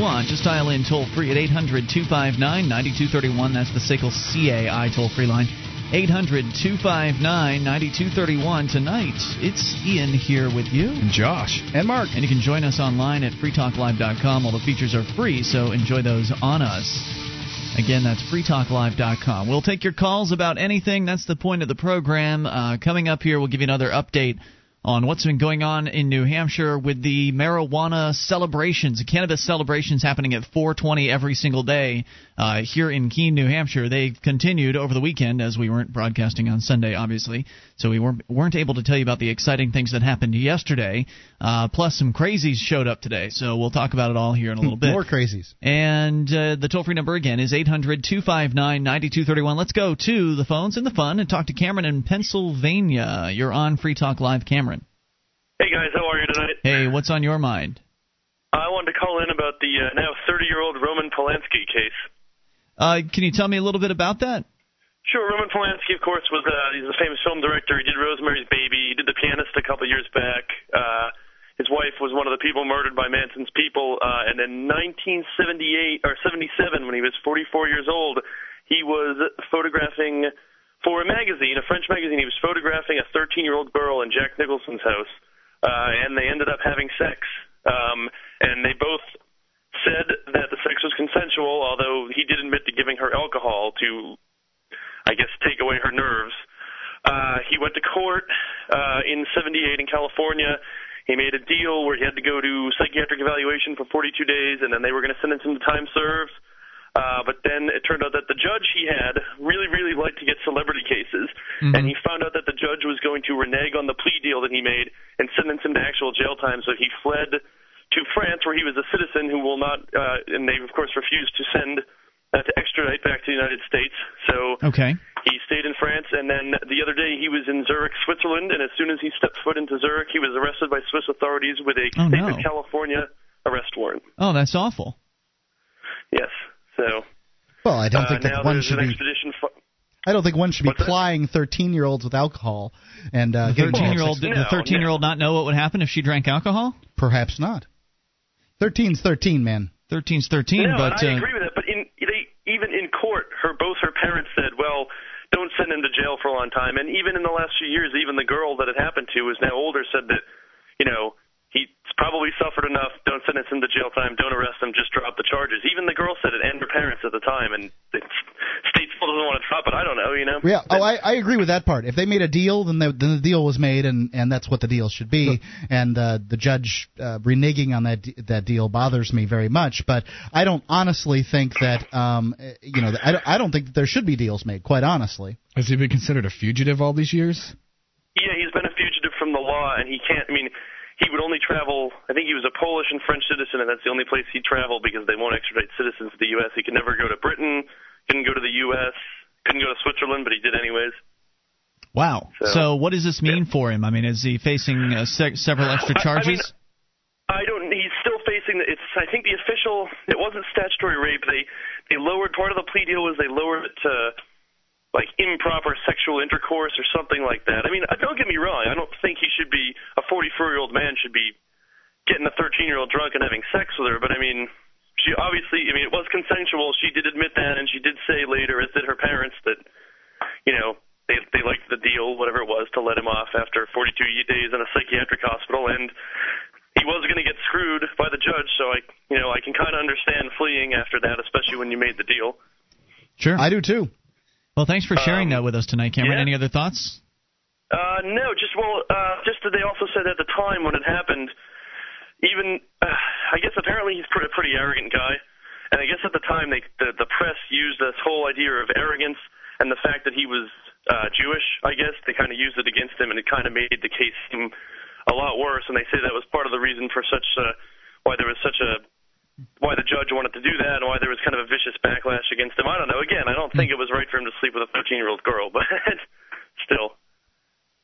want. Just dial in toll free at 800 259 9231. That's the SACL CAI toll free line. 800 259 9231. Tonight, it's Ian here with you. And Josh. And Mark. And you can join us online at freetalklive.com. All the features are free, so enjoy those on us. Again, that's freetalklive.com. We'll take your calls about anything. That's the point of the program. Uh, coming up here, we'll give you another update on what's been going on in New Hampshire with the marijuana celebrations, cannabis celebrations happening at 420 every single day uh, here in Keene, New Hampshire. They continued over the weekend as we weren't broadcasting on Sunday, obviously, so we weren't, weren't able to tell you about the exciting things that happened yesterday. Uh, plus, some crazies showed up today, so we'll talk about it all here in a little bit. More crazies. And uh, the toll free number again is 800 259 9231. Let's go to the phones and the fun and talk to Cameron in Pennsylvania. You're on Free Talk Live, Cameron. Hey guys, how are you tonight? Hey, what's on your mind? I wanted to call in about the uh, now 30-year-old Roman Polanski case. Uh, can you tell me a little bit about that? Sure. Roman Polanski, of course, was uh, he's a famous film director. He did Rosemary's Baby. He did The Pianist a couple years back. Uh, his wife was one of the people murdered by Manson's people. Uh, and in 1978 or 77, when he was 44 years old, he was photographing for a magazine, a French magazine. He was photographing a 13-year-old girl in Jack Nicholson's house uh, and they ended up having sex. Um, and they both said that the sex was consensual, although he did admit to giving her alcohol to, I guess, take away her nerves. Uh, he went to court uh, in '78 in California. He made a deal where he had to go to psychiatric evaluation for 42 days, and then they were going to sentence him to time served. Uh, but then it turned out that the judge he had really, really liked to get celebrity cases, mm-hmm. and he found out that the judge was going to renege on the plea deal that he made and sentence him to actual jail time. So he fled to France, where he was a citizen who will not, uh, and they of course refused to send uh, to extradite back to the United States. So okay. he stayed in France, and then the other day he was in Zurich, Switzerland, and as soon as he stepped foot into Zurich, he was arrested by Swiss authorities with a oh, state no. of California arrest warrant. Oh, that's awful. Yes. So. Well, I don't uh, think that one should be. I don't think one should be What's plying 13 year olds with alcohol and uh, the 13 year old. Did No, the 13 year old not know what would happen if she drank alcohol? Perhaps not. 13's 13, man. 13's 13, no, but I uh, agree with that. But in they even in court, her both her parents said, "Well, don't send him to jail for a long time." And even in the last few years, even the girl that it happened to, who's now older, said that, you know, he's probably suffered enough. Don't sentence him to jail time. Don't arrest him. Just drop the charges. Even the girl said it, and her parents at the time. And the state still doesn't want to drop it. I don't know. You know. Yeah. Oh, I, I agree with that part. If they made a deal, then the, then the deal was made, and, and that's what the deal should be. And uh, the judge uh, reneging on that that deal bothers me very much. But I don't honestly think that um, you know I don't, I don't think that there should be deals made. Quite honestly. Has he been considered a fugitive all these years? Yeah, he's been a fugitive from the law, and he can't. I mean, he would only travel. I think he was a Polish and French citizen, and that's the only place he'd travel because they won't extradite citizens to the U.S. He could never go to Britain, couldn't go to the U.S., couldn't go to Switzerland, but he did anyways. wow. So- So, what does this mean for him? I mean, is he facing uh, se- several extra I- I mean, charges? I don't. He's still facing. The, it's. I think the official. It wasn't statutory rape. They they lowered part of the plea deal was they lowered it to like improper sexual intercourse or something like that. I mean, uh, don't get me wrong. I don't think he should be a 44 year old man should be getting a 13 year old drunk and having sex with her. But I mean, she obviously. I mean, it was consensual. She did admit that, and she did say later, as did her parents, that you know they they liked the deal, whatever it was, to let him off after 42 days in a psychiatric hospital, and he was going to get screwed by the judge. So I, you know, I can kind of understand fleeing after that, especially when you made the deal. Sure. I do too. Well, thanks for sharing Um, that with us tonight, Cameron. yeah. Any other thoughts? Uh, no, just well, uh, just that they also said at the time when it happened, even uh, I guess apparently he's a pretty arrogant guy, and I guess at the time they the, the press used this whole idea of arrogance and the fact that he was uh, Jewish. I guess they kind of used it against him, and it kind of made the case seem a lot worse. And they say that was part of the reason for such uh, why there was such a why the judge wanted to do that and why there was kind of a vicious backlash against him. I don't know. Again, I don't think it was right for him to sleep with a 13 year old girl, but still.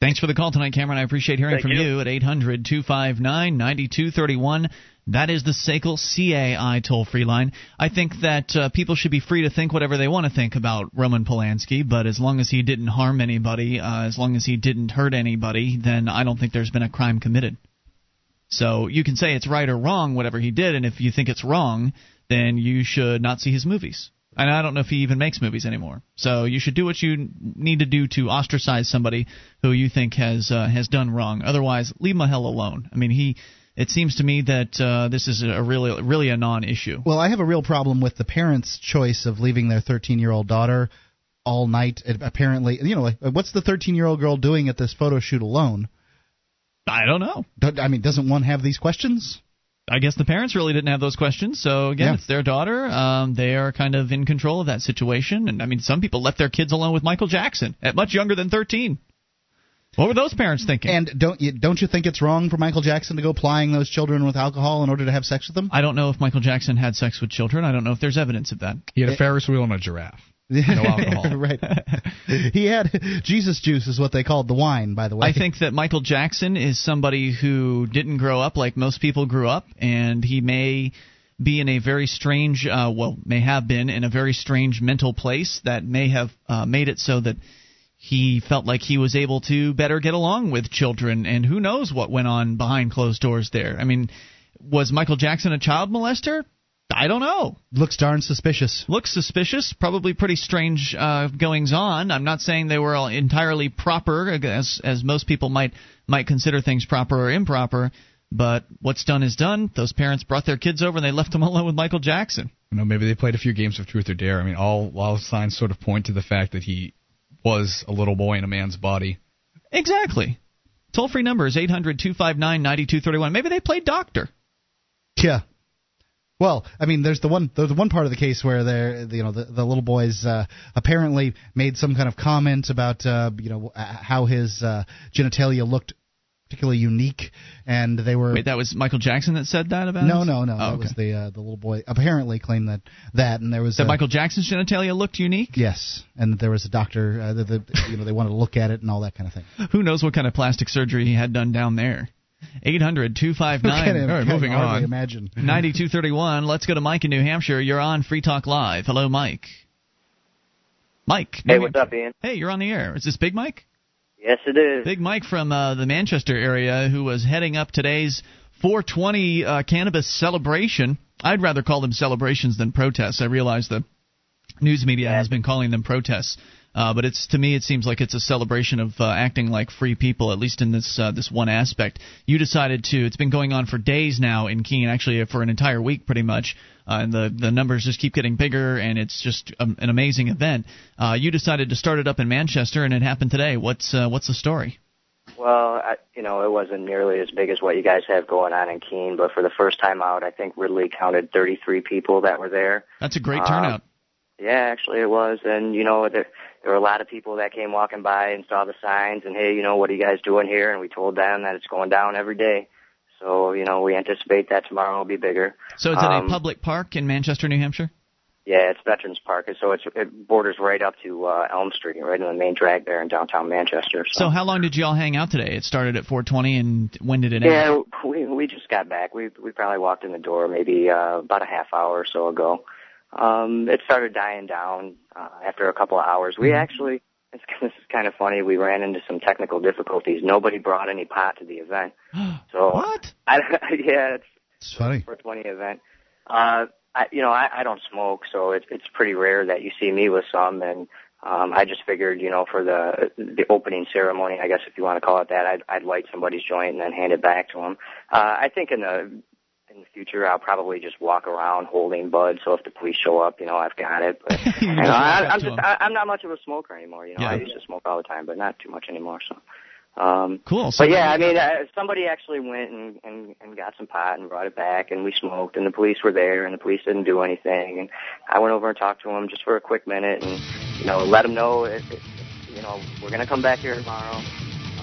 Thanks for the call tonight, Cameron. I appreciate hearing Thank from you. at 800 259 9231. That is the SACL CAI toll free line. I think that uh, people should be free to think whatever they want to think about Roman Polanski, but as long as he didn't harm anybody, uh, as long as he didn't hurt anybody, then I don't think there's been a crime committed. So you can say it's right or wrong, whatever he did, and if you think it's wrong, then you should not see his movies. And I don't know if he even makes movies anymore. So you should do what you need to do to ostracize somebody who you think has uh, has done wrong. Otherwise, leave hell alone. I mean, he. It seems to me that uh, this is a really really a non-issue. Well, I have a real problem with the parents' choice of leaving their 13-year-old daughter all night. Apparently, you know, what's the 13-year-old girl doing at this photo shoot alone? I don't know. I mean, doesn't one have these questions? I guess the parents really didn't have those questions. So again, yeah. it's their daughter. Um, they are kind of in control of that situation. And I mean, some people left their kids alone with Michael Jackson at much younger than 13. What were those parents thinking? And don't you don't you think it's wrong for Michael Jackson to go plying those children with alcohol in order to have sex with them? I don't know if Michael Jackson had sex with children. I don't know if there's evidence of that. He had a Ferris wheel and a giraffe. No alcohol. right. He had Jesus juice is what they called the wine, by the way. I think that Michael Jackson is somebody who didn't grow up like most people grew up, and he may be in a very strange, uh, well, may have been in a very strange mental place that may have uh, made it so that he felt like he was able to better get along with children, and who knows what went on behind closed doors there. I mean, was Michael Jackson a child molester? I don't know. Looks darn suspicious. Looks suspicious. Probably pretty strange uh, goings on. I'm not saying they were all entirely proper, as as most people might might consider things proper or improper. But what's done is done. Those parents brought their kids over and they left them alone with Michael Jackson. You know, maybe they played a few games of truth or dare. I mean, all all signs sort of point to the fact that he was a little boy in a man's body. Exactly. Toll free number is 800 259 9231. Maybe they played doctor. Yeah. Well, I mean, there's the one there's the one part of the case where they're you know the, the little boys uh, apparently made some kind of comment about uh, you know how his uh, genitalia looked particularly unique, and they were. Wait, that was Michael Jackson that said that about? No, us? no, no. Oh, that okay. was the uh, the little boy. Apparently claimed that that, and there was that Michael Jackson's genitalia looked unique. Yes, and there was a doctor uh, that the, you know they wanted to look at it and all that kind of thing. Who knows what kind of plastic surgery he had done down there? 800 259. All right, moving on. Imagine. 9231. Let's go to Mike in New Hampshire. You're on Free Talk Live. Hello, Mike. Mike. Hey, what's up, Ian? Hey, you're on the air. Is this Big Mike? Yes, it is. Big Mike from uh, the Manchester area who was heading up today's 420 uh, cannabis celebration. I'd rather call them celebrations than protests. I realize the news media has been calling them protests. Uh, but it's to me, it seems like it's a celebration of uh, acting like free people, at least in this uh, this one aspect. You decided to. It's been going on for days now in Keene, actually for an entire week, pretty much, uh, and the the numbers just keep getting bigger, and it's just um, an amazing event. Uh, you decided to start it up in Manchester, and it happened today. What's uh, what's the story? Well, I, you know, it wasn't nearly as big as what you guys have going on in Keene, but for the first time out, I think Ridley counted 33 people that were there. That's a great turnout. Yeah, actually it was, and you know there there were a lot of people that came walking by and saw the signs and hey, you know what are you guys doing here? And we told them that it's going down every day. So you know we anticipate that tomorrow will be bigger. So it's um, at a public park in Manchester, New Hampshire. Yeah, it's Veterans Park, and so it's it borders right up to uh, Elm Street, right in the main drag there in downtown Manchester. So. so how long did you all hang out today? It started at 4:20, and when did it end? Yeah, we we just got back. We we probably walked in the door maybe uh, about a half hour or so ago um, it started dying down uh, after a couple of hours. We mm-hmm. actually, it's, this is kind of funny. We ran into some technical difficulties. Nobody brought any pot to the event. So what? I, yeah, it's, it's funny for a 20 event. Uh, I, you know, I, I don't smoke, so it's it's pretty rare that you see me with some, and um, I just figured, you know, for the the opening ceremony, I guess if you want to call it that, I'd I'd light somebody's joint and then hand it back to them. Uh, I think in the in the future, I'll probably just walk around holding bud. So if the police show up, you know, I've got it. But you know, I, I'm just I, I'm not much of a smoker anymore. You know, yeah. I used to smoke all the time, but not too much anymore. So. Um, cool. So but yeah, I mean, uh, somebody actually went and, and and got some pot and brought it back, and we smoked, and the police were there, and the police didn't do anything, and I went over and talked to them just for a quick minute, and you know, let them know, it, it, you know, we're gonna come back here tomorrow.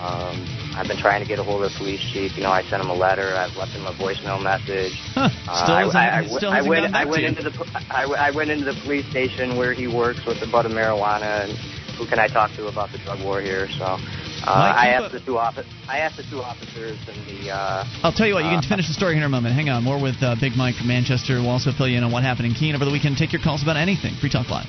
Um, I've been trying to get a hold of the police chief. You know, I sent him a letter. I've left him a voicemail message. Huh. Still uh, I, still I went. I went into the. I, I went into the police station where he works with the butt of marijuana, and who can I talk to about the drug war here? So. Uh, I asked the two office. I asked the two officers and the. Uh, I'll tell you what. You can uh, finish the story here in a moment. Hang on. More with uh, Big Mike from Manchester. We'll also fill you in on what happened in Keene over the weekend. Take your calls about anything. Free Talk Live.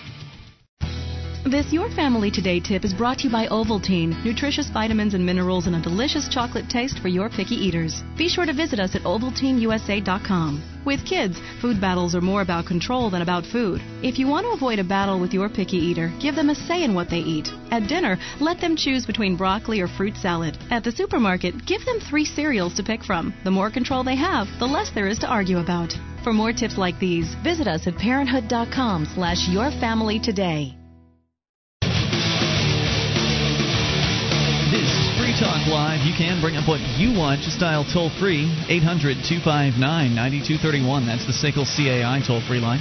This Your Family Today tip is brought to you by Ovaltine, nutritious vitamins and minerals and a delicious chocolate taste for your picky eaters. Be sure to visit us at ovaltineusa.com. With kids, food battles are more about control than about food. If you want to avoid a battle with your picky eater, give them a say in what they eat. At dinner, let them choose between broccoli or fruit salad. At the supermarket, give them three cereals to pick from. The more control they have, the less there is to argue about. For more tips like these, visit us at parenthood.com slash yourfamilytoday. Talk Live. You can bring up what you want. Just dial toll free 800 259 9231. That's the SACL CAI toll free line.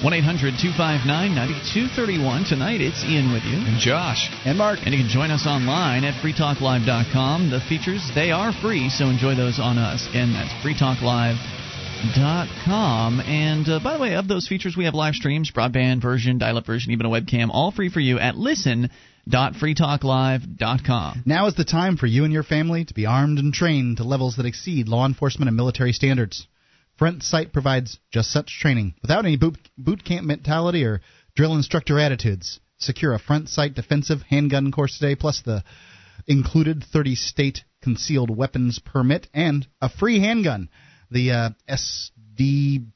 1 800 259 9231. Tonight it's Ian with you. And Josh. And Mark. And you can join us online at freetalklive.com. The features, they are free, so enjoy those on us. Again, that's freetalklive.com. And uh, by the way, of those features, we have live streams, broadband version, dial up version, even a webcam, all free for you at listen www.freetalklive.com. Now is the time for you and your family to be armed and trained to levels that exceed law enforcement and military standards. Front Sight provides just such training without any boot, boot camp mentality or drill instructor attitudes. Secure a Front Sight defensive handgun course today, plus the included 30 state concealed weapons permit and a free handgun. The uh, SD,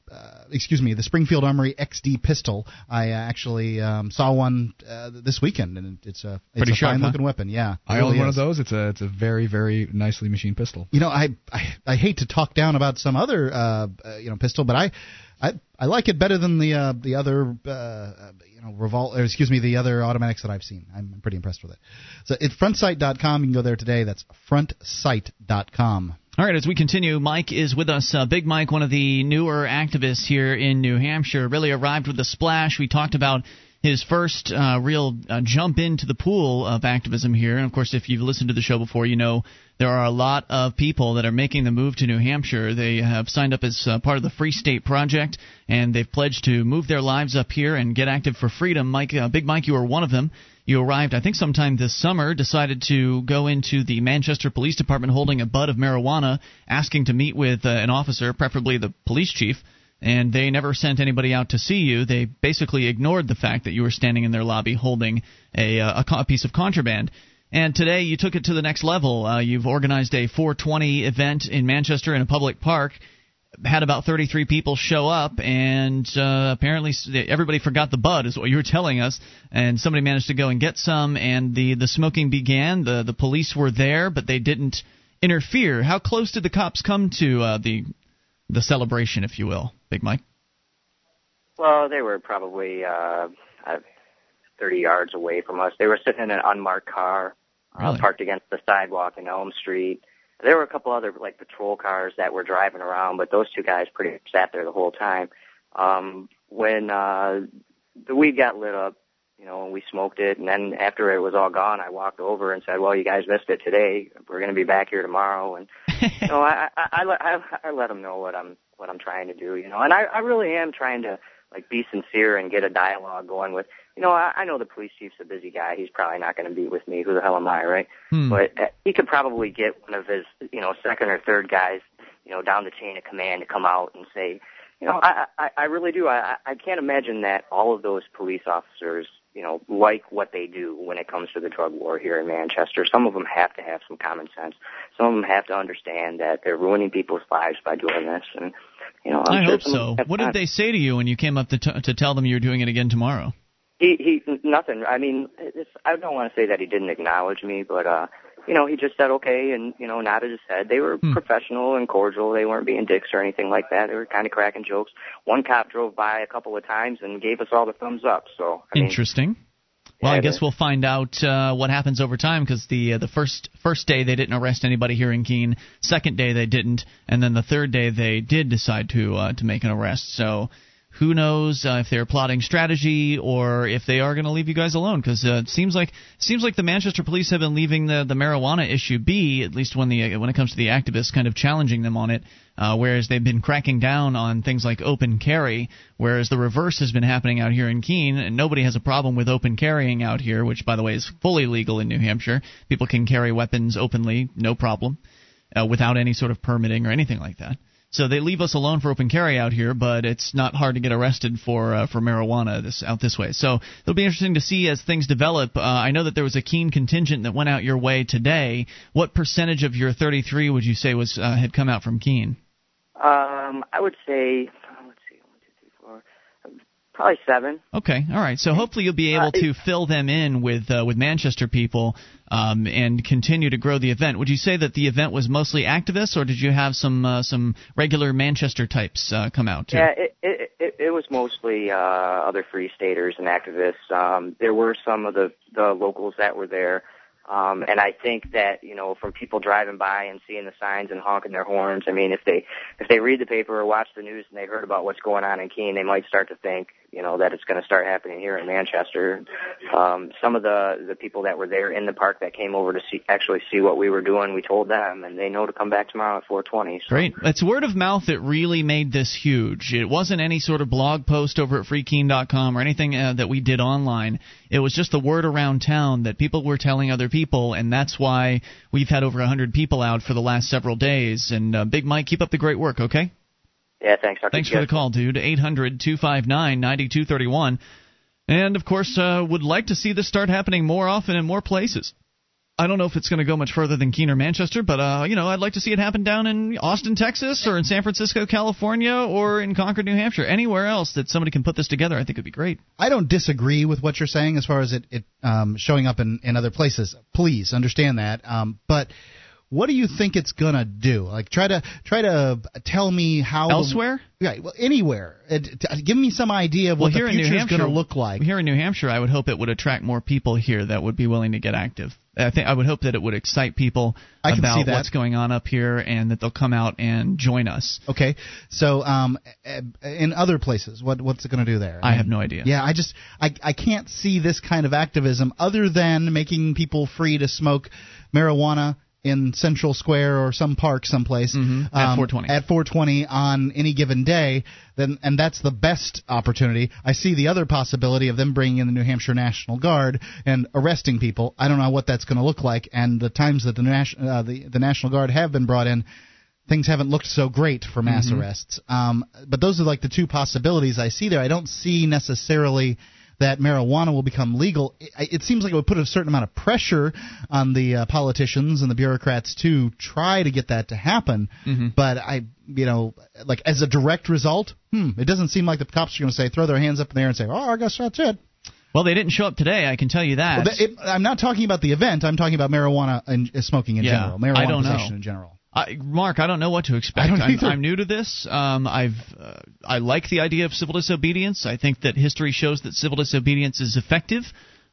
excuse me, the Springfield Armory XD pistol. I uh, actually um, saw one uh, this weekend, and it's a it's Pretty a sharp, fine huh? looking weapon. Yeah, I really own one is. of those. It's a it's a very very nicely machined pistol. You know, I, I I hate to talk down about some other uh, uh, you know pistol, but I I I like it better than the uh, the other uh, uh, you know revol or excuse me the other automatics that I've seen. I'm pretty impressed with it. So it's frontsight.com. You can go there today. That's frontsight.com. All right, as we continue, Mike is with us. Uh, Big Mike, one of the newer activists here in New Hampshire, really arrived with a splash. We talked about his first uh, real uh, jump into the pool of activism here. And of course, if you've listened to the show before, you know there are a lot of people that are making the move to New Hampshire. They have signed up as uh, part of the Free State Project, and they've pledged to move their lives up here and get active for freedom. Mike, uh, Big Mike, you are one of them. You arrived, I think, sometime this summer, decided to go into the Manchester Police Department holding a bud of marijuana, asking to meet with uh, an officer, preferably the police chief, and they never sent anybody out to see you. They basically ignored the fact that you were standing in their lobby holding a, uh, a, a piece of contraband. And today you took it to the next level. Uh, you've organized a 420 event in Manchester in a public park had about 33 people show up, and uh, apparently everybody forgot the bud, is what you were telling us. And somebody managed to go and get some, and the the smoking began. the The police were there, but they didn't interfere. How close did the cops come to uh, the the celebration, if you will, Big Mike? Well, they were probably uh, uh, 30 yards away from us. They were sitting in an unmarked car, Really? uh, parked against the sidewalk in Elm Street. There were a couple other like patrol cars that were driving around, but those two guys pretty much sat there the whole time. Um, when uh, the weed got lit up, you know, and we smoked it, and then after it was all gone, I walked over and said, "Well, you guys missed it today. We're going to be back here tomorrow." And you know, I, I, I, let, I, let them know what I'm what I'm trying to do. You know, and I, I really am trying to like be sincere and get a dialogue going with. You know, I, I know the police chief's a busy guy. He's probably not going to be with me. Who the hell am I, right? Hmm. But uh, he could probably get one of his, you know, second or third guys, you know, down the chain of command to come out and say, you know, I, I, I really do. I, I can't imagine that all of those police officers, you know, like what they do when it comes to the drug war here in Manchester. Some of them have to have some common sense. Some of them have to understand that they're ruining people's lives by doing this. And you know, I'm I sure hope so. What did they say to you when you came up to, t- to tell them you were doing it again tomorrow? He he nothing. I mean, it's, I don't want to say that he didn't acknowledge me, but uh, you know, he just said okay and you know nodded his head. They were Hmm. professional and cordial. They weren't being dicks or anything like that. They were kind of cracking jokes. One cop drove by a couple of times and gave us all the thumbs up. So I mean, Interesting. Well, I guess we'll find out uh, what happens over time because the uh, the first first day they didn't arrest anybody here in Keene. Second day they didn't, and then the third day they did decide to uh, to make an arrest. So who knows uh, if they're plotting strategy or if they are going to leave you guys alone? Because uh, it seems like seems like the Manchester police have been leaving the the marijuana issue be at least when the when it comes to the activists, kind of challenging them on it. Uh, whereas they've been cracking down on things like open carry, whereas the reverse has been happening out here in Keene, and nobody has a problem with open carrying out here, which, by the way, is fully legal in New Hampshire. People can carry weapons openly, no problem, uh, without any sort of permitting or anything like that. So they leave us alone for open carry out here, but it's not hard to get arrested for uh, for marijuana this out this way. So it'll be interesting to see as things develop. Uh, I know that there was a Keene contingent that went out your way today. What percentage of your 33 would you say was uh, had come out from Keene? Um, I would say Probably seven. Okay, all right. So hopefully you'll be able to fill them in with uh, with Manchester people um, and continue to grow the event. Would you say that the event was mostly activists, or did you have some uh, some regular Manchester types uh, come out too? Yeah, it it, it, it was mostly uh, other free staters and activists. Um, there were some of the the locals that were there. Um, and I think that you know, from people driving by and seeing the signs and honking their horns, I mean, if they if they read the paper or watch the news and they heard about what's going on in Keene, they might start to think, you know, that it's going to start happening here in Manchester. Um, some of the the people that were there in the park that came over to see actually see what we were doing, we told them, and they know to come back tomorrow at 4:20. So. Great, it's word of mouth that really made this huge. It wasn't any sort of blog post over at FreeKeene.com or anything uh, that we did online. It was just the word around town that people were telling other people, and that's why we've had over 100 people out for the last several days. And uh, Big Mike, keep up the great work, okay? Yeah, thanks. I'll thanks for the call, dude. 800 259 9231. And, of course, uh, would like to see this start happening more often in more places. I don't know if it's going to go much further than Keene or Manchester, but uh, you know, I'd like to see it happen down in Austin, Texas, or in San Francisco, California, or in Concord, New Hampshire. Anywhere else that somebody can put this together, I think would be great. I don't disagree with what you're saying as far as it, it um, showing up in, in other places. Please understand that. Um, but what do you think it's gonna do? Like try to try to tell me how elsewhere. The, right, well, anywhere. It, give me some idea of well, what the future is going to look like. Here in New Hampshire, I would hope it would attract more people here that would be willing to get active. I think I would hope that it would excite people about what's going on up here, and that they'll come out and join us. Okay, so um, in other places, what what's it going to do there? I, I mean, have no idea. Yeah, I just I I can't see this kind of activism other than making people free to smoke marijuana in Central Square or some park someplace mm-hmm. at um, 420 at 420 on any given day, then and that's the best opportunity. I see the other possibility of them bringing in the New Hampshire National Guard and arresting people. I don't know what that's going to look like, and the times that the, Nas- uh, the the National Guard have been brought in. Things haven't looked so great for mass mm-hmm. arrests, um, but those are like the two possibilities I see there. I don't see necessarily that marijuana will become legal, it, it seems like it would put a certain amount of pressure on the uh, politicians and the bureaucrats to try to get that to happen. Mm-hmm. But I, you know, like as a direct result, hmm, it doesn't seem like the cops are going to say throw their hands up in the air and say, "Oh, I guess that's it." Well, they didn't show up today. I can tell you that. Well, it, I'm not talking about the event. I'm talking about marijuana and uh, smoking in yeah, general. Marijuana I don't possession know. in general. I, Mark, I don't know what to expect. I don't I'm, I'm new to this. Um, I've uh, I like the idea of civil disobedience. I think that history shows that civil disobedience is effective.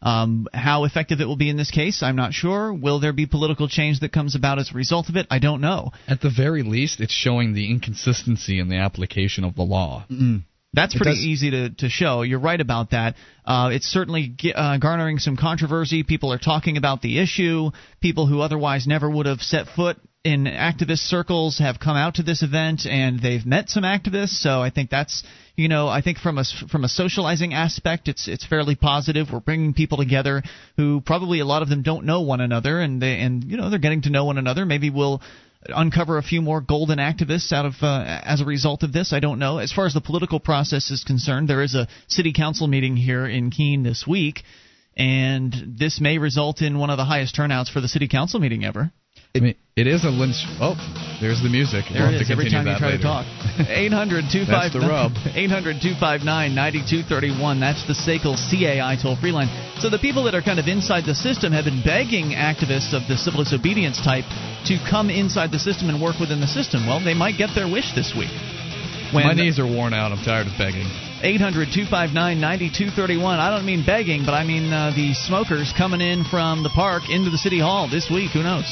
Um, how effective it will be in this case, I'm not sure. Will there be political change that comes about as a result of it? I don't know. At the very least, it's showing the inconsistency in the application of the law. Mm-hmm. That's pretty easy to, to show. You're right about that. Uh, it's certainly uh, garnering some controversy. People are talking about the issue. People who otherwise never would have set foot in activist circles have come out to this event and they've met some activists. So I think that's you know I think from a from a socializing aspect, it's it's fairly positive. We're bringing people together who probably a lot of them don't know one another, and they and you know they're getting to know one another. Maybe we'll uncover a few more golden activists out of uh, as a result of this. I don't know. As far as the political process is concerned, there is a city council meeting here in Keene this week, and this may result in one of the highest turnouts for the city council meeting ever. I mean, it is a lynch. Oh, there's the music. There we'll it is. Every time you try later. to talk. 800 That's the rub. 800 259 9231. That's the SACL CAI toll free line. So the people that are kind of inside the system have been begging activists of the civil disobedience type to come inside the system and work within the system. Well, they might get their wish this week. When My knees are worn out. I'm tired of begging. 800 259 9231. I don't mean begging, but I mean uh, the smokers coming in from the park into the city hall this week. Who knows?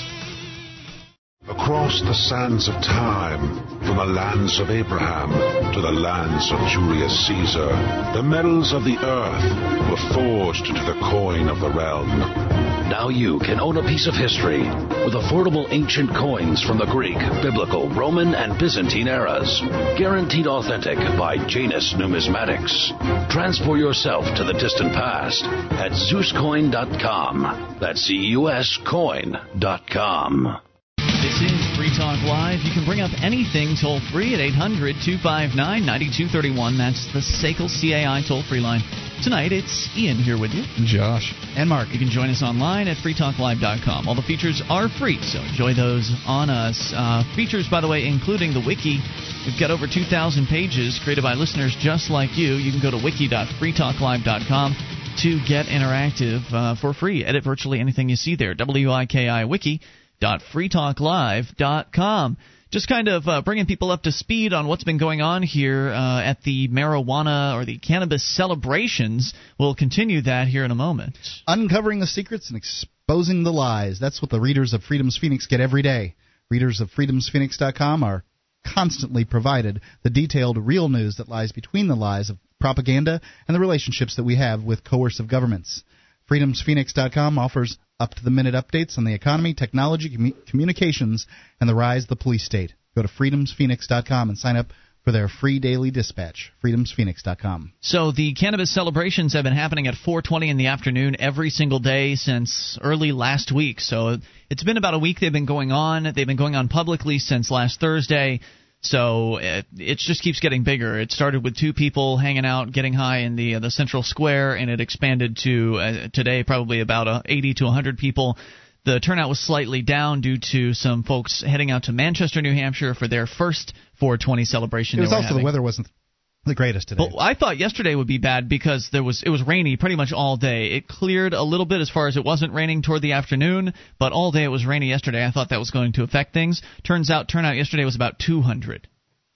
Across the sands of time, from the lands of Abraham to the lands of Julius Caesar, the metals of the earth were forged into the coin of the realm. Now you can own a piece of history with affordable ancient coins from the Greek, Biblical, Roman, and Byzantine eras. Guaranteed authentic by Janus Numismatics. Transport yourself to the distant past at ZeusCoin.com. That's C-U-S coin.com. This is Free Talk Live. You can bring up anything toll free at 800 259 9231. That's the SACL CAI toll free line. Tonight, it's Ian here with you. Josh. And Mark. You can join us online at freetalklive.com. All the features are free, so enjoy those on us. Uh, features, by the way, including the wiki. We've got over 2,000 pages created by listeners just like you. You can go to wiki.freetalklive.com to get interactive uh, for free. Edit virtually anything you see there. W I K I W-I-K-I wiki.freetalklive.com just kind of uh, bringing people up to speed on what's been going on here uh, at the marijuana or the cannabis celebrations. We'll continue that here in a moment. Uncovering the secrets and exposing the lies. That's what the readers of Freedom's Phoenix get every day. Readers of freedomsphoenix.com are constantly provided the detailed real news that lies between the lies of propaganda and the relationships that we have with coercive governments. FreedomsPhoenix.com offers up to the minute updates on the economy, technology, commu- communications, and the rise of the police state. Go to freedomsphoenix.com and sign up for their free daily dispatch. freedomsphoenix.com. So the cannabis celebrations have been happening at 4:20 in the afternoon every single day since early last week. So it's been about a week they've been going on. They've been going on publicly since last Thursday. So it, it just keeps getting bigger. It started with two people hanging out, getting high in the uh, the central square, and it expanded to uh, today probably about uh, 80 to 100 people. The turnout was slightly down due to some folks heading out to Manchester, New Hampshire for their first 420 celebration. It was also having. the weather wasn't the greatest today. But I thought yesterday would be bad because there was it was rainy pretty much all day. It cleared a little bit as far as it wasn't raining toward the afternoon, but all day it was rainy yesterday. I thought that was going to affect things. Turns out turnout yesterday was about 200.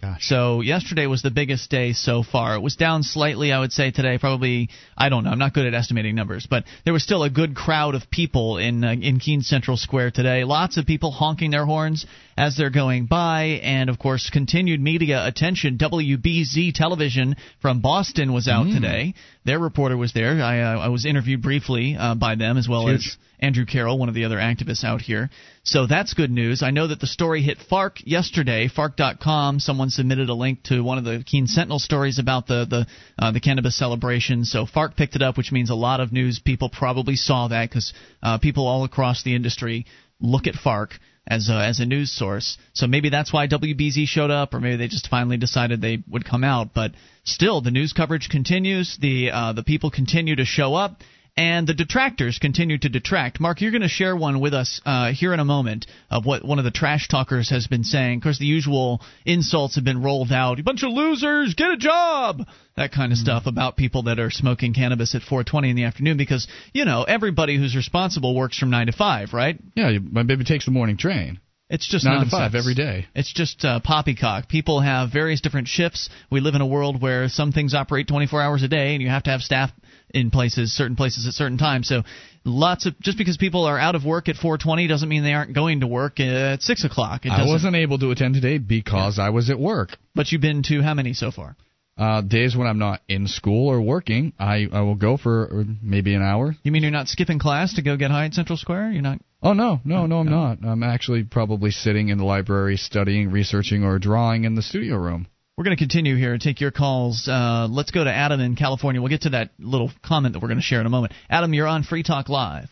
Gosh. So yesterday was the biggest day so far. It was down slightly, I would say today. Probably, I don't know. I'm not good at estimating numbers, but there was still a good crowd of people in uh, in Keene Central Square today. Lots of people honking their horns as they're going by, and of course, continued media attention. WBZ Television from Boston was out today. Their reporter was there. I uh, I was interviewed briefly uh, by them as well Huge. as Andrew Carroll, one of the other activists out here. So that's good news. I know that the story hit Fark yesterday. Fark.com. Someone submitted a link to one of the Keene Sentinel stories about the the uh, the cannabis celebration. So Fark picked it up, which means a lot of news people probably saw that because uh, people all across the industry look at Fark as a, as a news source. So maybe that's why WBZ showed up, or maybe they just finally decided they would come out. But still, the news coverage continues. The uh, the people continue to show up. And the detractors continue to detract. Mark, you're going to share one with us uh, here in a moment of what one of the trash talkers has been saying. Of course, the usual insults have been rolled out. Bunch of losers, get a job! That kind of stuff about people that are smoking cannabis at 4:20 in the afternoon because you know everybody who's responsible works from nine to five, right? Yeah, my baby takes the morning train. It's just Nine to five every day. It's just uh, poppycock. People have various different shifts. We live in a world where some things operate 24 hours a day, and you have to have staff in places, certain places at certain times. So, lots of just because people are out of work at 4:20 doesn't mean they aren't going to work at six o'clock. I wasn't able to attend today because I was at work. But you've been to how many so far? Uh, days when I'm not in school or working, I, I will go for uh, maybe an hour. You mean you're not skipping class to go get high at Central Square? You're not. Oh no, no, no, I'm not. I'm actually probably sitting in the library, studying, researching, or drawing in the studio room. We're going to continue here and take your calls. Uh, let's go to Adam in California. We'll get to that little comment that we're going to share in a moment. Adam, you're on Free Talk Live.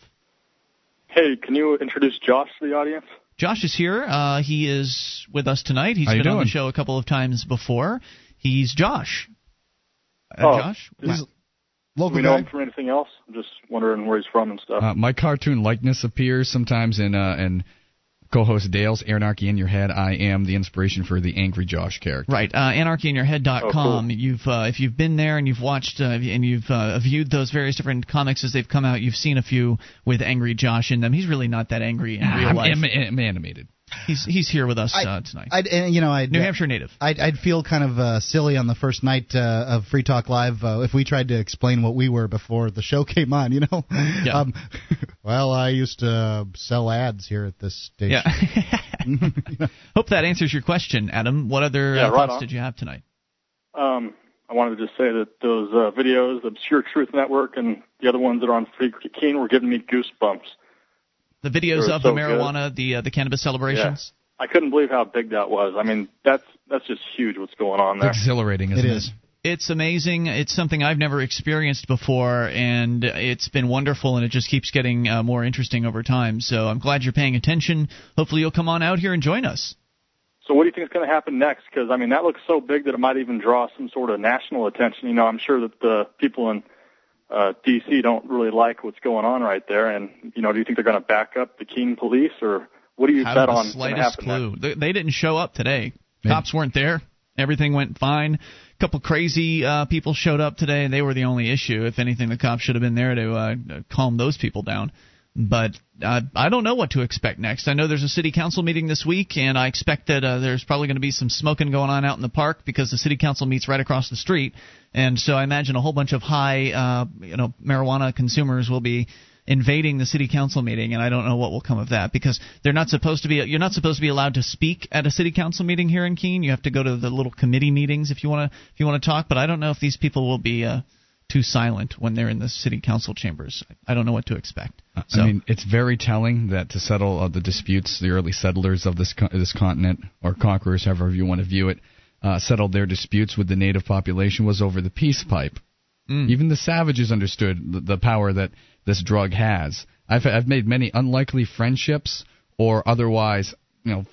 Hey, can you introduce Josh to the audience? Josh is here. Uh, he is with us tonight. He's How you been on the show a couple of times before. He's Josh. Uh, Oh, Josh? He's, Local do we know guy. him from anything else? I'm just wondering where he's from and stuff. Uh, my cartoon likeness appears sometimes in uh, in co-host Dale's Anarchy in Your Head. I am the inspiration for the Angry Josh character. Right, uh, anarchyinyourhead.com. Oh, cool. You've uh, if you've been there and you've watched uh, and you've uh, viewed those various different comics as they've come out, you've seen a few with Angry Josh in them. He's really not that angry in real I'm, life. I'm, I'm animated. He's he's here with us I- uh, tonight. I'd, and, you know, I'd, New Hampshire native. I'd, I'd feel kind of uh, silly on the first night uh, of Free Talk Live uh, if we tried to explain what we were before the show came on. You know, Yeah. um, well, I used to sell ads here at this station. Yeah. Hope that answers your question, Adam. What other Yeah, uh, right thoughts on. did you have tonight? Um, I wanted to just say that those uh, videos, the Obscure Truth Network, and the other ones that are on Free Keene were giving me goosebumps. The videos Sure, of the so good. marijuana, the uh, the cannabis celebrations. I couldn't believe how big that was. I mean, that's that's just huge. What's going on It's there? exhilarating, isn't It it? is. It's amazing. It's something I've never experienced before, and it's been wonderful, and it just keeps getting uh, more interesting over time. So I'm glad you're paying attention. Hopefully, you'll come on out here and join us. So what do you think is going to happen next? Because I mean, that looks so big that it might even draw some sort of national attention. You know, I'm sure that the people in uh, D.C. don't really like what's going on right there. And you know, do you think they're going to back up the Keene police, or what do you Have bet the on? slightest clue. They, they didn't show up today. Maybe. Cops weren't there. Everything went fine. A couple crazy uh, people showed up today, and they were the only issue. If anything, the cops should have been there to uh, calm those people down. But uh, I don't know what to expect next. I know there's a city council meeting this week, and I expect that uh, there's probably going to be some smoking going on out in the park because the city council meets right across the street, and so I imagine a whole bunch of high, uh, you know, marijuana consumers will be invading the city council meeting, and I don't know what will come of that because they're not supposed to be. You're not supposed to be allowed to speak at a city council meeting here in Keene. You have to go to the little committee meetings if you want to if you want to talk. But I don't know if these people will be. Uh, too silent when they're in the city council chambers. I don't know what to expect. So, I mean, it's very telling that to settle uh, the disputes, the early settlers of this co- this continent, or conquerors, however you want to view it, uh, settled their disputes with the native population was over the peace pipe. mm. Even the savages understood the, the power that this drug has. I've I've made many unlikely friendships or otherwise, you know,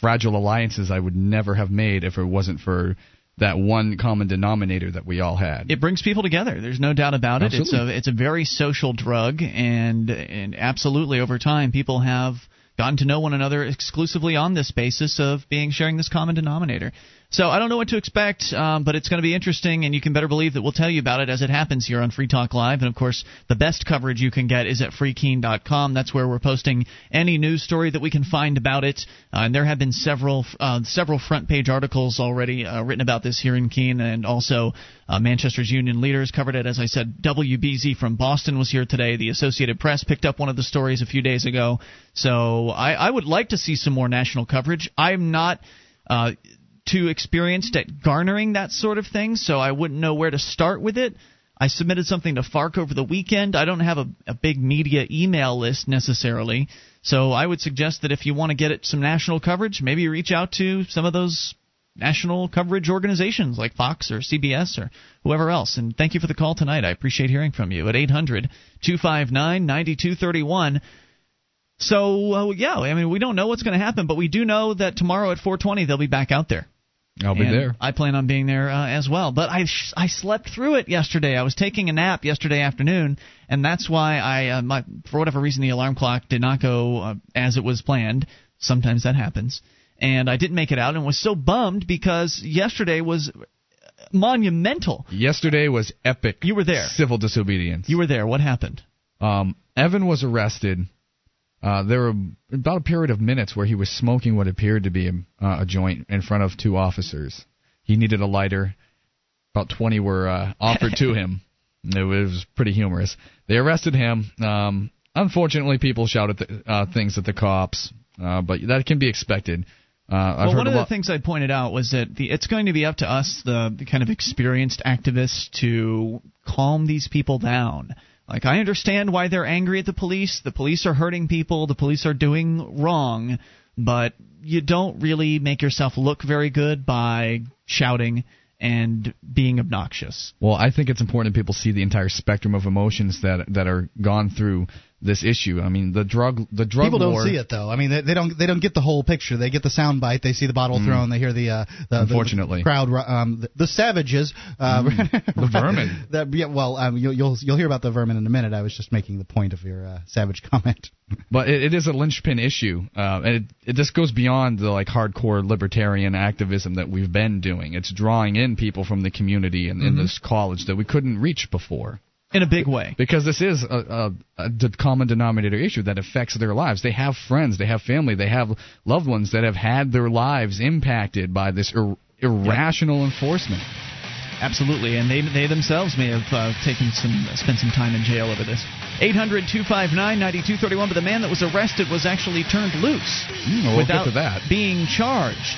fragile alliances I would never have made if it wasn't for that one common denominator that we all had. it brings people together. There's no doubt about it. It's a it's a very social drug, and and absolutely over time people have gotten to know one another exclusively on this basis of being sharing this common denominator. So I don't know what to expect, um, but it's going to be interesting, and you can better believe that we'll tell you about it as it happens here on Free Talk Live. And of course, the best coverage you can get is at freekeene.com. That's where we're posting any news story that we can find about it. Uh, and there have been several uh, several front page articles already uh, written about this here in Keene, and also uh, Manchester's union leaders covered it. As I said, WBZ from Boston was here today. The Associated Press picked up one of the stories a few days ago. So I, I would like to see some more national coverage. I'm not. Uh, too experienced at garnering that sort of thing, so I wouldn't know where to start with it. I submitted something to Fark over the weekend. I don't have a, a big media email list necessarily, so I would suggest that if you want to get it some national coverage, maybe reach out to some of those national coverage organizations like Fox or CBS or whoever else. And thank you for the call tonight. I appreciate hearing from you at 800 259 9231. So, uh, yeah, I mean, we don't know what's going to happen, but we do know that tomorrow at 420 they'll be back out there. I'll be And there. I plan on being there uh, as well. But I sh- I slept through it yesterday. I was taking a nap yesterday afternoon, and that's why I uh, my for whatever reason the alarm clock did not go uh, as it was planned. Sometimes that happens, and I didn't make it out, and was so bummed because yesterday was monumental. Yesterday was epic. You were there. Civil disobedience. You were there. What happened? Um, Evan was arrested. Uh, there were about a period of minutes where he was smoking what appeared to be a, uh, a joint in front of two officers. He needed a lighter. About 20 were uh, offered to him. It was pretty humorous. They arrested him. Um, unfortunately, people shouted th- uh, things at the cops, uh, but that can be expected. Uh, well, one of the things I pointed out was that the, it's going to be up to us, the, the kind of experienced activists, to calm these people down. Like, I understand why they're angry at the police. The police are hurting people. The police are doing wrong. But you don't really make yourself look very good by shouting and being obnoxious. Well, I think it's important that people see the entire spectrum of emotions that that are gone through this issue. I mean, the drug the drug People don't see it though. I mean, they, they don't they don't get the whole picture. They get the sound bite. They see the bottle thrown. They hear the uh, the, Unfortunately. the crowd. Um, the, the savages. Uh, The vermin. that, yeah, well, um, you'll, you'll you'll hear about the vermin in a minute. I was just making the point of your uh, savage comment. But it, it is a linchpin issue, uh, and it, it just goes beyond the like hardcore libertarian activism that we've been doing. It's drawing in people from the community and in this college that we couldn't reach before. In a big way. Because this is a, a, a common denominator issue that affects their lives. They have friends, they have family, they have loved ones that have had their lives impacted by this ir- irrational enforcement. Absolutely, and they they themselves may have uh, taken some spent some time in jail over this. 800-259-9231, but the man that was arrested was actually turned loose Mm, we'll without get to that. being charged.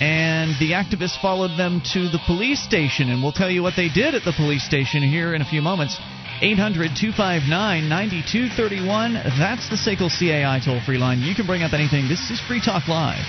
And the activists followed them to the police station, and we'll tell you what they did at the police station here in a few moments. 800 259 9231. That's the SACL CAI toll free line. You can bring up anything. This is Free Talk Live.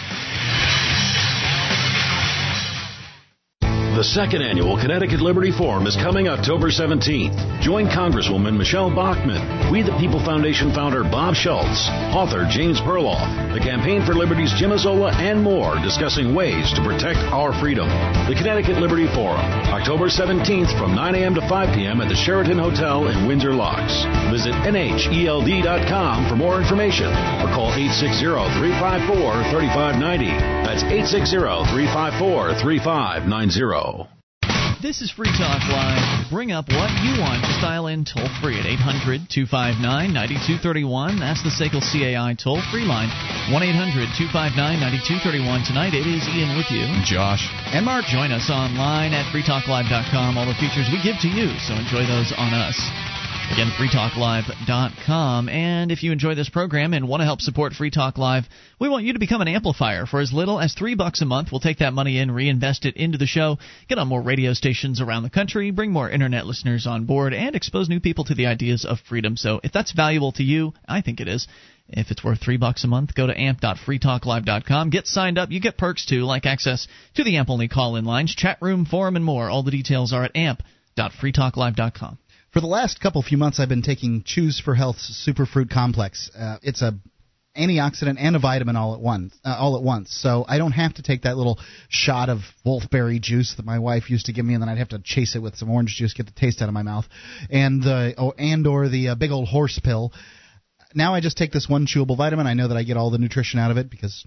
The second annual Connecticut Liberty Forum is coming October 17th. Join Congresswoman Michelle Bachmann, We the People Foundation founder Bob Schultz, author James Perloff, the Campaign for Liberty's Jim Azola, and more discussing ways to protect our freedom. The Connecticut Liberty Forum, October 17th from 9 a.m. to 5 p.m. at the Sheraton Hotel in Windsor Locks. Visit NHELD.com for more information or call 860 354 3590. That's 860 354 3590. This is Free Talk Live. Bring up what you want. Just dial in toll free at 800 259 9231. That's the SACL CAI toll free line. 1 800 259 9231. Tonight it is Ian with you. Josh. And Mark. Join us online at freetalklive.com. All the features we give to you, so enjoy those on us. Again, freetalklive.com. And if you enjoy this program and want to help support Free Talk Live, we want you to become an amplifier. For as little as three bucks a month, we'll take that money in, reinvest it into the show, get on more radio stations around the country, bring more internet listeners on board, and expose new people to the ideas of freedom. So if that's valuable to you, I think it is. If it's worth three bucks a month, go to amp.freetalklive.com. Get signed up. You get perks too, like access to the AMP only call in lines, chat room, forum, and more. All the details are at amp.freetalklive.com. For the last couple few months, I've been taking Chews for Health Superfruit Complex. Uh, it's a antioxidant and a vitamin all at once. Uh, all at once. So I don't have to take that little shot of wolfberry juice that my wife used to give me, and then I'd have to chase it with some orange juice, get the taste out of my mouth, and the oh, and or the uh, big old horse pill. Now I just take this one chewable vitamin. I know that I get all the nutrition out of it because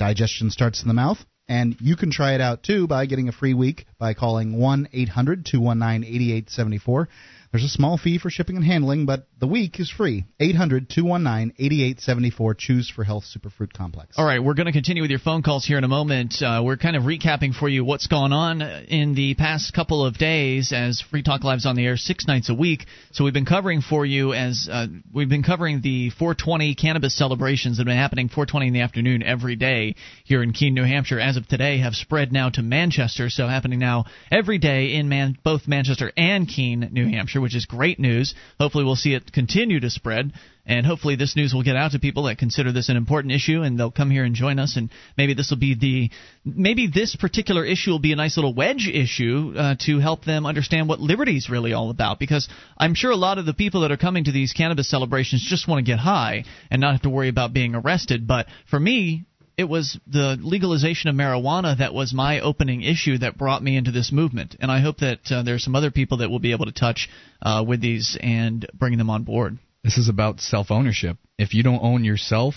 digestion starts in the mouth. And you can try it out too by getting a free week by calling 1 800 219 8874. There's a small fee for shipping and handling, but the week is free. 800 219 8874. Chews for Health Superfruit Complex. All right, we're going to continue with your phone calls here in a moment. Uh, we're kind of recapping for you what's gone on in the past couple of days as Free Talk Live's on the air six nights a week. So we've been covering for you as uh, we've been covering the 420 cannabis celebrations that have been happening 420 in the afternoon every day here in Keene, New Hampshire. As of today, have spread now to Manchester, so happening now every day in Man- both Manchester and Keene, New Hampshire which is great news. Hopefully, we'll see it continue to spread. And hopefully, this news will get out to people that consider this an important issue, and they'll come here and join us. And maybe this will be the maybe this particular issue will be a nice little wedge issue uh, to help them understand what liberty is really all about. Because I'm sure a lot of the people that are coming to these cannabis celebrations just want to get high and not have to worry about being arrested. But for me, it was the legalization of marijuana that was my opening issue that brought me into this movement. And I hope that uh, there are some other people that will be able to touch uh, with these and bring them on board. This is about self ownership. If you don't own yourself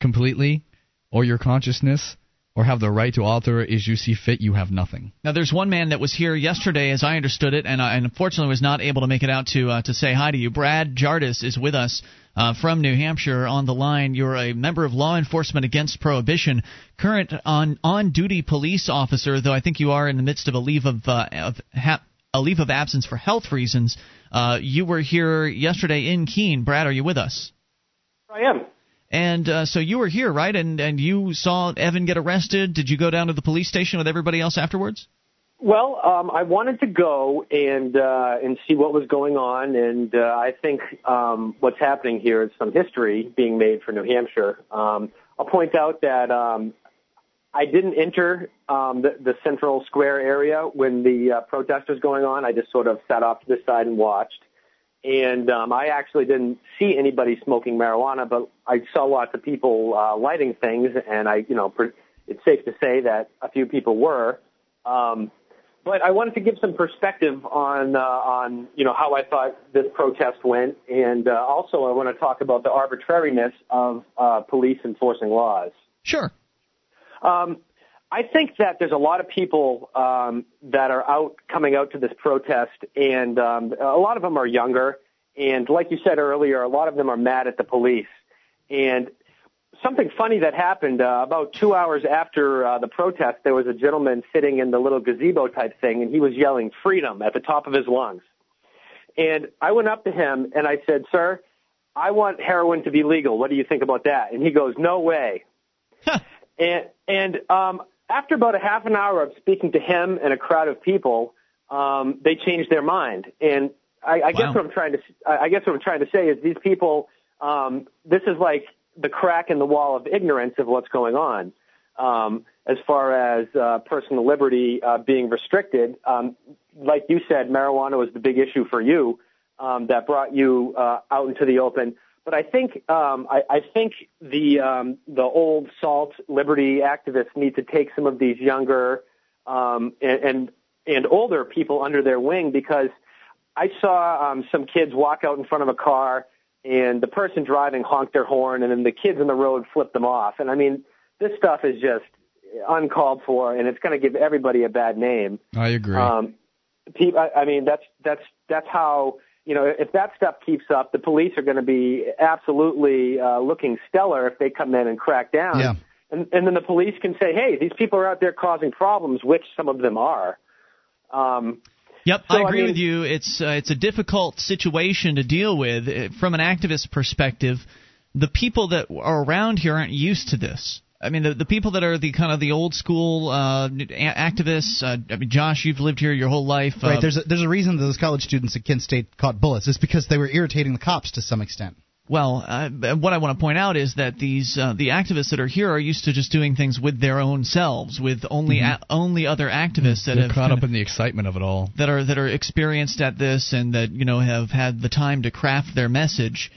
completely or your consciousness, or have the right to alter it as you see fit, you have nothing. Now, there's one man that was here yesterday, as I understood it, and, uh, and unfortunately was not able to make it out to uh, to say hi to you. Brad Jardis is with us uh, from New Hampshire on the line. You're a member of Law Enforcement Against Prohibition, current on on duty police officer, though I think you are in the midst of a leave of uh, of ha- a leave of absence for health reasons. Uh, you were here yesterday in Keene. Brad, are you with us? I am. And uh, so you were here, right? And and you saw Evan get arrested. Did you go down to the police station with everybody else afterwards? Well, um, I wanted to go and uh, and see what was going on, and uh, I think um, what's happening here is some history being made for New Hampshire. Um, I'll point out that um, I didn't enter um, the, the central square area when the uh, protest was going on. I just sort of sat off to the side and watched and um, I actually didn't see anybody smoking marijuana, but I saw lots of people uh, lighting things, and I, you know, per- it's safe to say that a few people were. Um, but I wanted to give some perspective on uh, on you know how I thought this protest went, and uh, also I want to talk about the arbitrariness of uh, police enforcing laws. Sure. Um, I think that there's a lot of people um, that are out coming out to this protest, and um, a lot of them are younger. And like you said earlier, a lot of them are mad at the police. And something funny that happened uh, about two hours after uh, the protest, there was a gentleman sitting in the little gazebo type thing, and he was yelling "freedom" at the top of his lungs. And I went up to him and I said, "Sir, I want heroin to be legal. What do you think about that?" And he goes, "No way." and and um, after about a half an hour of speaking to him and a crowd of people, um, they changed their mind. And I, I wow. guess what I'm trying to I guess what I'm trying to say is these people. Um, this is like the crack in the wall of ignorance of what's going on. um, as far as uh, personal liberty uh, being restricted. Um, like you said, marijuana was the big issue for you um, that brought you uh, out into the open. But I think um, I, I think the um, the old salt liberty activists need to take some of these younger um, and, and and older people under their wing because I saw um, some kids walk out in front of a car and the person driving honked their horn and then the kids in the road flipped them off. And I mean, this stuff is just uncalled for and it's going to give everybody a bad name. I agree. Um, I mean, that's that's that's how you know if that stuff keeps up, the police are going to be absolutely uh, looking stellar if they come in and crack down. Yeah. And, and then the police can say, "Hey, these people are out there causing problems," which some of them are. Um, Yep, So, I I agree mean- with you. It's uh, it's a difficult situation to deal with from an activist perspective. The people that are around here aren't used to this. I mean, the, the people that are the kind of the old school uh, a- activists. Uh, I mean, Josh, you've lived here your whole life. Right. Uh, There's a, there's a reason that those college students at Kent State caught bullets. It's because they were irritating the cops to some extent. Well, uh, what I want to point out is that these uh, the activists that are here are used to just doing things with their own selves, with only a- only other activists that Mm-hmm. They're have caught up in the excitement of it all. that are that are experienced at this and that you know have had the time to craft their message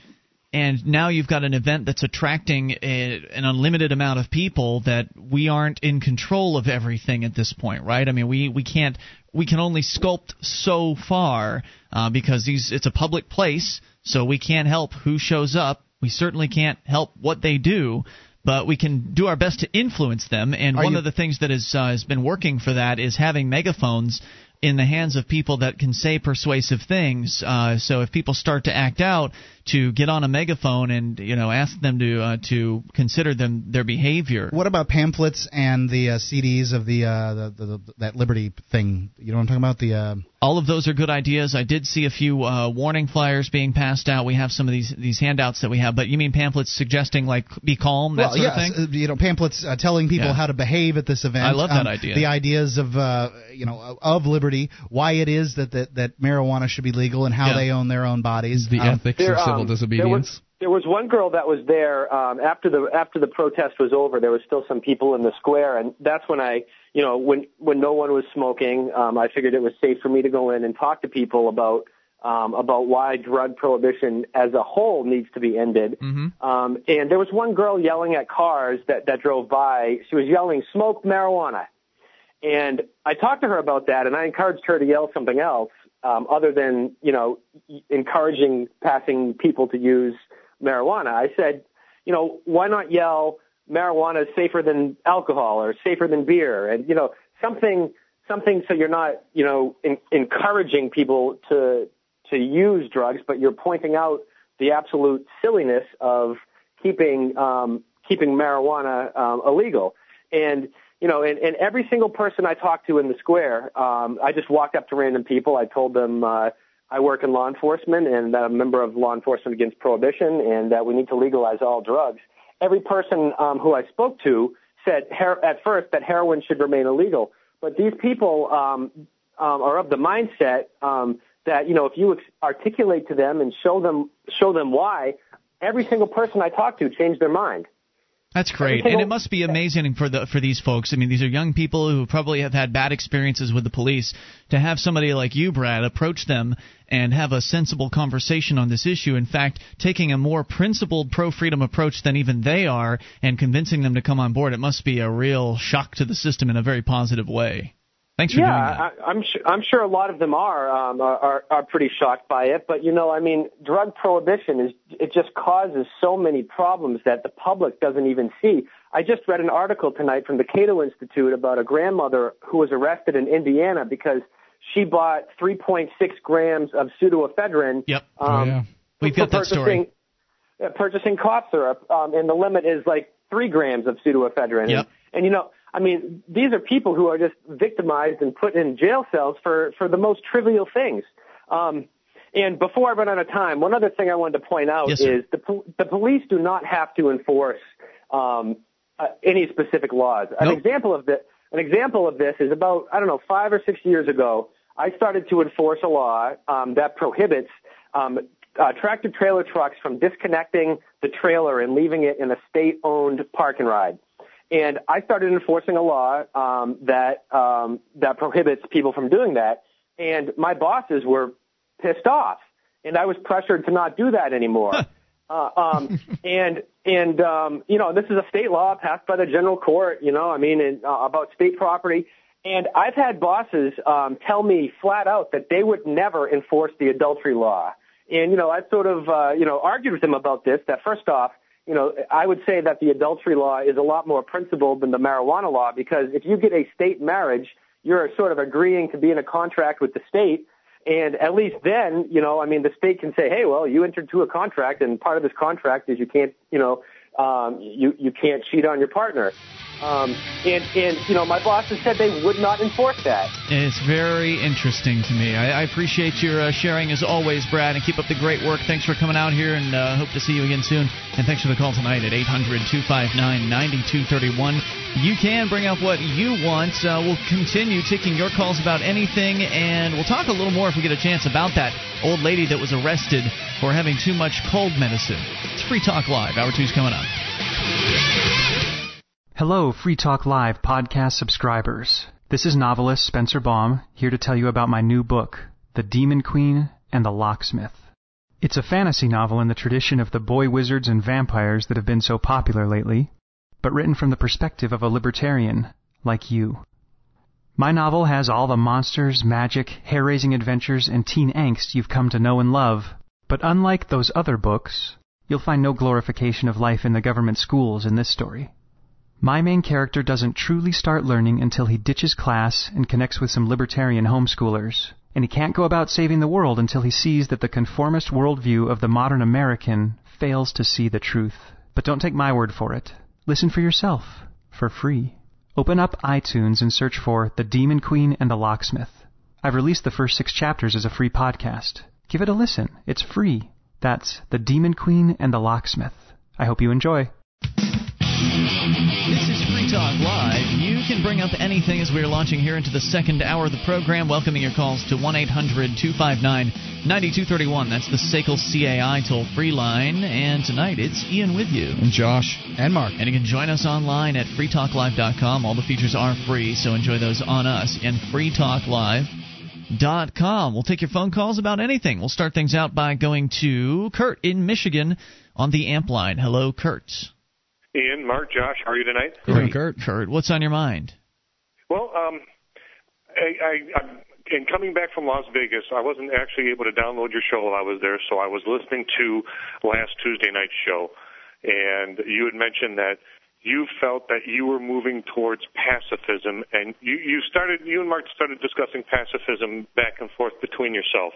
and now you've got an event that's attracting a, an unlimited amount of people that we aren't in control of everything at this point right? I mean we we can't we can only sculpt so far uh, because these it's a public place so we can't help who shows up. We certainly can't help what they do but we can do our best to influence them. And Are one you- of the things that is, uh, has been working for that is having megaphones in the hands of people that can say persuasive things. Uh, so if people start to act out, to get on a megaphone and you know ask them to uh, to consider them their behavior. What about pamphlets and the uh, CDs of the, uh, the, the, the that Liberty thing? You know what I'm talking about? The uh, All of those are good ideas. I did see a few uh, warning flyers being passed out. We have some of these these handouts that we have, but you mean pamphlets suggesting like be calm, that well, sort yes, of thing? uh, you know, pamphlets uh, telling people Yeah. how to behave at this event. I love that Um, idea. The ideas of uh, you know of- of liberty, why it is that that, that marijuana should be legal, and how Yeah. they own their own bodies. The Um, ethics There, of civil um, disobedience. There was, there was one girl that was there um, after the after the protest was over. There was still some people in the square, and that's when I, you know, when when no one was smoking, um, I figured it was safe for me to go in and talk to people about um, about why drug prohibition as a whole needs to be ended. Mm-hmm. Um, and there was one girl yelling at cars that that drove by. She was yelling, "Smoke marijuana." And I talked to her about that, and I encouraged her to yell something else um, other than you know encouraging passing people to use marijuana. I said, you know, why not yell marijuana is safer than alcohol or safer than beer, and you know something something so you're not you know in, encouraging people to to use drugs, but you're pointing out the absolute silliness of keeping um, keeping marijuana um, illegal. And you know, and, and every single person I talked to in the square, um, I just walked up to random people. I told them uh, I work in law enforcement and that I'm a member of Law Enforcement Against Prohibition, and that we need to legalize all drugs. Every person um, who I spoke to said her- at first that heroin should remain illegal, but these people um, um, are of the mindset um, that you know if you ex- articulate to them and show them show them why, every single person I talked to changed their mind. That's great, and it must be amazing for the for these folks. I mean, these are young people who probably have had bad experiences with the police. To have somebody like you, Brad, approach them and have a sensible conversation on this issue. In fact, taking a more principled pro freedom approach than even they are, and convincing them to come on board, it must be a real shock to the system in a very positive way. Thanks for yeah, doing that. I, I'm sure. I'm sure a lot of them are, um, are are pretty shocked by it. But you know, I mean, drug prohibition is it just causes so many problems that the public doesn't even see. I just read an article tonight from the Cato Institute about a grandmother who was arrested in Indiana because she bought 3.6 grams of pseudoephedrine. Yep. oh Um, yeah. We've got that story. purchasing- uh, Purchasing cough syrup, um, and the limit is like three grams of pseudoephedrine. Yep. And, and you know, I mean, these are people who are just victimized and put in jail cells for for the most trivial things. Um, and before I run out of time, one other thing I wanted to point out Yes, is the the police do not have to enforce um, uh, any specific laws. An example of this, an example of this is about I don't know five or six years ago. I started to enforce a law um, that prohibits um, uh, tractor trailer trucks from disconnecting the trailer and leaving it in a state-owned park and ride. And I started enforcing a law um, that um, that prohibits people from doing that. And my bosses were pissed off, and I was pressured to not do that anymore. uh, um, and and um, you know, this is a state law passed by the general court. You know, I mean, in, uh, about state property. And I've had bosses um, tell me flat out that they would never enforce the adultery law. And you know, I sort of uh, you know argued with them about this. That first off, you know, I would say that the adultery law is a lot more principled than the marijuana law because if you get a state marriage, you're sort of agreeing to be in a contract with the state. And at least then, you know, I mean, the state can say, hey, well, you entered into a contract, and part of this contract is you can't, you know, um, you you can't cheat on your partner. Um, and and you know, my bosses said they would not enforce that. It's very interesting to me. I, I appreciate your uh, sharing as always, Brad, and keep up the great work. Thanks for coming out here, and uh, hope to see you again soon. And thanks for the call tonight at 800-259-9231. You can bring up what you want. Uh, we'll continue taking your calls about anything, and we'll talk a little more if we get a chance about that old lady that was arrested for having too much cold medicine. Free Talk Live. Hour two's coming up. Hello, Free Talk Live podcast subscribers. This is novelist Spencer Baum, here to tell you about my new book, The Demon Queen and the Locksmith. It's a fantasy novel in the tradition of the boy wizards and vampires that have been so popular lately, but written from the perspective of a libertarian like you. My novel has all the monsters, magic, hair raising adventures, and teen angst you've come to know and love, but unlike those other books, you'll find no glorification of life in the government schools in this story. My main character doesn't truly start learning until he ditches class and connects with some libertarian homeschoolers. And he can't go about saving the world until he sees that the conformist worldview of the modern American fails to see the truth. But don't take my word for it. Listen for yourself, for free. Open up iTunes and search for The Demon Queen and the Locksmith. I've released the first six chapters as a free podcast. Give it a listen. It's free. That's The Demon Queen and the Locksmith. I hope you enjoy. This is Free Talk Live. You can bring up anything as we're launching here into the second hour of the program, welcoming your calls to 1 800 259 9231. That's the SACL CAI toll free line. And tonight it's Ian with you. And Josh. And Mark. And you can join us online at freetalklive.com. All the features are free, so enjoy those on us and freetalklive.com. We'll take your phone calls about anything. We'll start things out by going to Kurt in Michigan on the amp line. Hello, Kurt. Ian, Mark, Josh, how are you tonight? Great. Kurt. Kurt, what's on your mind? Well, um, I, I, I, in coming back from Las Vegas, I wasn't actually able to download your show while I was there, so I was listening to last Tuesday night's show, and you had mentioned that you felt that you were moving towards pacifism, and you, you started, you and Mark started discussing pacifism back and forth between yourself.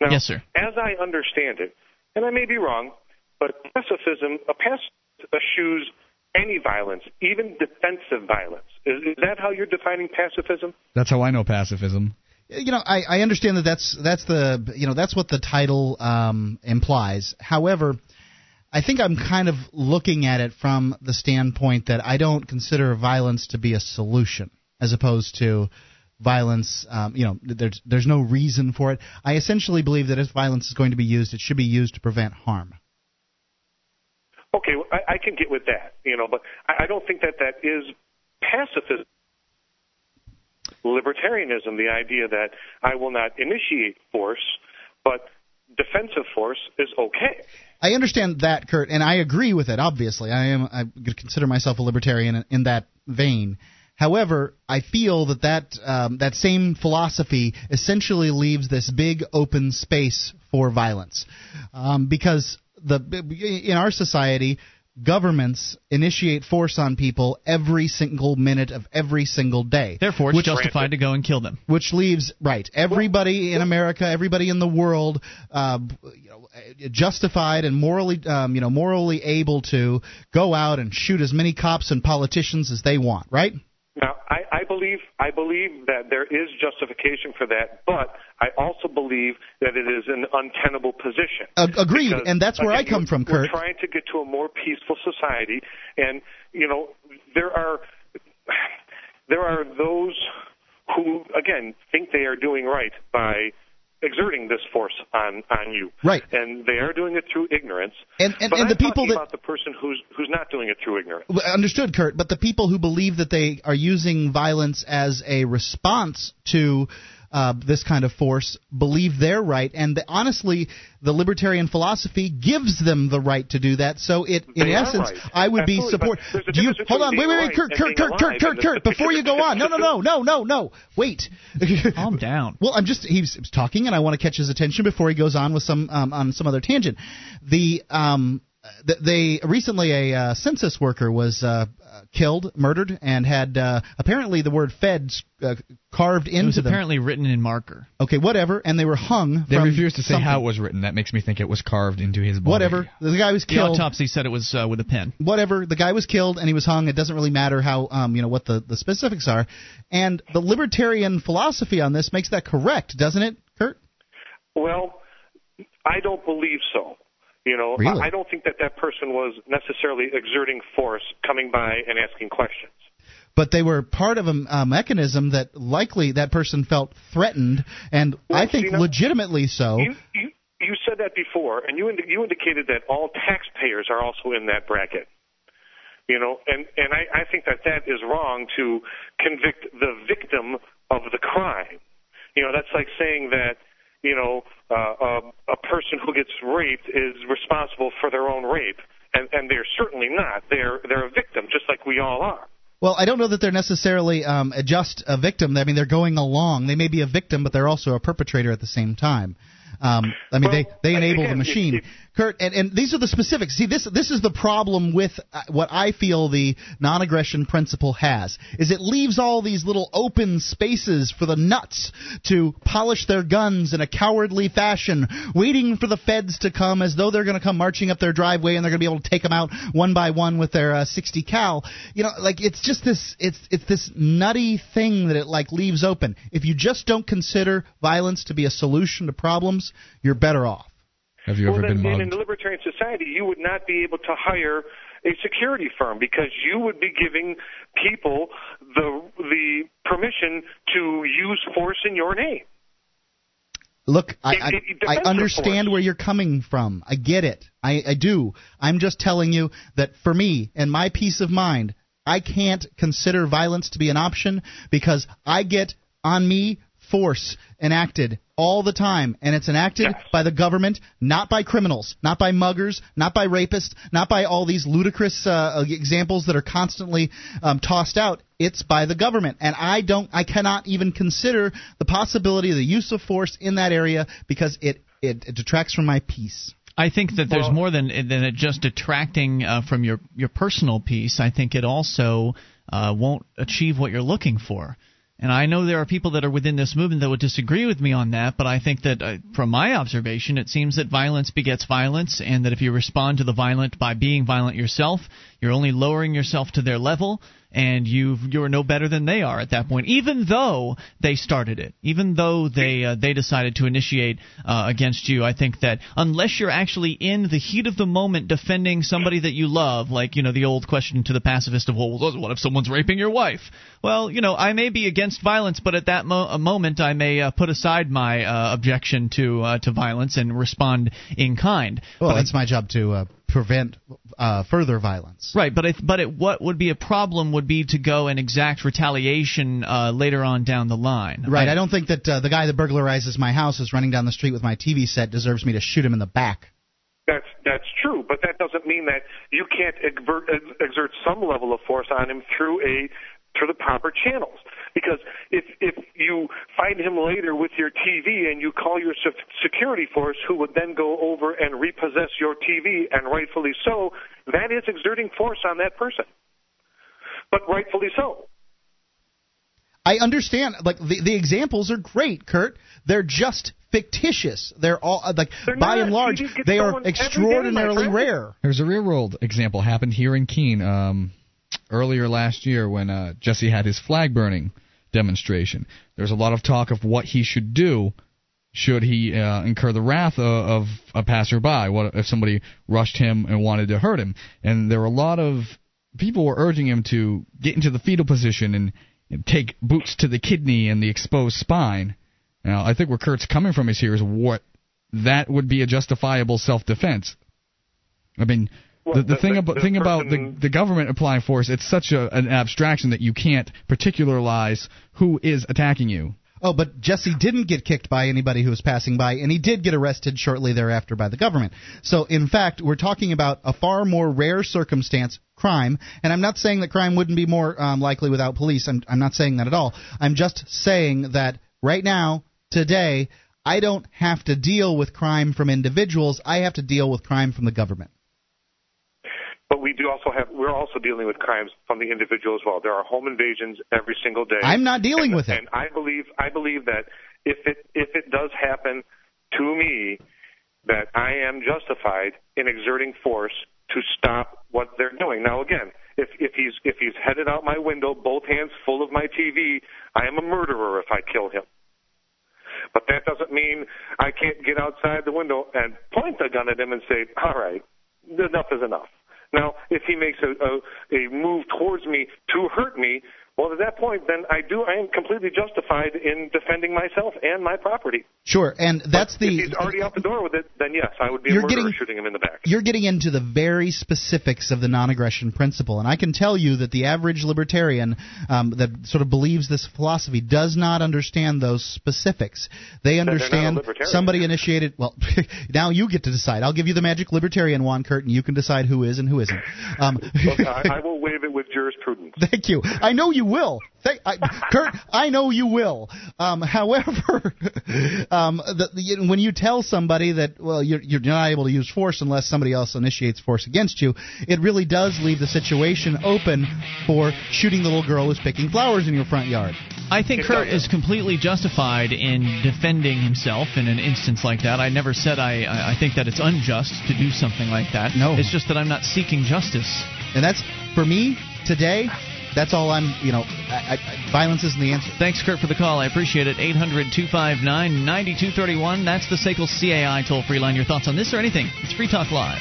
Now, yes, sir. As I understand it, and I may be wrong, but pacifism, a pacifist eschews any violence, even defensive violence. Is, is that how you're defining pacifism? That's how I know pacifism. You know, I, I understand that that's that's the you know that's what the title um, implies. However, I think I'm kind of looking at it from the standpoint that I don't consider violence to be a solution, as opposed to violence. Um, you know, there's there's no reason for it. I essentially believe that if violence is going to be used, it should be used to prevent harm. Okay, well, I, I can get with that, you know, but I, I don't think that that is pacifism. Libertarianism, the idea that I will not initiate force, but defensive force is okay. I understand that, Kurt, and I agree with it. Obviously, I am. I consider myself a libertarian in, in that vein. However, I feel that that um, that same philosophy essentially leaves this big open space for violence, um, because the in our society governments initiate force on people every single minute of every single day. Therefore, it's which, justified to go and kill them. Which leaves right everybody in America, everybody in the world, uh, you know, justified and morally, um, you know, morally able to go out and shoot as many cops and politicians as they want. Right? Now, I, I believe I believe that there is justification for that, but I also believe that it is an untenable position. Uh, agreed, because, and that's where again, I come from, Kurt. We're trying to get to a more peaceful society, and you know there are there are those who again think they are doing right by exerting this force on on you. Right. And they are doing it through ignorance. And and, and the people that about the person who's who's not doing it through ignorance. Understood, Kurt. But the people who believe that they are using violence as a response to uh, this kind of force believe they're right, and the, honestly, the libertarian philosophy gives them the right to do that. So it, in They essence, right. I would be support. but there's a Do you hold on? Wait, wait, wait, Kurt, Kurt, Kurt, Kurt, Kurt, Kurt. Before you go on, no, no, no, no, no, no. Wait. Calm down. Well, I'm just he's talking, and I want to catch his attention before he goes on with some um, on some other tangent. The um, th- they recently a uh, census worker was uh, uh, killed, murdered, and had uh, apparently the word "feds" uh, carved It was into them. apparently written in marker. Okay, whatever, and they were hung. They from refused to say something. how it was written. That makes me think it was carved into his body. Whatever. The guy was killed. The killed. autopsy said it was uh, with a pen. whatever the guy was killed and he was hung it doesn't really matter how um you know what the the specifics are and the libertarian philosophy on this makes that correct doesn't it kurt Well, I don't believe so. You know, Really? I I don't think that that person was necessarily exerting force, coming by and asking questions. but they were part of a, a mechanism that likely that person felt threatened and i think legitimately so You, you you said that before, and you indi- you indicated that all taxpayers are also in that bracket. You know, and and I, I think that that is wrong to convict the victim of the crime. You know, that's like saying that you know uh, a, a person who gets raped is responsible for their own rape, and and they're certainly not. They're they're a victim, just like we all are. well i don't know that they're necessarily um just a victim i mean they're going along they may be a victim but they're also a perpetrator at the same time um, I mean, they they enable the again, machine. it- Kurt, and, and these are the specifics. See, this this is the problem with uh, what I feel the non-aggression principle has is it leaves all these little open spaces for the nuts to polish their guns in a cowardly fashion, waiting for the feds to come as though they're going to come marching up their driveway and they're going to be able to take them out one by one with their uh, 60 cal. You know, like it's just this it's it's this nutty thing that it like leaves open. If you just don't consider violence to be a solution to problems, you're better off. Have you well, ever then, been mugged? in a libertarian society, you would not be able to hire a security firm because you would be giving people the the permission to use force in your name. Look, I, It- I, it- I understand where you're coming from. I get it. I, I do. I'm just telling you that for me and my peace of mind, I can't consider violence to be an option because I get on me force enacted all the time, and it's enacted Yes. by the government, not by criminals, not by muggers, not by rapists, not by all these ludicrous uh, examples that are constantly um, tossed out. It's by the government, and I don't, I cannot even consider the possibility of the use of force in that area because it it, it detracts from my peace. I think that there's Well- more than than it just detracting uh, from your your personal peace. I think it also uh, won't achieve what you're looking for. And I know there are people that are within this movement that would disagree with me on that, but I think that uh, from my observation, it seems that violence begets violence, and that if you respond to the violent by being violent yourself, you're only lowering yourself to their level, and you you're no better than they are at that point. Even though they started it, even though they uh, they decided to initiate uh, against you, I think that unless you're actually in the heat of the moment defending somebody that you love, like you know the old question to the pacifist of well, what if someone's raping your wife? Well, you know I may be against violence, but at that mo- moment I may uh, put aside my uh, objection to uh, to violence and respond in kind. Well, But I- my job to uh, prevent uh, further violence. Right, but if, but it, what would be a problem would be to go and exact retaliation uh, later on down the line. Right. I don't think that uh, the guy that burglarizes my house is running down the street with my TV set deserves me to shoot him in the back. That's that's true, but that doesn't mean that you can't exert, exert some level of force on him through a through the proper channels. Because if if you find him later with your TV and you call your se- security force, who would then go over and repossess your TV, and rightfully so, that is exerting force on that person. But rightfully so. I understand. Like the the examples are great, Kurt. They're just fictitious. They're all uh, like They're by not. and large they are someone every day, my extraordinarily friend. rare. There's a real world example happened here in Keene um, earlier last year when uh, Jesse had his flag burning demonstration. There's a lot of talk of what he should do should he uh, incur the wrath of, of a passerby. What if somebody rushed him and wanted to hurt him? And there were a lot of people were urging him to get into the fetal position and, and take boots to the kidney and the exposed spine. Now, I think where Kurt's coming from is here is what that would be a justifiable self-defense. I mean, Well, the, the the- thing the- about the thing about the the government applying force, it's such a, an abstraction that you can't particularize who is attacking you. Oh, but Jesse didn't get kicked by anybody who was passing by, and he did get arrested shortly thereafter by the government. So, in fact, we're talking about a far more rare circumstance, crime. And I'm not saying that crime wouldn't be more um, likely without police. I'm, I'm not saying that at all. I'm just saying that right now, today, I don't have to deal with crime from individuals. I have to deal with crime from the government. But we do also have we're also dealing with crimes from the individual as well. There are home invasions every single day. I'm not dealing and, with it. And I believe I believe that if it if it does happen to me, that I am justified in exerting force to stop what they're doing. Now again, if if he's if he's headed out my window, both hands full of my TV, I am a murderer if I kill him. But that doesn't mean I can't get outside the window and point the gun at him and say, "All right, enough is enough." Now, if he makes a, a, a move towards me to hurt me, well, at that point, then I do I am completely justified in defending myself and my property. Sure, and that's If the he's already out the door with it, then yes, I would be You're getting- shooting him in the back. you're getting into the very specifics of the non-aggression principle, and I can tell you that the average libertarian um, that sort of believes this philosophy does not understand those specifics. They Then not a understand somebody initiated. Well, now you get to decide. I'll give you the magic libertarian wand, Kurt, and you can decide who is and who isn't. Um, Look, I, I will waive it with jurisprudence. Thank you. I know you will. Thank, I, Kurt, I know you will. Um, however, um, the, the, when you tell somebody that well you're, you're not able to use force unless somebody else initiates force against you, it really does leave the situation open for shooting the little girl who's picking flowers in your front yard. I think Kurt is completely justified in defending himself in an instance like that. I never said I I I think that it's unjust to do something like that. No. It's just that I'm not seeking justice. And that's for me today. That's all I'm. You know, I, I, violence isn't the answer. Thanks, Kurt, for the call. I appreciate it. 800 259 9231. That's the SACL CAI toll free line. Your thoughts on this or anything? It's Free Talk Live.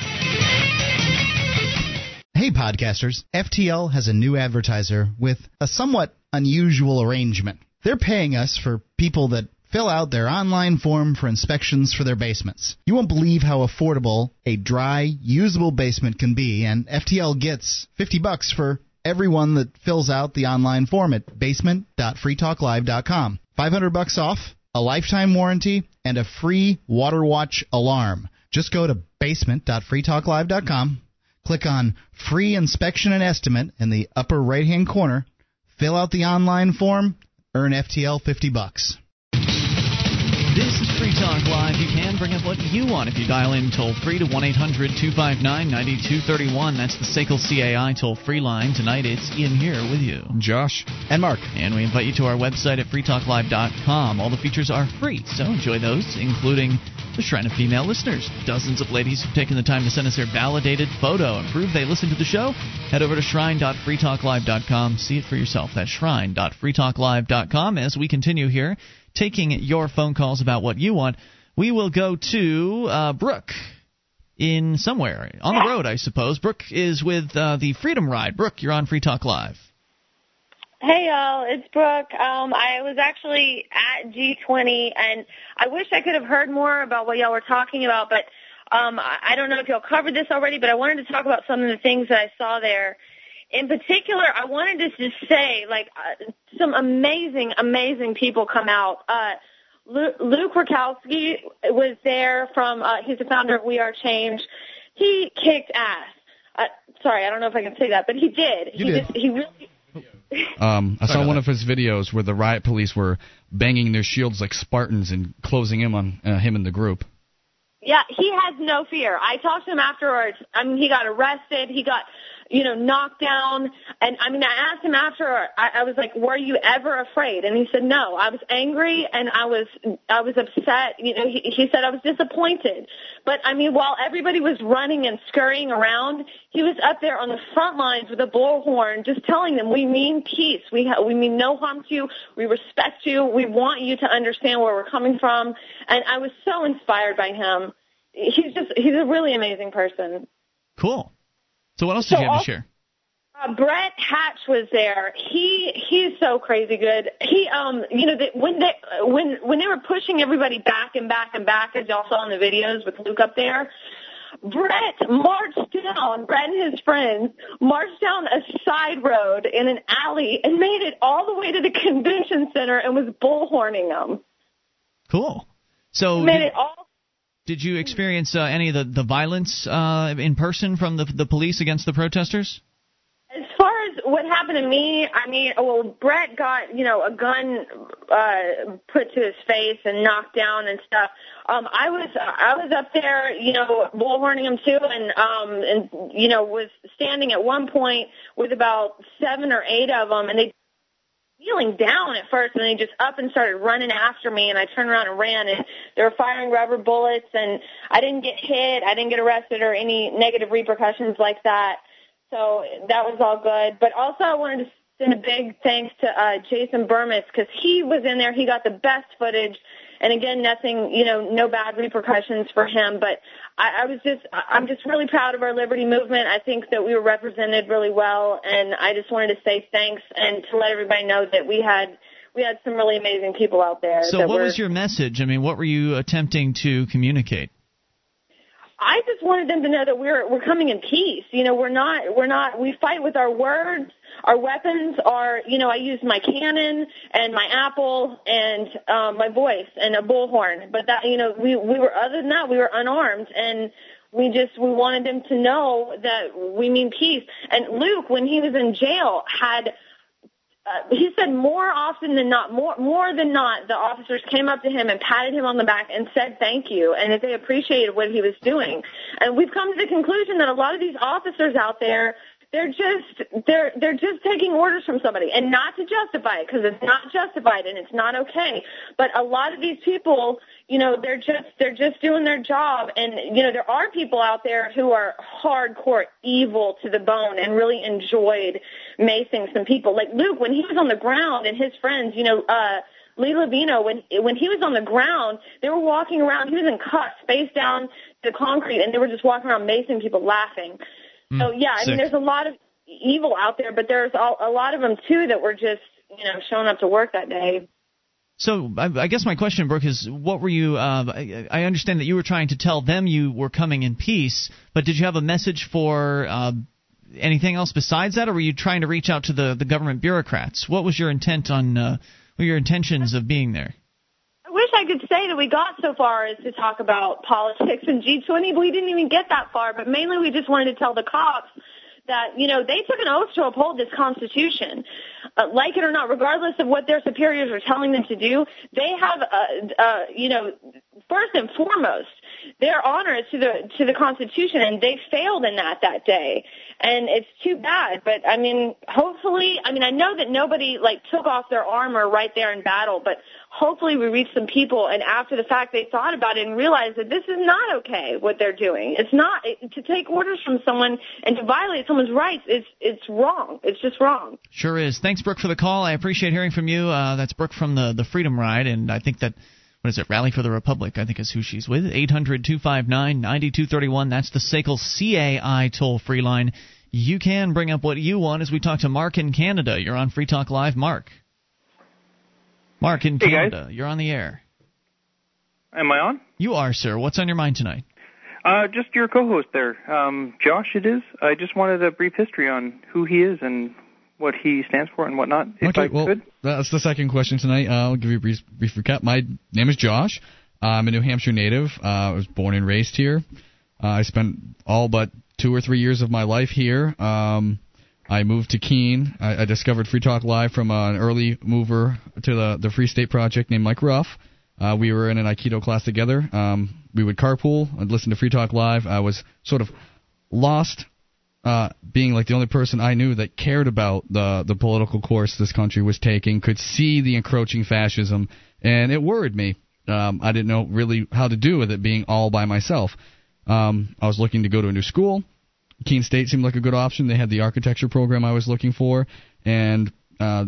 Hey, podcasters. FTL has a new advertiser with a somewhat unusual arrangement. They're paying us for people that fill out their online form for inspections for their basements. You won't believe how affordable a dry, usable basement can be, and FTL gets 50 bucks for everyone that fills out the online form at basement.freetalklive.com. 500 bucks off, a lifetime warranty, and a free water watch alarm. Just go to basement.freetalklive.com Click on Free Inspection and Estimate in the upper right hand corner. Fill out the online form. Earn FTL 50 bucks. This is Free Talk Live. You can bring up what you want if you dial in toll free to 1 800 259 9231. That's the SACL CAI toll free line. Tonight it's Ian here with you. Josh. And Mark. And we invite you to our website at freetalklive.com. All the features are free, so enjoy those, including the Shrine of Female Listeners. Dozens of ladies who've taken the time to send us their validated photo and prove they listen to the show. Head over to shrine.freetalklive.com. See it for yourself. That's shrine.freetalklive.com. As we continue here, taking your phone calls about what you want, we will go to uh, Brooke in somewhere on the road, I suppose. Brooke is with uh, the Freedom Ride. Brooke, you're on Free Talk Live. Hey y'all, it's Brooke. Um, I was actually at G20, and I wish I could have heard more about what y'all were talking about, but um, I I don't know if y'all covered this already, but I wanted to talk about some of the things that I saw there. In particular, I wanted to just say, like, uh, some amazing, amazing people come out. Uh, Lu- Luke Rudkowski was there from, uh, he's the founder of We Are Change. He kicked ass. Uh, sorry, I don't know if I can say that, but he did. You he did. just, he really, Um, I saw one of his videos where the riot police were banging their shields like Spartans and closing in on uh, him and the group. Yeah, he has no fear. I talked to him afterwards. I mean, he got arrested. He got, you know, knocked down. And I mean, I asked him after. I, I was like, "Were you ever afraid?" And he said, "No. I was angry and I was, I was upset. You know, he, he said I was disappointed. But I mean, while everybody was running and scurrying around, he was up there on the front lines with a bullhorn, just telling them, "We mean peace. We ha- we mean no harm to you. We respect you. We want you to understand where we're coming from." And I was so inspired by him. He's just he's a really amazing person. Cool. So what else did So you have to share? Uh, Brett Hatch was there. He he's so crazy good. He um you know that when they when when they were pushing everybody back and back and back as y'all saw in the videos with Luke up there. Brett marched down, Brett and his friends marched down a side road in an alley and made it all the way to the convention center and was bullhorning them. Cool. So Made it all did you experience uh, any of the the violence uh, in person from the the police against the protesters? As far as what happened to me, I mean, well, Brett got you know a gun uh, put to his face and knocked down and stuff. Um, I was I was up there, you know, bullhorning him too, and um, and you know was standing at one point with about seven or eight of them, and they kneeling down at first and they just up and started running after me and I turned around and ran and they were firing rubber bullets and I didn't get hit, I didn't get arrested or any negative repercussions like that. So that was all good. But also I wanted to send a big thanks to uh Jason Bermas because he was in there, he got the best footage and again nothing you know no bad repercussions for him but I, I was just i'm just really proud of our liberty movement i think that we were represented really well and i just wanted to say thanks and to let everybody know that we had we had some really amazing people out there So what were, was your message? I mean, what were you attempting to communicate? I just wanted them to know that we're we're coming in peace. You know, we're not we're not we fight with our words. Our weapons are, you know, I use my Canon and my apple and um, my voice and a bullhorn. But that, you know, we we were other than that, we were unarmed and we just we wanted them to know that we mean peace. And Luke, when he was in jail, had uh, he said more often than not, more more than not, the officers came up to him and patted him on the back and said thank you, and that they appreciated what he was doing. And we've come to the conclusion that a lot of these officers out there, they're just they're they're just taking orders from somebody, and not to justify it because it's not justified and it's not okay. But a lot of these people, you know, they're just they're just doing their job, and you know, there are people out there who are hardcore evil to the bone and really enjoyed macing some people. Like Luke, when he was on the ground and his friends, you know, uh Lee Levino, when when he was on the ground, they were walking around. He was in cuffs, face down to the concrete, and they were just walking around macing people, laughing. so yeah, I mean, there's a lot of evil out there, but there's a, a lot of them too that were just you know showing up to work that day. So I, I guess my question, Brooke, is what were you? Uh, I, I understand that you were trying to tell them you were coming in peace, but did you have a message for uh, anything else besides that, or were you trying to reach out to the the government bureaucrats? What was your intent on? Uh, your intentions of being there? I wish I could say that we got so far as to talk about politics and G20, but we didn't even get that far. But mainly, we just wanted to tell the cops that you know they took an oath to uphold this Constitution, uh, like it or not, regardless of what their superiors are telling them to do. They have, uh, uh, you know, first and foremost, their honor to the to the Constitution, and they failed in that that day. And it's too bad, but I mean, hopefully, I mean, I know that nobody like took off their armor right there in battle, but hopefully we reach some people and after the fact they thought about it and realized that this is not okay what they're doing. It's not it, to take orders from someone and to violate someone's rights. It's it's wrong. It's just wrong. Sure is. Thanks, Brooke, for the call. I appreciate hearing from you. Uh, that's Brooke from the the Freedom Ride, and I think that. What is it? Rally for the Republic, I think is who she's with. 800 259 9231. That's the SACL CAI toll free line. You can bring up what you want as we talk to Mark in Canada. You're on Free Talk Live. Mark. Mark in Hey, guys. Canada. You're on the air. Am I on? You are, sir. What's on your mind tonight? Uh, just your co-host there, um, Josh. It is. I just wanted a brief history on who he is and what he stands for and whatnot. If okay, I well, could. that's the second question tonight. Uh, I'll give you a brief, brief recap. My name is Josh. I'm a New Hampshire native. Uh, I was born and raised here. Uh, I spent all but two or three years of my life here. Um, I moved to Keene. I, I discovered Free Talk Live from uh, an early mover to the the Free State Project named Mike Ruff. Uh, we were in an Aikido class together. Um, we would carpool and listen to Free Talk Live. I was sort of lost uh, being like the only person I knew that cared about the the political course this country was taking, could see the encroaching fascism, and it worried me. Um, I didn't know really how to do with it being all by myself. Um, I was looking to go to a new school. Keene State seemed like a good option. They had the architecture program I was looking for, and uh,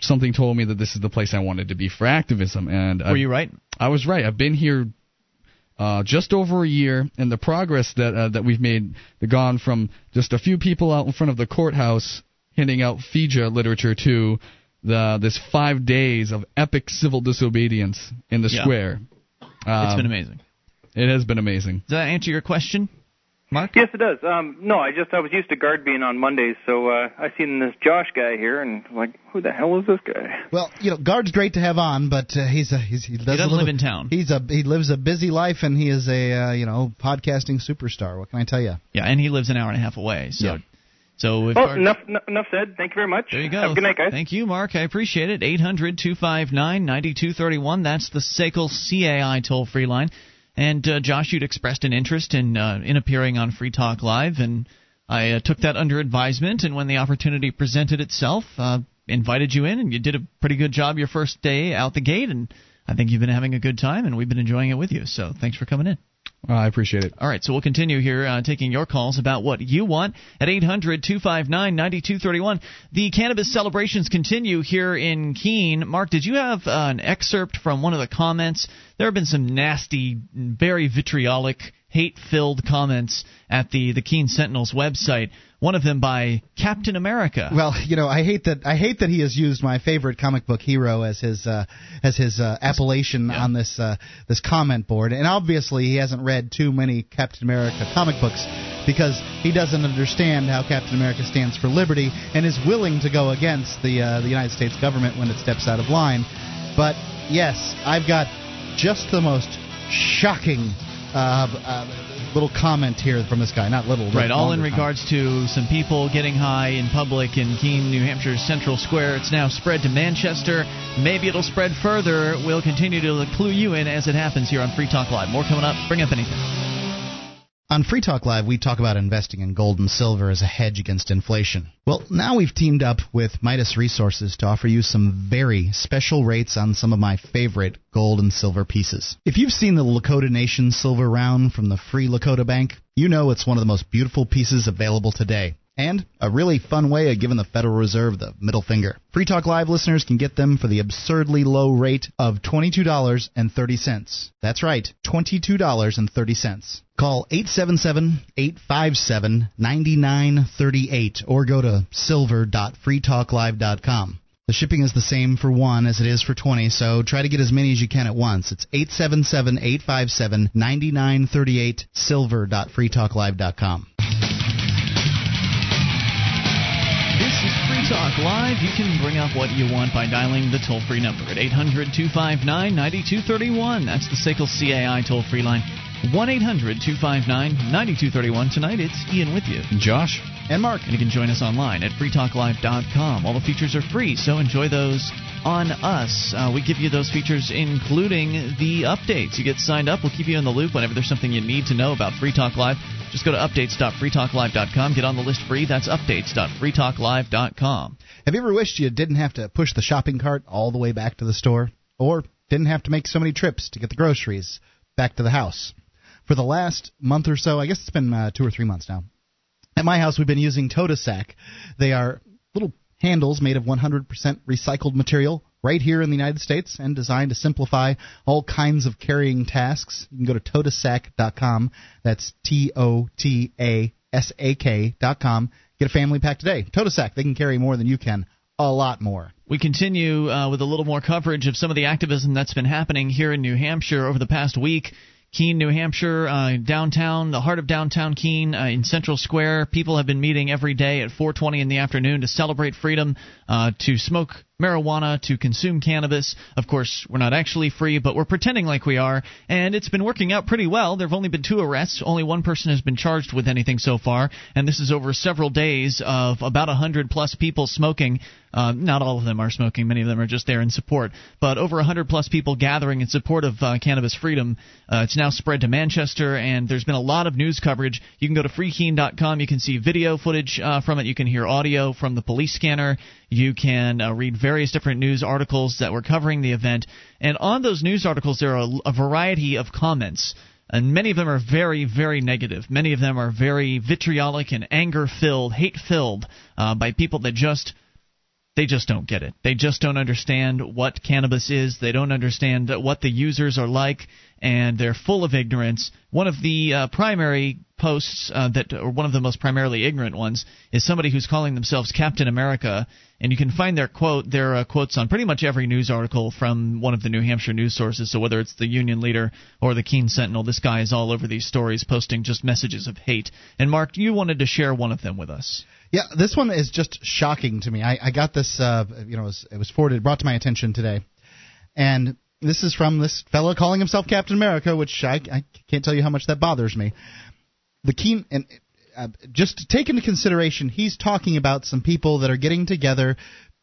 something told me that this is the place I wanted to be for activism. And Were you right? I was right. I've been here uh, just over a year, and the progress that uh, that we've made, gone from just a few people out in front of the courthouse handing out FIJA literature to the this five days of epic civil disobedience in the Yeah. square. Um, it's been amazing. It has been amazing. Does that answer your question, Mark? Yes, it does. Um, no, I just I was used to Gard being on Mondays, so uh, I seen this Josh guy here, and like, who the hell is this guy? Well, you know, Gard's great to have on, but uh, he's a he's, he, does doesn't a live in town. He's a he lives a busy life, and he is a uh, you know podcasting superstar. What can I tell you? Yeah, and he lives an hour and a half away. So, Yeah. so if Oh, Gard- enough, n- enough said. Thank you very much. There you go. Have a good night, guys. Thank you, Mark. I appreciate it. 800 259 9231. That's the SACL CAI toll free line. And uh, Josh, you'd expressed an interest in uh, in appearing on Free Talk Live, and I uh, took that under advisement. And when the opportunity presented itself, uh, invited you in, and you did a pretty good job your first day out the gate. And I think you've been having a good time, and we've been enjoying it with you. So thanks for coming in. Uh, I appreciate it. All right, so we'll continue here uh, taking your calls about what you want at 800 259 9231. The cannabis celebrations continue here in Keene. Mark, did you have uh, an excerpt from one of the comments? There have been some nasty, very vitriolic, hate filled comments at the, the Keene Sentinel's website. One of them by Captain America. Well, you know, I hate that I hate that he has used my favorite comic book hero as his uh, as his uh, appellation on this uh, this comment board, and obviously he hasn't read too many Captain America comic books because he doesn't understand how Captain America stands for liberty and is willing to go against the uh, the United States government when it steps out of line. But yes, I've got just the most shocking uh, uh, little comment here from this guy. Not little, Right, all in longer comment. regards to some people getting high in public in Keene, New Hampshire's Central Square. It's now spread to Manchester. Maybe it'll spread further. We'll continue to clue you in as it happens here on Free Talk Live. More coming up. Bring up anything. On Free Talk Live, we talk about investing in gold and silver as a hedge against inflation. Well, now we've teamed up with Midas Resources to offer you some very special rates on some of my favorite gold and silver pieces. If you've seen the Lakota Nation silver round from the Free Lakota Bank, you know it's one of the most beautiful pieces available today. And a really fun way of giving the Federal Reserve the middle finger. Free Talk Live listeners can get them for the absurdly low rate of $22.30. That's right, $22.30. Call 877-857-9938 or go to silver.freetalklive.com. The shipping is the same for one as it is for 20, so try to get as many as you can at once. It's 877-857-9938 silver.freetalklive.com. Talk Live. You can bring up what you want by dialing the toll free number at 800 259 9231. That's the SACL CAI toll free line. 1 800 259 9231. Tonight it's Ian with you. Josh. And Mark. And you can join us online at freetalklive.com. All the features are free, so enjoy those on us. Uh, we give you those features, including the updates. You get signed up, we'll keep you in the loop whenever there's something you need to know about Free Talk Live. Just go to updates.freetalklive.com. Get on the list free. That's updates.freetalklive.com. Have you ever wished you didn't have to push the shopping cart all the way back to the store? Or didn't have to make so many trips to get the groceries back to the house? For the last month or so, I guess it's been uh, two or three months now, at my house we've been using Totasak. They are little handles made of 100% recycled material right here in the United States and designed to simplify all kinds of carrying tasks. You can go to totasak.com. That's T O T A S A K.com. Get a family pack today. Totasak, they can carry more than you can. A lot more. We continue uh, with a little more coverage of some of the activism that's been happening here in New Hampshire over the past week. Keene, New Hampshire, uh, downtown, the heart of downtown Keene, uh, in Central Square. People have been meeting every day at 4:20 in the afternoon to celebrate freedom, uh, to smoke marijuana, to consume cannabis. Of course, we're not actually free, but we're pretending like we are, and it's been working out pretty well. There have only been two arrests. Only one person has been charged with anything so far, and this is over several days of about 100 plus people smoking. Uh, not all of them are smoking. Many of them are just there in support. But over 100 plus people gathering in support of uh, cannabis freedom. Uh, it's now spread to Manchester, and there's been a lot of news coverage. You can go to freekeene.com. You can see video footage uh, from it. You can hear audio from the police scanner. You can uh, read various different news articles that were covering the event. And on those news articles, there are a, a variety of comments. And many of them are very, very negative. Many of them are very vitriolic and anger filled, hate filled uh, by people that just they just don't get it. They just don't understand what cannabis is. They don't understand what the users are like, and they're full of ignorance. One of the uh, primary posts uh, that, or one of the most primarily ignorant ones, is somebody who's calling themselves Captain America, and you can find their quote, their uh, quotes on pretty much every news article from one of the New Hampshire news sources. So whether it's the Union Leader or the Keene Sentinel, this guy is all over these stories, posting just messages of hate. And Mark, you wanted to share one of them with us. Yeah, this one is just shocking to me. I, I got this, uh, you know, it was, it was forwarded, brought to my attention today, and this is from this fellow calling himself Captain America, which I, I can't tell you how much that bothers me. The keen and uh, just take into consideration, he's talking about some people that are getting together,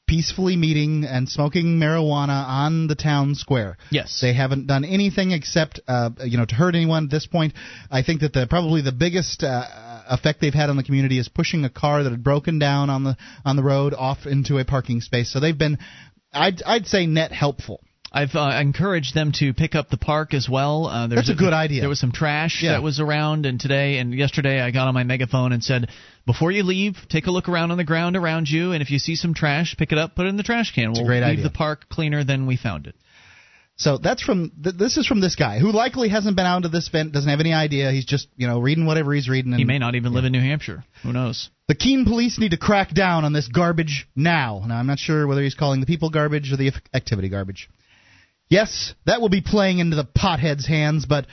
peacefully meeting and smoking marijuana on the town square. Yes, they haven't done anything except, uh, you know, to hurt anyone at this point. I think that the probably the biggest. Uh, effect they've had on the community is pushing a car that had broken down on the on the road off into a parking space. So they've been, I'd I'd say, net helpful. I've uh, encouraged them to pick up the park as well. Uh, That's a, good idea. There was some trash yeah. that was around, and today and yesterday I got on my megaphone and said, before you leave, take a look around on the ground around you, and if you see some trash, pick it up, put it in the trash can. We'll leave idea. the park cleaner than we found it. So that's from th- this is from this guy who likely hasn't been out to this event, doesn't have any idea. He's just you know reading whatever he's reading. And, he may not even live in New Hampshire. Who knows? The Keene police need to crack down on this garbage now. Now I'm not sure whether he's calling the people garbage or the activity garbage. Yes, that will be playing into the potheads' hands, but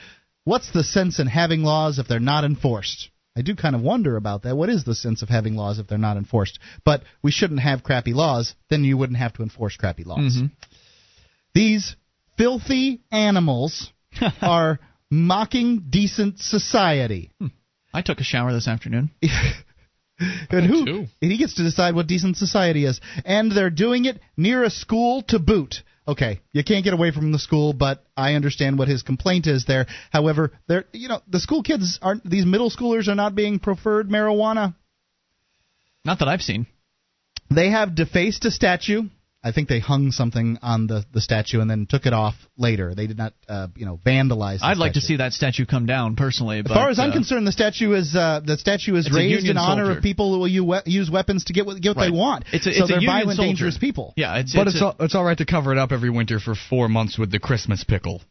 what's the sense in having laws if they're not enforced? I do kind of wonder about that. What is the sense of having laws if they're not enforced? But we shouldn't have crappy laws, then you wouldn't have to enforce crappy laws. Mm-hmm. These filthy animals are mocking decent society. Hmm. I took a shower this afternoon. and who and he gets to decide what decent society is. And they're doing it near a school to boot. Okay, you can't get away from the school, but I understand what his complaint is there. However, they're you know the school kids aren't these middle schoolers are not being preferred marijuana. Not that I've seen. They have defaced a statue. I think they hung something on the, the statue and then took it off later. They did not, uh, you know, vandalize. It. I'd like to see that statue come down personally. As but, far as I'm uh, concerned, the statue is uh, the statue is raised in honor soldier. of people who will we- use weapons to get what, get what Right. they want. It's a- so it's a they're Union violent, soldier. dangerous people. Yeah, it's but it's, it's all, it's all right to cover it up every winter for four months with the Christmas pickle.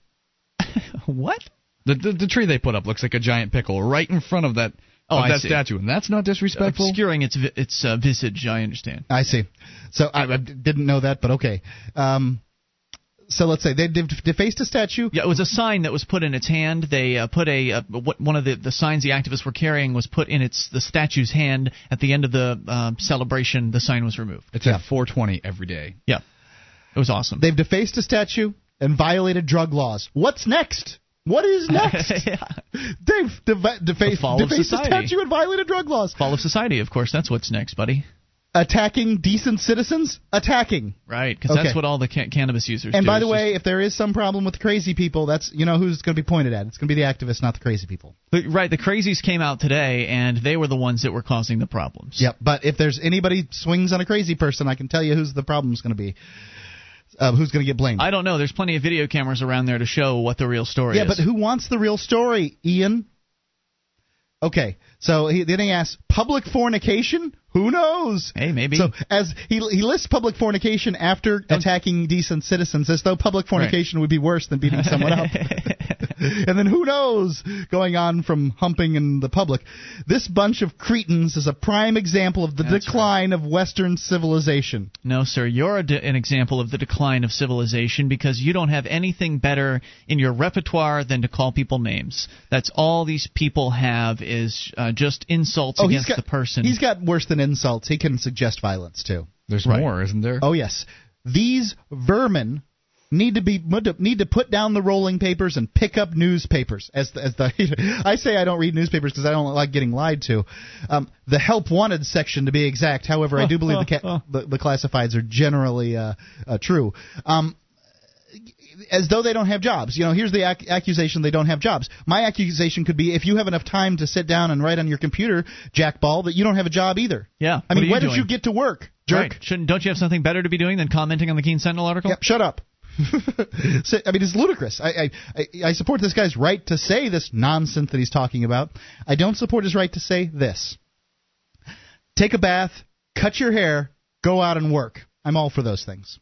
what? The, the the tree they put up looks like a giant pickle right in front of that Oh, of I that see. statue, and that's not disrespectful. obscuring its vi- its uh, visage. I understand. I see. So I, I didn't know that, but okay. Um, so let's say they defaced a statue. Yeah, it was a sign that was put in its hand. They uh, put a uh, what, one of the, the signs the activists were carrying was put in its the statue's hand. At the end of the uh, celebration, the sign was removed. It's at 420 every day. Yeah, it was awesome. They've defaced a statue and violated drug laws. What's next? What is next? They've defa- defa- fall of society. statue and violated drug laws. Fall of society, of course. That's what's next, buddy. Attacking decent citizens? Attacking. Right, because Okay. that's what all the ca- cannabis users And do. by the way, if there is some problem with the crazy people, that's you know who's going to be pointed at. It's going to be the activists, not the crazy people. just- right, the crazies came out today, and they were the ones that were causing the problems. Yep. But if there's anybody swings on a crazy person, I can tell you who's the problem's going to be. Uh, who's going to get blamed? I don't know. There's plenty of video cameras around there to show what the real story yeah, is. but who wants the real story, Ian? Okay, so he, then he asks, public fornication? Who knows? Hey, maybe. So as he he lists public fornication after attacking decent citizens, as though public fornication would be worse than beating someone up. and then who knows going on from humping in the public. This bunch of cretins is a prime example of the That's decline of Western civilization. No, sir. You're a de- an example of the decline of civilization because you don't have anything better in your repertoire than to call people names. That's all these people have is uh, just insults Oh, against got- the person. He's got worse than insults. He can suggest violence too. There's Right. more, isn't there? Oh yes, these vermin need to be need to put down the rolling papers and pick up newspapers. As the, as the I say, I don't read newspapers because I don't like getting lied to. Um, the help wanted section, to be exact. However, I do believe the ca- the, the classifieds are generally uh, uh, true. Um, as though they don't have jobs. You know, here's the ac- accusation they don't have jobs. My accusation could be if you have enough time to sit down and write on your computer, Jackball, that you don't have a job either. yeah. I mean, when did you get to work, jerk? Right. Shouldn't don't you have something better to be doing than commenting on the Keene Sentinel article? Yep, shut up. So, I mean, it's ludicrous. I I I support this guy's right to say this nonsense that he's talking about. I don't support his right to say this. Take a bath, cut your hair, go out and work. I'm all for those things.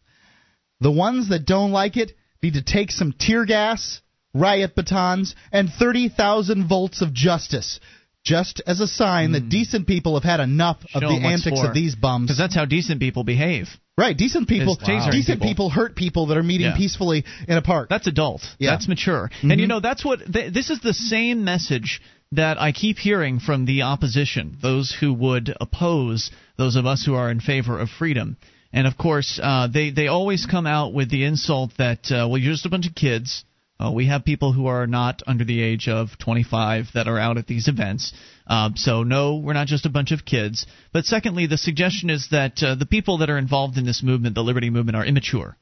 The ones that don't like it need to take some tear gas, riot batons, and 30,000 volts of justice. Just as a sign that decent people have had enough of Hmm. Show the 'em what's antics for. of these bums. Because that's how decent people behave. Right, decent people, tasering decent people. people. hurt people that are meeting Yeah. peacefully in a park. That's adult. Yeah. That's mature. Mhm. And you know, that's what th- this is the same message that I keep hearing from the opposition, those who would oppose those of us who are in favor of freedom. And of course, uh, they they always come out with the insult that uh, well, you're just a bunch of kids. Uh, we have people who are not under the age of 25 that are out at these events. Uh, so, no, we're not just a bunch of kids. But secondly, the suggestion is that uh, the people that are involved in this movement, the liberty movement, are immature.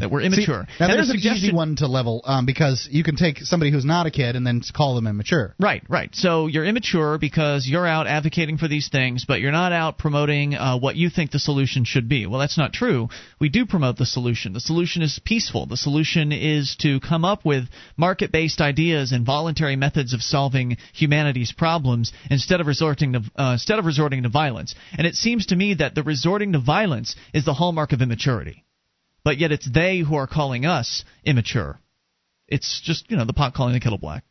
That we're immature. See, now And the there's an suggestion- easy one to level um, because you can take somebody who's not a kid and then call them immature. Right, right. So you're immature because you're out advocating for these things, but you're not out promoting uh, what you think the solution should be. Well, that's not true. We do promote the solution. The solution is peaceful. The solution is to come up with market based ideas and voluntary methods of solving humanity's problems instead of resorting to uh, instead of resorting to violence. And it seems to me that the resorting to violence is the hallmark of immaturity. But yet it's they who are calling us immature. It's just, you know, the pot calling the kettle black.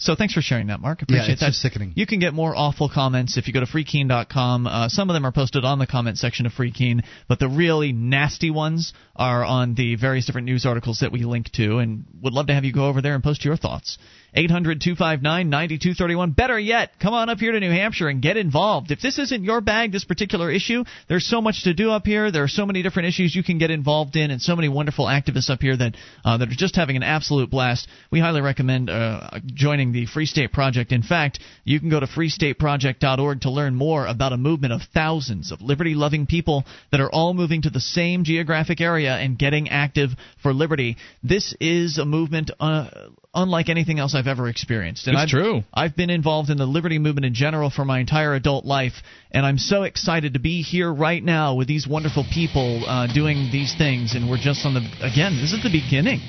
So thanks for sharing that, Mark. Appreciate yeah, it's that. just sickening. You can get more awful comments if you go to freekeene.com. Uh, some of them are posted on the comment section of Free Keene, but the really nasty ones are on the various different news articles that we link to, and would love to have you go over there and post your thoughts. 800 259 9231. Better yet, come on up here to New Hampshire and get involved. If this isn't your bag, this particular issue, there's so much to do up here. There are so many different issues you can get involved in, and so many wonderful activists up here that uh, that are just having an absolute blast. We highly recommend uh, joining the Free State Project. In fact, you can go to freestateproject.org to learn more about a movement of thousands of liberty loving people that are all moving to the same geographic area and getting active for liberty. This is a movement uh, unlike anything else I've ever experienced. And It's I've, true. I've been involved in the liberty movement in general for my entire adult life, and I'm so excited to be here right now with these wonderful people uh, doing these things. And we're just on the again. This is the beginning.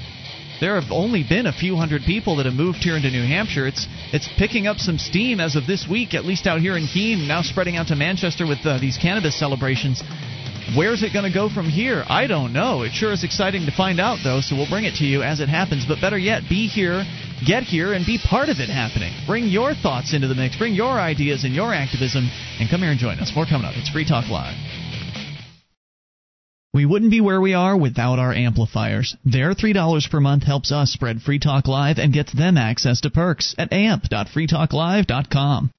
There have only been a few hundred people that have moved here into New Hampshire. It's it's picking up some steam as of this week, at least out here in Keene. Now spreading out to Manchester with uh, these cannabis celebrations. Where's it going to go from here? I don't know. It sure is exciting to find out, though, so we'll bring it to you as it happens. But better yet, be here, get here, and be part of it happening. Bring your thoughts into the mix, bring your ideas and your activism, and come here and join us. More coming up. It's Free Talk Live. We wouldn't be where we are without our amplifiers. Their $3 per month helps us spread Free Talk Live and gets them access to perks at amp.freetalklive.com.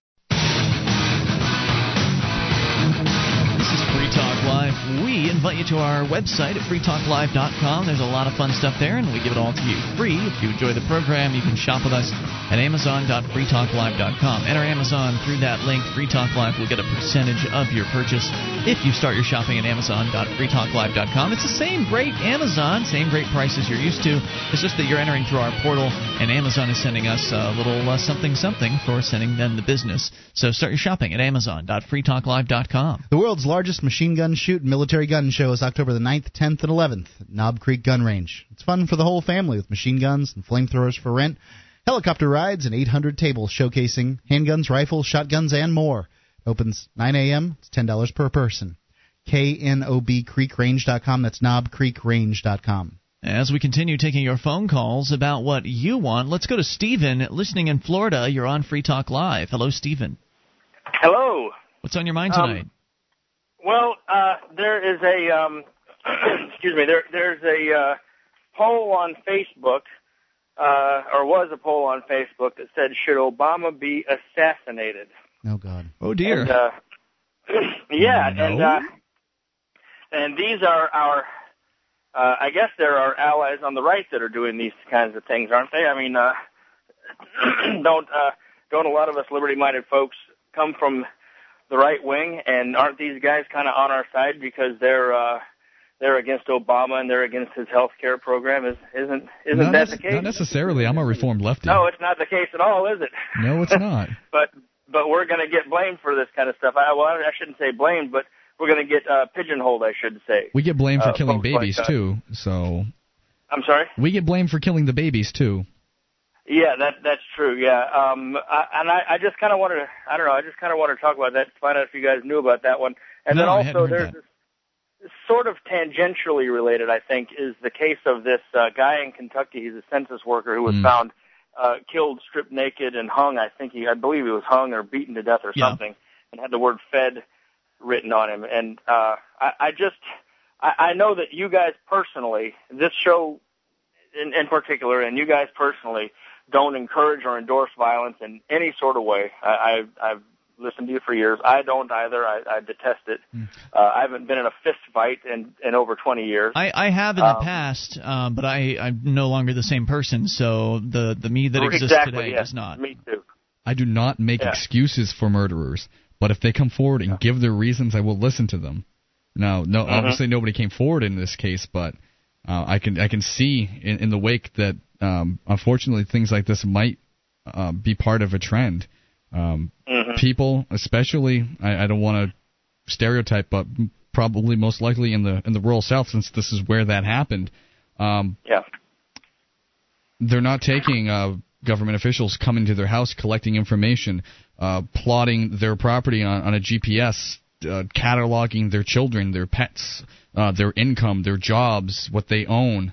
Live. We invite you to our website at freetalklive.com. There's a lot of fun stuff there, and we give it all to you free. If you enjoy the program, you can shop with us at amazon.freetalklive.com. Enter Amazon through that link. Free Talk Live will get a percentage of your purchase if you start your shopping at amazon.freetalklive.com. It's the same great Amazon, same great prices you're used to. It's just that you're entering through our portal, and Amazon is sending us a little uh, something something for sending them the business. So start your shopping at amazon.freetalklive.com. The world's largest machine gun shoot and military gun show is October the 9th, 10th, and 11th at Knob Creek Gun Range. It's fun for the whole family with machine guns and flamethrowers for rent, helicopter rides, and 800 tables showcasing handguns, rifles, shotguns, and more. It opens 9 a.m. It's $10 per person. KNOBCreekRange.com. That's knobcreekrange.com. As we continue taking your phone calls about what you want, let's go to Stephen, listening in Florida. You're on Free Talk Live. Hello, Stephen. Hello. What's on your mind Um, tonight? Well, uh, there is a um, excuse me. There there's a uh, poll on Facebook, uh, or was a poll on Facebook that said, "Should Obama be assassinated?" Oh God. Oh dear. And, uh, yeah, No. and uh, and these are our, uh, I guess they're our allies on the right that are doing these kinds of things, aren't they? I mean, uh, don't uh, don't a lot of us liberty-minded folks come from the right wing, and aren't these guys kind of on our side because they're uh, they're against Obama and they're against his health care program? Is isn't isn't not, that nec- the case? not necessarily. I'm a reformed lefty. No, it's not the case at all, is it? No, it's not. but but we're going to get blamed for this kind of stuff. I well, I shouldn't say blamed, but we're going to get uh, pigeonholed. I should say. We get blamed for Uh, killing folks like babies too. So I'm sorry. we get blamed for killing the babies too. Yeah, that that's true. Yeah, um, I, and I, I just kind of wanted to, I don't know, I just kind of wanted to talk about that, find out if you guys knew about that one, and No, then also there's that. this, sort of tangentially related, I think, is the case of this uh, guy in Kentucky. He's a census worker who was Mm. found uh, killed, stripped naked, and hung. I think he, I believe he was hung or beaten to death or Yeah. something, and had the word "Fed" written on him. And uh, I, I just, I, I know that you guys personally, this show in, in particular, and you guys personally, don't encourage or endorse violence in any sort of way. I, I, I've listened to you for years. I don't either. I, I detest it. Uh, I haven't been in a fist fight in, in over 20 years. I, I have in the Um, past, uh, but I, I'm no longer the same person. So the the me that exists exactly, today yes. does not. Me too. I do not make Yeah. excuses for murderers, but if they come forward and give their reasons, I will listen to them. Now, no, Mhm. obviously nobody came forward in this case, but uh, I can I can see in, in the wake that um, unfortunately things like this might uh, be part of a trend. Um, Mhm. People, especially, I, I don't want to stereotype, but probably most likely in the in the rural South, since this is where that happened. Um, Yeah. they're not taking uh, government officials coming to their house collecting information, uh, plotting their property on, on a GPS, uh, cataloging their children, their pets, uh, their income, their jobs, what they own.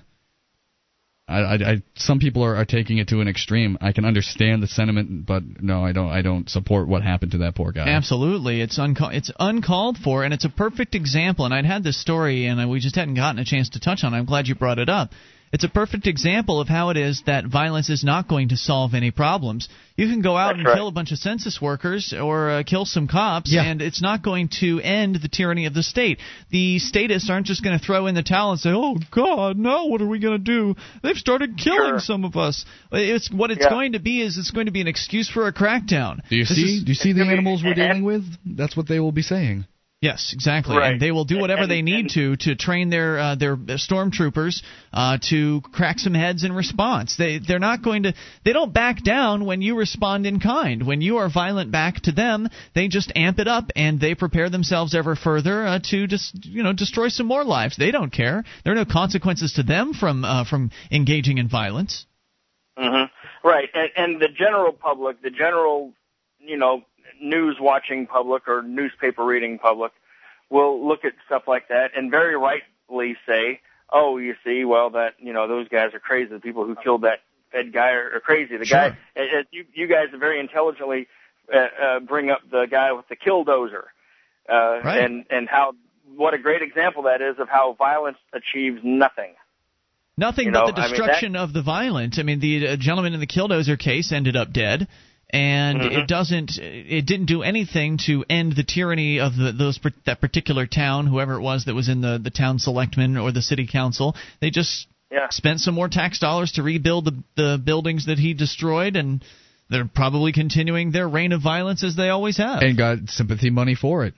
I, I, I, some people are, are taking it to an extreme. I can understand the sentiment, but no, I don't. I don't support what happened to that poor guy. Absolutely, it's unca- it's uncalled for, and it's a perfect example. And I'd had this story, and we just hadn't gotten a chance to touch on. it. I'm glad you brought it up. It's a perfect example of how it is that violence is not going to solve any problems. You can go out That's and right. kill a bunch of census workers or uh, kill some cops, Yeah. and it's not going to end the tyranny of the state. The statists aren't just going to throw in the towel and say, "Oh God, no! What are we going to do? They've started killing Sure. some of us." It's what it's Yeah. going to be is it's going to be an excuse for a crackdown. Do you This see? is- do you see the animals we're dealing with? That's what they will be saying. Yes, exactly. Right. And they will do whatever And- they need and- to to train their uh, their stormtroopers uh, to crack some heads in response. They they're not going to they don't back down when you respond in kind. When you are violent back to them, they just amp it up and they prepare themselves ever further uh, to just you know destroy some more lives. They don't care. There are no consequences to them from uh, from engaging in violence. hmm Right, and, and the general public, the general, you know, news watching public or newspaper reading public will look at stuff like that and very rightly say, "Oh, you see, well, that you know, those guys are crazy. The people who killed that Fed guy are, are crazy. The Sure. guy, uh, you, you guys very intelligently uh, uh, bring up the guy with the killdozer, uh, Right. and and how what a great example that is of how violence achieves nothing." Nothing You but know, the I mean, destruction of the violent. I mean, the uh, gentleman in the killdozer case ended up dead, and Mhm. it doesn't. It didn't do anything to end the tyranny of the, those that particular town, whoever it was that was in the the town selectmen or the city council. They just Yeah. spent some more tax dollars to rebuild the the buildings that he destroyed, and they're probably continuing their reign of violence as they always have. And got sympathy money for it.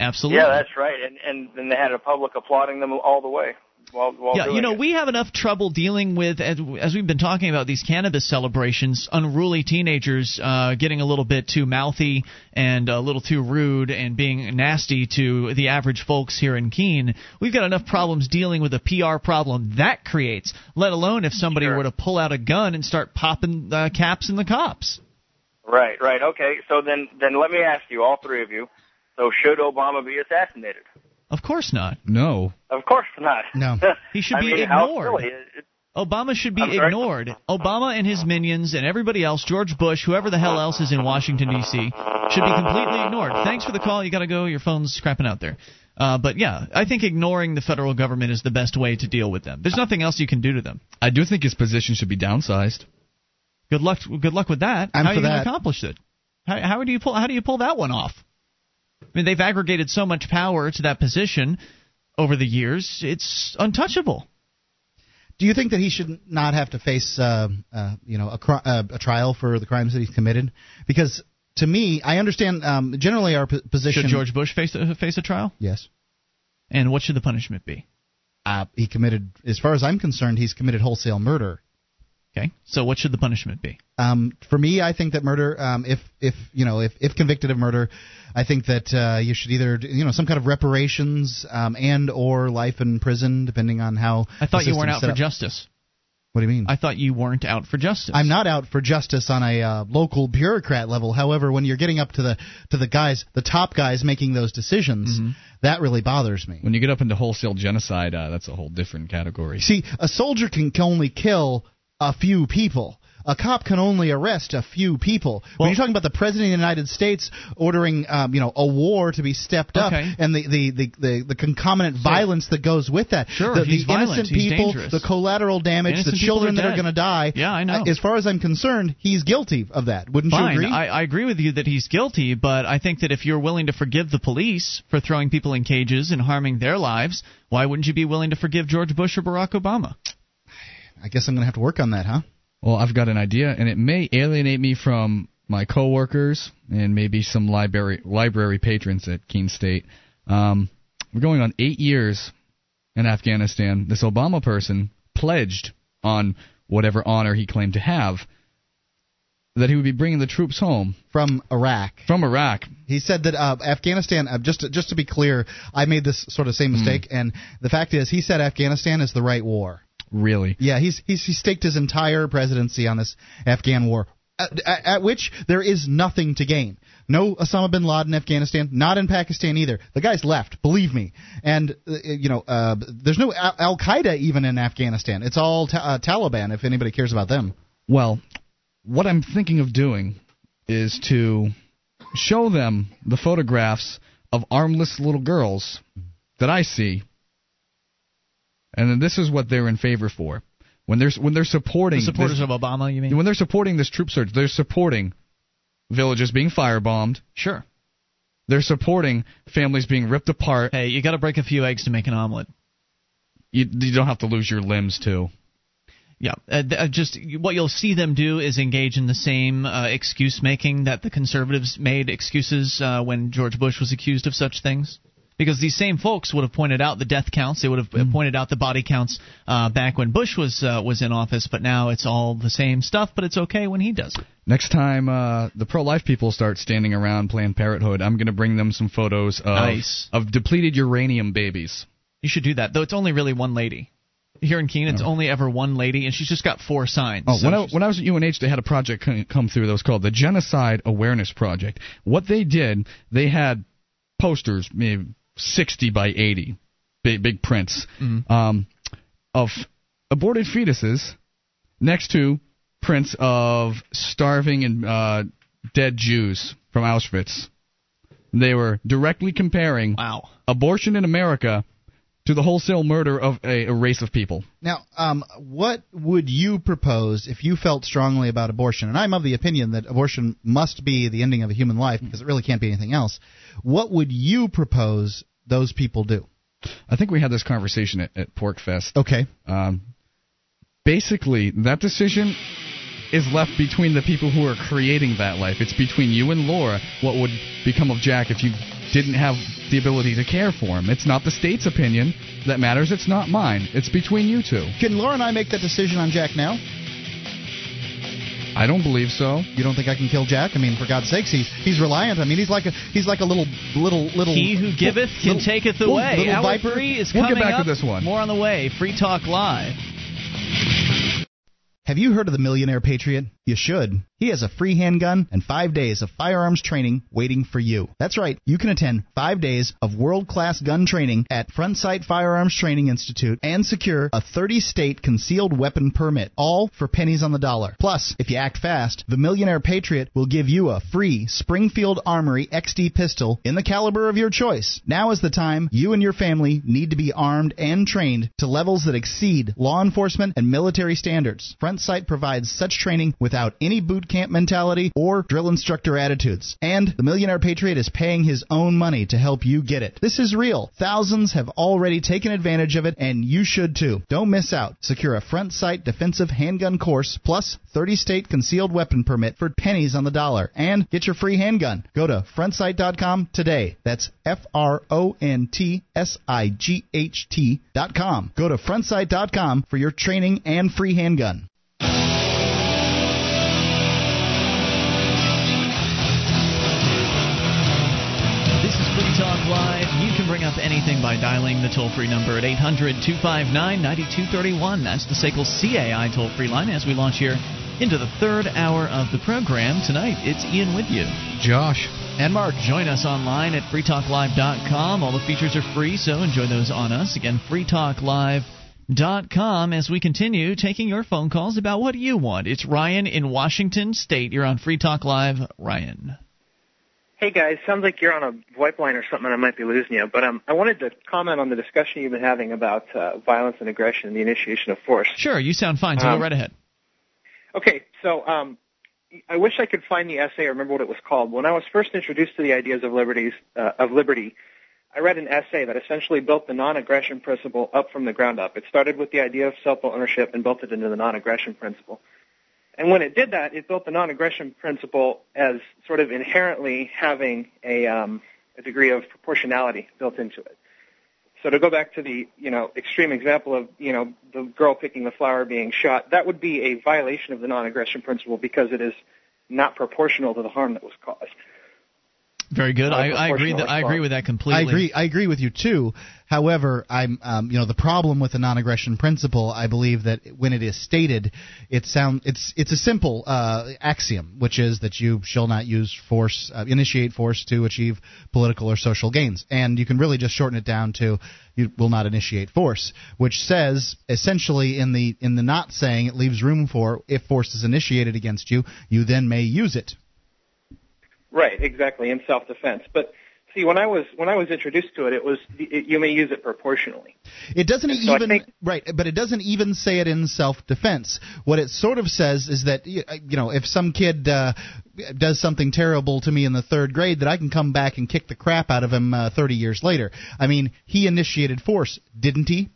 Absolutely. Yeah, that's right, and and then they had a public applauding them all the way. While, while yeah, you know, it. we have enough trouble dealing with, as, as we've been talking about these cannabis celebrations, unruly teenagers uh, getting a little bit too mouthy and a little too rude and being nasty to the average folks here in Keene. We've got enough problems dealing with the PR problem that creates, let alone if somebody Sure. were to pull out a gun and start popping uh, caps in the cops. Right, right. Okay, so then then let me ask you, all three of you. So should Obama be assassinated? Of course not. No. Of course not. No. He should I be mean, ignored. silly. It- it- Obama should be I'm sorry? ignored. Obama and his minions and everybody else, George Bush, whoever the hell else is in Washington D.C., should be completely ignored. Thanks for the call. You got to go. Your phone's crapping out there. Uh, but yeah, I think ignoring the federal government is the best way to deal with them. There's nothing else you can do to them. I do think his position should be downsized. Good luck. Good luck with that. I'm how are you going that. to accomplish it? How, how do you pull? How do you pull that one off? I mean, they've aggregated so much power to that position over the years. It's untouchable. Do you think that he should not have to face, uh, uh, you know, a, cri- uh, a trial for the crimes that he's committed? Because to me, I understand um, generally our p- position. Should George Bush face a, face a trial? Yes. And what should the punishment be? Uh, he committed, as far as I'm concerned, he's committed wholesale murder. Okay. So what should the punishment be? Um, for me, I think that murder, um, if if you know, if, if convicted of murder, I think that uh, you should either you know some kind of reparations um, and or life in prison, depending on how. I thought the you weren't out for up. justice. What do you mean? I thought you weren't out for justice. I'm not out for justice on a uh, local bureaucrat level. However, when you're getting up to the to the guys, the top guys making those decisions, That really bothers me. When you get up into wholesale genocide, uh, that's a whole different category. See, a soldier can, can only kill a few people. A cop can only arrest a few people. when you're talking about the president of the United States ordering, um, you know, a war to be stepped up, Okay. and the the, the, the, the concomitant violence that goes with that, Sure, the, he's the innocent violent, people, the collateral damage, Innocent the children are that are going to die. Yeah, I know. uh, As far as I'm concerned, he's guilty of that. Wouldn't Fine, you agree? I, I agree with you that he's guilty, but I think that if you're willing to forgive the police for throwing people in cages and harming their lives, why wouldn't you be willing to forgive George Bush or Barack Obama? I guess I'm going to have to work on that, huh? Well, I've got an idea, and it may alienate me from my coworkers and maybe some library library patrons at Keene State. Um, we're going on eight years in Afghanistan. This Obama person pledged on whatever honor he claimed to have that he would be bringing the troops home from Iraq. From Iraq. He said that uh, Afghanistan. Uh, just to, just to be clear, I made this sort of Hmm. same mistake, and the fact is, he said Afghanistan is the right war. Really? Yeah, he's he's he staked his entire presidency on this Afghan war, at, at, at which there is nothing to gain. No Osama bin Laden in Afghanistan, not in Pakistan either. The guy's left, believe me. And uh, you know, uh, there's no Al Qaeda even in Afghanistan. It's all ta- uh, Taliban. If anybody cares about them. Well, what I'm thinking of doing is to show them the photographs of armless little girls that I see, and then this is what they're in favor for. When they're when they're supporting The supporters this- of Obama, you mean? when they're supporting this troop surge, they're supporting villages being firebombed. Sure. They're supporting families being ripped apart. Hey, you got to break a few eggs to make an omelet. You, you don't have to lose your limbs too. Yeah, uh, th- uh, just what you'll see them do is engage in the same uh, excuse making that the conservatives made excuses uh, when George Bush was accused of such things. Because these same folks would have pointed out the death counts, they would have uh pointed out the body counts uh, back when Bush was uh, was in office, but now it's all the same stuff. But it's okay when he does it. Next time uh, the pro-life people start standing around Planned Parenthood, I'm going to bring them some photos of Nice. of depleted uranium babies. You should do that, though. It's only really one lady. Here in Keene, it's only ever one lady, and she's just got four signs. Oh, So when I, when I was at UNH, they had a project come through that was called the Genocide Awareness Project. What they did, they had posters, maybe 60 by 80, big, big prints, Mm-hmm. um, of aborted fetuses next to prints of starving and uh, dead Jews from Auschwitz. They were directly comparing wow. abortion in America to the wholesale murder of a, a race of people. Now, um, what would you propose if you felt strongly about abortion? And I'm of the opinion that abortion must be the ending of a human life because it really can't be anything else. What would you propose those people do? I think we had this conversation at, at PorcFest. Okay. Um, basically, that decision is left between the people who are creating that life. It's between you and Laura what would become of Jack if you didn't have the ability to care for him. It's not the state's opinion that matters. It's not mine. It's between you two. Can Laura and I make that decision on Jack now? I don't believe so. You don't think I can kill Jack? I mean, for God's sakes, he's he's reliant. I mean, he's like a he's like a little little little. He who giveth can little- taketh away. little Hour viper. three is We'll get coming back to up. this one. More on the way. Free Talk Live. Have you heard of the Millionaire Patriot? You should. He has a free handgun and five days of firearms training waiting for you. That's right. You can attend five days of world-class gun training at Front Sight Firearms Training Institute and secure a 30-state concealed weapon permit, all for pennies on the dollar. Plus, if you act fast, the Millionaire Patriot will give you a free Springfield Armory XD pistol in the caliber of your choice. Now is the time you and your family need to be armed and trained to levels that exceed law enforcement and military standards. Front Sight provides such training without any boot camp mentality or drill instructor attitudes. And the Millionaire Patriot is paying his own money to help you get it. This is real. Thousands have already taken advantage of it, and you should too. Don't miss out. Secure a Front Sight defensive handgun course plus 30 state concealed weapon permit for pennies on the dollar. And get your free handgun. Go to frontsight.com today. That's F R O N T S I G H T dot com. Go to frontsight.com for your training and free handgun. Live. You can bring up anything by dialing the toll free number at 800 259 9231. That's the SACL CAI toll free line as we launch here into the third hour of the program. Tonight, it's Ian with you. Josh. and Mark. Join us online at freetalklive.com. All the features are free, so enjoy those on us. Again, freetalklive.com as we continue taking your phone calls about what you want. It's Ryan in Washington State. You're on Free Talk Live. Ryan. Hey guys, sounds like you're on a VoIP line or something. and I might be losing you, but um, I wanted to comment on the discussion you've been having about uh, violence and aggression and the initiation of force. Sure, you sound fine, so Um, go right ahead. Okay, so um, I wish I could find the essay or remember what it was called. When I was first introduced to the ideas of liberties uh, of liberty, I read an essay that essentially built the non-aggression principle up from the ground up. It started with the idea of self-ownership and built it into the non-aggression principle. And when it did that, it built the non-aggression principle as sort of inherently having a, um, a degree of proportionality built into it. So to go back to the, you know, extreme example of, you know, the girl picking the flower being shot, that would be a violation of the non-aggression principle because it is not proportional to the harm that was caused. Very good. Not a I, I agree. proportional That, I agree with that completely. I agree. I agree with you too. However, I'm, um, you know, the problem with the non-aggression principle. I believe that when it is stated, it sound it's it's a simple uh, axiom, which is that you shall not use force, uh, initiate force to achieve political or social gains, and you can really just shorten it down to you will not initiate force, which says essentially in the in the not saying it leaves room for if force is initiated against you, you then may use it. Right, exactly, in self-defense. But see, when I was when I was introduced to it, it was it, you may use it proportionally. It doesn't And so even think- right, but it doesn't even say it in self-defense. What it sort of says is that you know, if some kid uh, does something terrible to me in the third grade, that I can come back and kick the crap out of him uh, 30 years later. I mean, he initiated force, didn't he?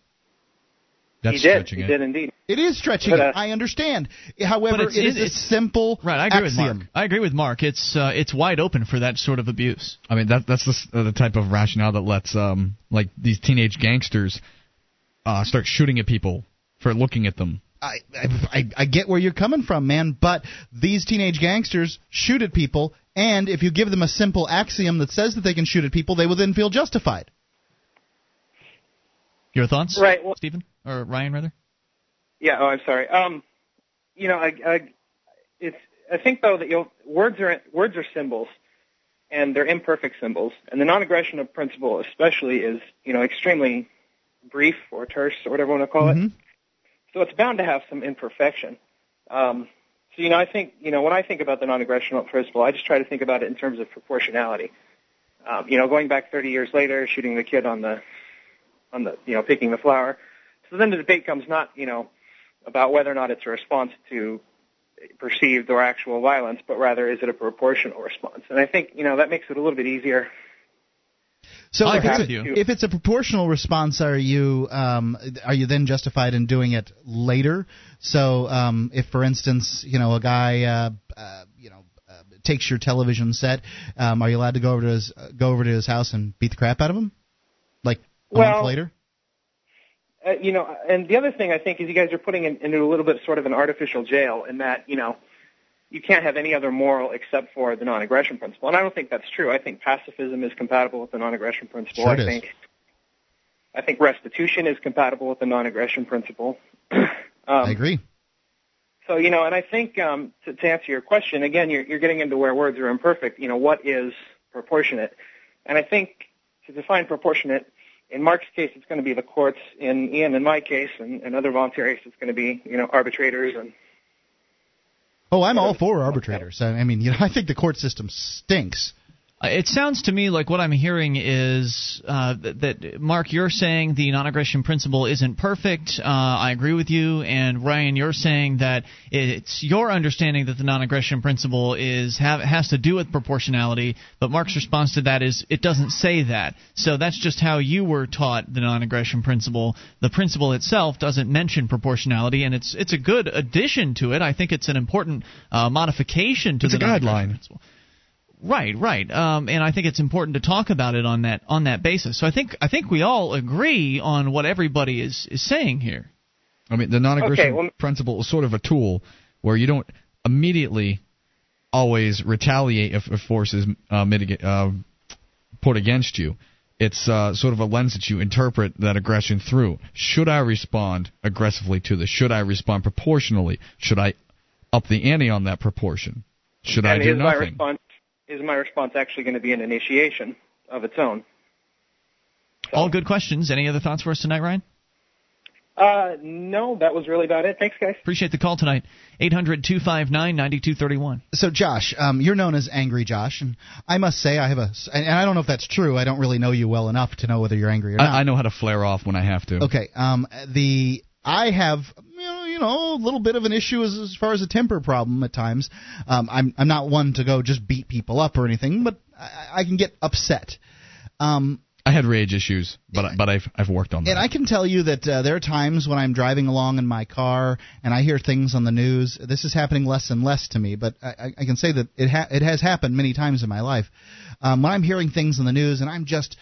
That's he did. stretching he it. did indeed. It is stretching But, uh, it. I understand. However, But it's- it is a simple Right, I agree with axiom. Mark. I agree with Mark. It's uh, it's wide open for that sort of abuse. I mean, that that's the, uh, the type of rationale that lets um like these teenage gangsters uh start shooting at people for looking at them. I, I I get where you're coming from, man, but these teenage gangsters shoot at people, and if you give them a simple axiom that says that they can shoot at people, they will then feel justified. Your thoughts, Right, well- Stephen or Ryan, rather? Yeah. Oh, I'm sorry. Um, you know, I, I, it's. I think though that you'll words are words are symbols, and they're imperfect symbols. And the non-aggression of principle, especially, is you know extremely brief or terse or whatever you want to call it. So it's bound to have some imperfection. Um, so you know, I think you know when I think about the non-aggression principle, I just try to think about it in terms of proportionality. Um, you know, going back 30 years later, shooting the kid on the on the you know picking the flower. So then the debate comes not you know about whether or not it's a response to perceived or actual violence, but rather is it a proportional response? And I think you know that makes it a little bit easier. So if it's, a, if it's a proportional response, are you um, are you then justified in doing it later? So um, if, for instance, you know a guy uh, uh, you know uh, takes your television set, um, are you allowed to go over to his uh, go over to his house and beat the crap out of him, like a Well- month later? Uh, you know, and the other thing I think is you guys are putting in, into a little bit sort of an artificial jail in that you know you can't have any other moral except for the non-aggression principle, and I don't think that's true. I think pacifism is compatible with the non-aggression principle. Sure I it is. think I think restitution is compatible with the non-aggression principle. um, I agree. So you know, and I think um, to, to answer your question again, you're, you're getting into where words are imperfect. You know, what is proportionate? And I think to define proportionate, in Mark's case, it's going to be the courts. In Ian, in my case, and, and other voluntaries, it's going to be you know arbitrators and Oh, I'm all for arbitrators. I mean, you know, I think the court system stinks. Uh, It sounds to me like what I'm hearing is uh, that, that Mark, you're saying the non-aggression principle isn't perfect. Uh, I agree with you, and Ryan, you're saying that it's your understanding that the non-aggression principle is have, has to do with proportionality. But Mark's response to that is it doesn't say that. So that's just how you were taught the non-aggression principle. The principle itself doesn't mention proportionality, and it's it's a good addition to it. I think it's an important uh, modification to It's the guideline. principle. Right, right, um, and I think it's important to talk about it on that on that basis. So I think I think we all agree on what everybody is is saying here. I mean, the non-aggression Okay, well- principle is sort of a tool where you don't immediately always retaliate if, if force is uh, mitigate, uh, put against you. It's uh, sort of a lens that you interpret that aggression through. Should I respond aggressively to this? Should I respond proportionally? Should I up the ante on that proportion? Should and I do is my nothing? response is my response actually going to be an initiation of its own? All good questions. Any other thoughts for us tonight, Ryan? Uh, no, that was really about it. Thanks, guys. Appreciate the call tonight. 800 259 9231. So, Josh, um, you're known as Angry Josh, and I must say I have a, and I don't know if that's true. I don't really know you well enough to know whether you're angry or not. I, I know how to flare off when I have to. Okay. Um, the I have you know, a little bit of an issue as, as far as a temper problem at times. Um, I'm I'm not one to go just beat people up or anything, but I, I can get upset. Um, I had rage issues, but but I've I've worked on that. and I can tell you that uh, there are times when I'm driving along in my car and I hear things on the news. This is happening less and less to me, but I, I can say that it ha- it has happened many times in my life. Um, when I'm hearing things in the news and I'm just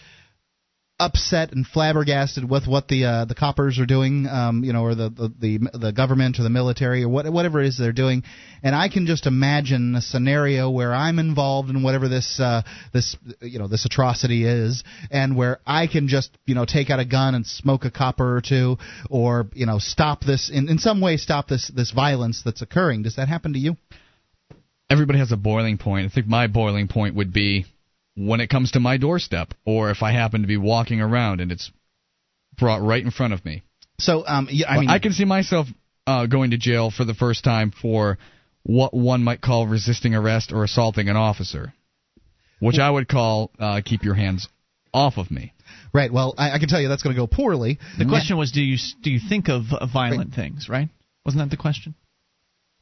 upset and flabbergasted with what the uh, the coppers are doing, um, you know, or the, the the the government or the military or what, whatever it is they're doing, and I can just imagine a scenario where I'm involved in whatever this uh, this you know this atrocity is, and where I can just you know take out a gun and smoke a copper or two, or you know stop this in in some way stop this this violence that's occurring. Does that happen to you? Everybody has a boiling point. I think my boiling point would be when it comes to my doorstep, or if I happen to be walking around and it's brought right in front of me. So, um, yeah, I mean, I can see myself uh, going to jail for the first time for what one might call resisting arrest or assaulting an officer, which I would call uh, keep your hands off of me. Right. Well, I, I can tell you that's going to go poorly. The question was, do you do you think of uh, violent things? Right? Wasn't that the question?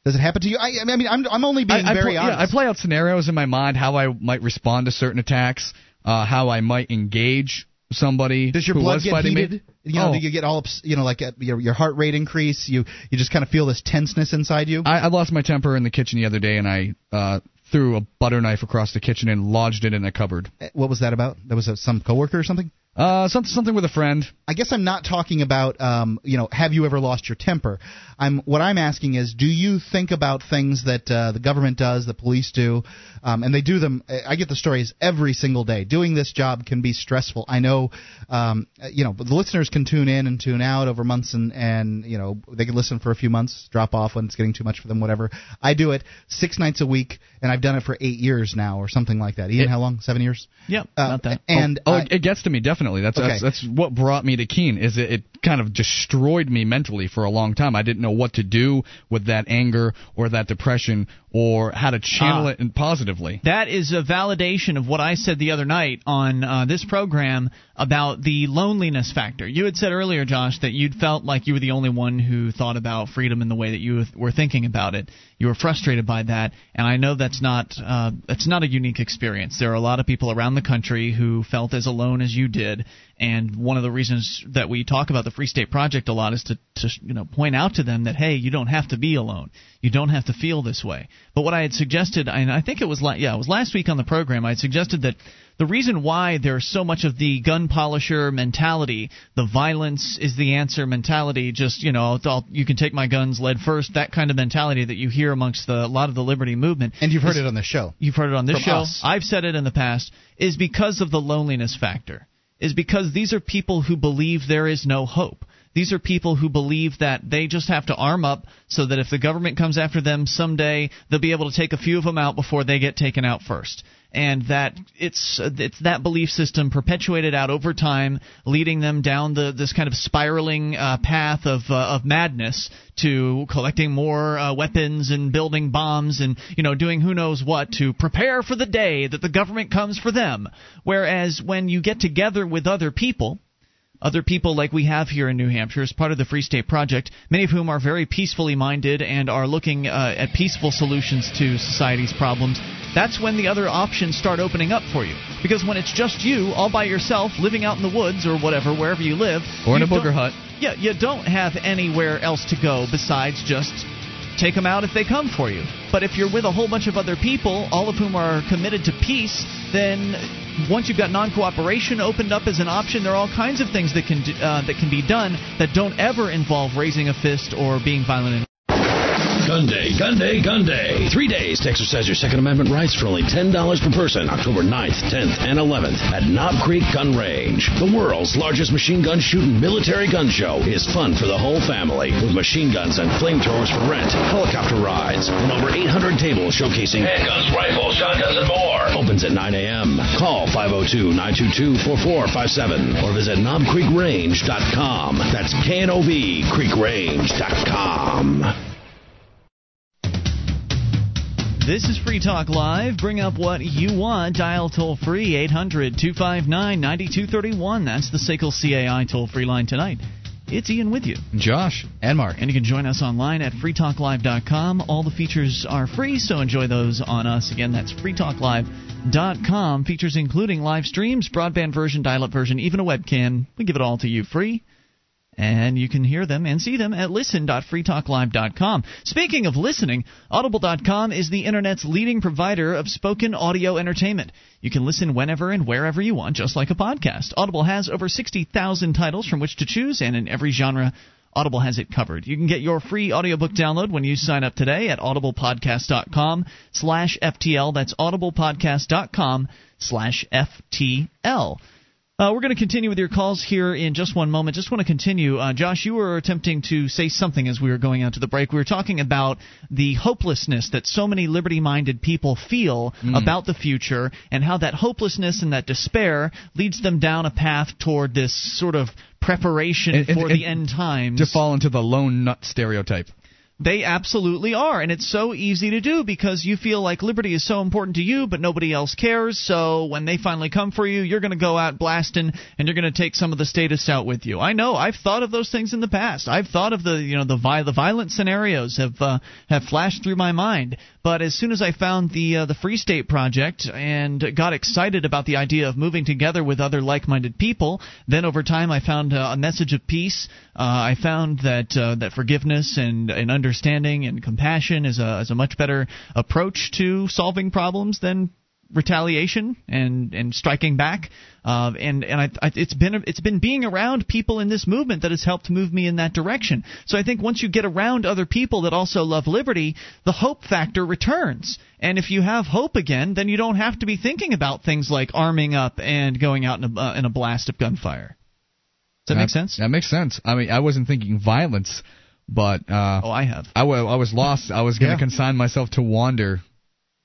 Does it happen to you? I, I mean, I'm I'm only being I, I very pl- honest. Yeah, I play out scenarios in my mind how I might respond to certain attacks, uh, how I might engage somebody. Does your blood get heated? Me. You know, oh. do you get all you know like uh, your your heart rate increase? You you just kind of feel this tenseness inside you. I, I lost my temper in the kitchen the other day, and I uh, threw a butter knife across the kitchen and lodged it in a cupboard. Uh, What was that about? That was uh some coworker or something. Uh, something something with a friend. I guess I'm not talking about um, you know, have you ever lost your temper? I'm what I'm asking is, do you think about things that uh, the government does, the police do, um, and they do them? I get the stories every single day. Doing this job can be stressful. I know, um, you know, the listeners can tune in and tune out over months, and and you know they can listen for a few months, drop off when it's getting too much for them, whatever. I do it six nights a week, and I've done it for eight years now, or something like that. Ian, It- how long? Seven years? Yep, Uh. And oh, I- it gets to me definitely. That's Okay. that's that's what brought me to Keene. Is it, it kind of destroyed me mentally for a long time. I didn't know what to do with that anger or that depression or how to channel Ah. it positively. That is a validation of what I said the other night on uh, this program about the loneliness factor. You had said earlier, Josh, that you'd felt like you were the only one who thought about freedom in the way that you were thinking about it. You were frustrated by that, and I know that's not uh, that's not a unique experience. There are a lot of people around the country who felt as alone as you did, and one of the reasons that we talk about the Free State Project a lot is to, to you know point out to them that hey, you don't have to be alone. You don't have to feel this way. But what I had suggested, and I think it was la- yeah, it was last week on the program, I had suggested that the reason why there's so much of the gun polisher mentality, the violence is the answer mentality, just you know, it's all, you can take my guns, lead first, that kind of mentality that you hear amongst the, a lot of the liberty movement. and you've heard is- it on the show. You've heard it on this From show. us. I've said it in the past. Is because of the loneliness factor. Is because these are people who believe there is no hope. These are people who believe that they just have to arm up so that if the government comes after them someday, they'll be able to take a few of them out before they get taken out first. And that it's it's that belief system perpetuated out over time, leading them down the this kind of spiraling uh, path of uh, of madness to collecting more uh, weapons and building bombs and you know doing who knows what to prepare for the day that the government comes for them. Whereas when you get together with other people other people like we have here in New Hampshire as part of the Free State Project, many of whom are very peacefully minded and are looking uh, at peaceful solutions to society's problems, that's when the other options start opening up for you. Because when it's just you, all by yourself, living out in the woods or whatever, wherever you live, Or in a booger hut. Yeah, you don't have anywhere else to go besides just take them out if they come for you. But if you're with a whole bunch of other people, all of whom are committed to peace, then once you've got non-cooperation opened up as an option, there are all kinds of things that can do, uh, that can be done that don't ever involve raising a fist or being violent. Gun Day, Gun Day, Gun Day. Three days to exercise your Second Amendment rights for only $10 per person, October 9th, 10th, and 11th at Knob Creek Gun Range. The world's largest machine gun shooting military gun show is fun for the whole family with machine guns and flamethrowers for rent, helicopter rides, and over 800 tables showcasing handguns, rifles, shotguns, and more. Opens at 9 a.m. Call 502 922 4457 or visit knobcreekrange.com. That's K N O B creekrange.com. This is Free Talk Live. Bring up what you want. Dial toll free 800 259 9231. That's the SACL CAI toll free line tonight. It's Ian with you. Josh and Mark. And you can join us online at freetalklive.com. All the features are free, so enjoy those on us. Again, that's freetalklive.com. Features including live streams, broadband version, dial up version, even a webcam. We give it all to you free. And you can hear them and see them at listen.freetalklive.com. Speaking of listening, audible.com is the internet's leading provider of spoken audio entertainment. You can listen whenever and wherever you want, just like a podcast. Audible has over 60,000 titles from which to choose, and in every genre, Audible has it covered. You can get your free audiobook download when you sign up today at audiblepodcast.com slash FTL. That's audiblepodcast.com slash FTL. Uh, we're going to continue with your calls here in just one moment. Just want to continue. Uh, Josh, you were attempting to say something as we were going out to the break. We were talking about the hopelessness that so many liberty minded people feel Mm. about the future and how that hopelessness and that despair leads them down a path toward this sort of preparation And- and- for and the end times. To fall into the lone nut stereotype. They absolutely are, and it's so easy to do because you feel like liberty is so important to you, but nobody else cares. So when they finally come for you, you're going to go out blasting, and you're going to take some of the statists out with you. I know. I've thought of those things in the past. I've thought of the you know the vi- the violent scenarios have uh, have flashed through my mind. But as soon as I found the uh, the Free State Project and got excited about the idea of moving together with other like-minded people, then over time I found uh, a message of peace. Uh, I found that uh, that forgiveness and, and understanding and compassion is a is a much better approach to solving problems than retaliation and and striking back. Uh, and and I, I, it's been it's been being around people in this movement that has helped move me in that direction. So I think once you get around other people that also love liberty, the hope factor returns. And if you have hope again, then you don't have to be thinking about things like arming up and going out in a, uh, in a blast of gunfire. Does that make sense? That makes sense. I mean, I wasn't thinking violence, but uh, oh, I have. I, wa- I was lost. I was going to Yeah. consign myself to wander, wa-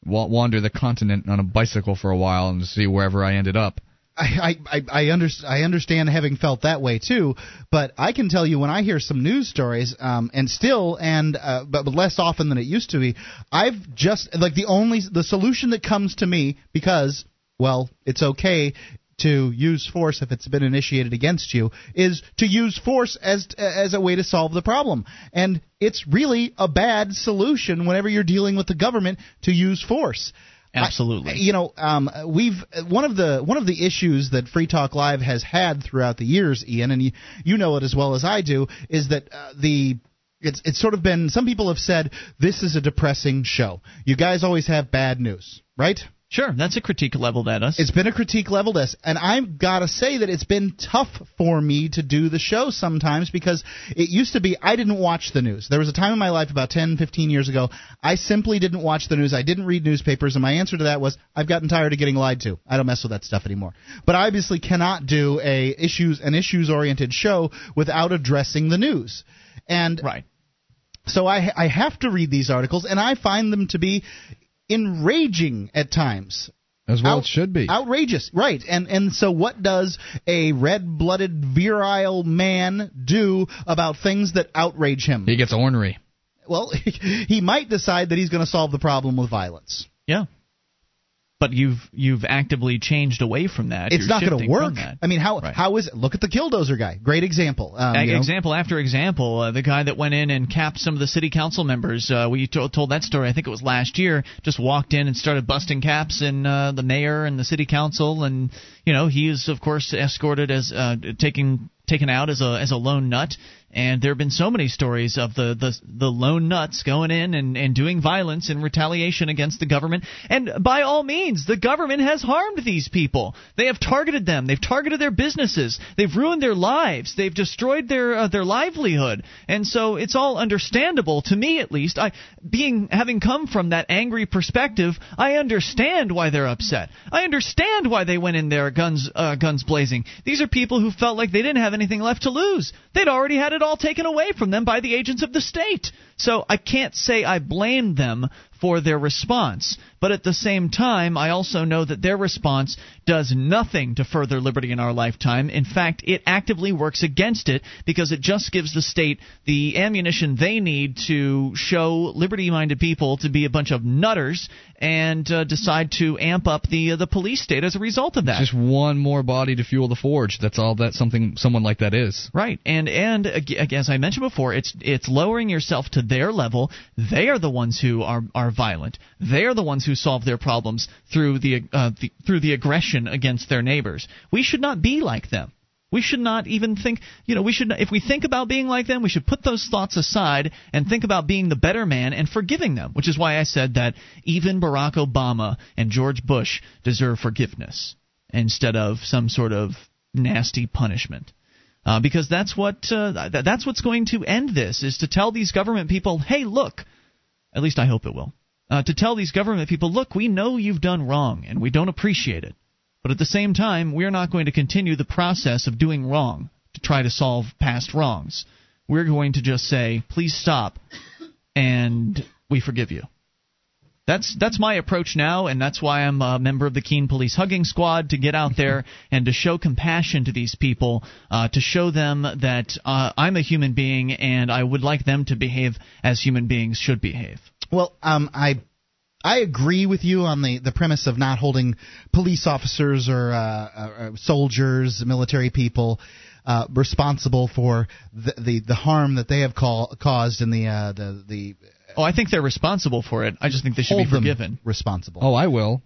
wander the continent on a bicycle for a while and see wherever I ended up. I I I, under, I understand having felt that way too, but I can tell you when I hear some news stories, um, and still and uh, but, but less often than it used to be, I've just like the only the solution that comes to me because well, it's okay to use force if it's been initiated against you is to use force as as a way to solve the problem and it's really a bad solution whenever you're dealing with the government to use force Absolutely. I- you know, um, we've one of the one of the issues that Free Talk Live has had throughout the years, Ian, and you, you know it as well as I do, is that uh, the it's it's sort of been some people have said this is a depressing show. You guys always have bad news, right? Sure, that's a critique leveled at us. It's been a critique leveled at us, and I've got to say that it's been tough for me to do the show sometimes because it used to be I didn't watch the news. There was a time in my life about 10, 15 years ago, I simply didn't watch the news. I didn't read newspapers, and my answer to that was I've gotten tired of getting lied to. I don't mess with that stuff anymore. But I obviously cannot do a issues an issues oriented show without addressing the news. And right. So I I have to read these articles, and I find them to be enraging at times. As well, Out- it should be. Outrageous, right? And and so, what does a red-blooded, virile man do about things that outrage him? He gets ornery. Well, he might decide that he's going to solve the problem with violence. Yeah. But you've you've actively changed away from that. It's You're not going to work. I mean, how how is it? Look at the Killdozer guy. Great example. Um, Uh, you know. example after example, uh, the guy that went in and capped some of the city council members. Uh, we to- told that story. I think it was last year. Just walked in and started busting caps in uh, the mayor and the city council, and you know he is of course escorted as uh, taking taken out as a as a lone nut. And there have been so many stories of the, the, the lone nuts going in and, and doing violence in retaliation against the government. And by all means, the government has harmed these people. They have targeted them. They've targeted their businesses. They've ruined their lives. They've destroyed their uh, their livelihood. And so it's all understandable to me, at least. I, being having come from that angry perspective, I understand why they're upset. I understand why they went in there guns uh, guns blazing. These are people who felt like they didn't have anything left to lose. They'd already had it all taken away from them by the agents of the state. So I can't say I blame them for their response. But at the same time, I also know that their response does nothing to further liberty in our lifetime. In fact, it actively works against it because it just gives the state the ammunition they need to show liberty minded people to be a bunch of nutters and uh, decide to amp up the uh, the police state as a result of that. Just one more body to fuel the forge. That's all that something someone like that is. Right. And and as I mentioned before, it's it's lowering yourself to their level. They are the ones who are are violent. They are the ones who solve their problems through the, uh, the through the aggression against their neighbors. We should not be like them. We should not even think, you know, we should if we think about being like them, we should put those thoughts aside and think about being the better man and forgiving them, which is why I said that even Barack Obama and George Bush deserve forgiveness instead of some sort of nasty punishment. Uh, because that's what uh, that's what's going to end this is to tell these government people, hey, look, at least I hope it will. Uh, to tell these government people, look, we know you've done wrong and we don't appreciate it. But at the same time, we're not going to continue the process of doing wrong to try to solve past wrongs. We're going to just say, please stop, and we forgive you. That's that's my approach now, and that's why I'm a member of the Keene Police Hugging Squad to get out there and to show compassion to these people, uh, to show them that uh, I'm a human being and I would like them to behave as human beings should behave. Well, um, I I agree with you on the, the premise of not holding police officers or uh, uh, soldiers, military people uh, responsible for the, the, the harm that they have call, caused in the uh, the the. Oh, I think they're responsible for it. I just think they should hold be forgiven. responsible. Oh, I will.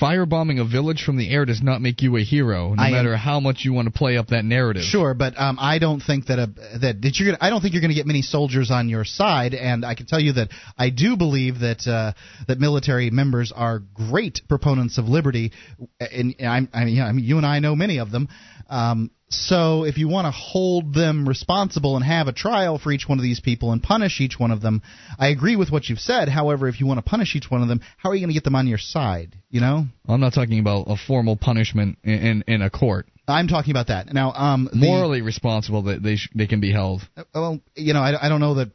Firebombing a village from the air does not make you a hero, no I matter am- how much you want to play up that narrative. Sure, but um, I don't think that a, that that you're gonna, I don't think you're going to get many soldiers on your side, and I can tell you that I do believe that uh, that military members are great proponents of liberty, and I'm, I mean, yeah, I mean, you and I know many of them. Um, so if you want to hold them responsible and have a trial for each one of these people and punish each one of them, I agree with what you've said. However, if you want to punish each one of them, how are you going to get them on your side? You know, I'm not talking about a formal punishment in in, in a court. I'm talking about that now. Um, the- Morally responsible that they sh- they can be held. Uh, well, you know, I, I don't know that.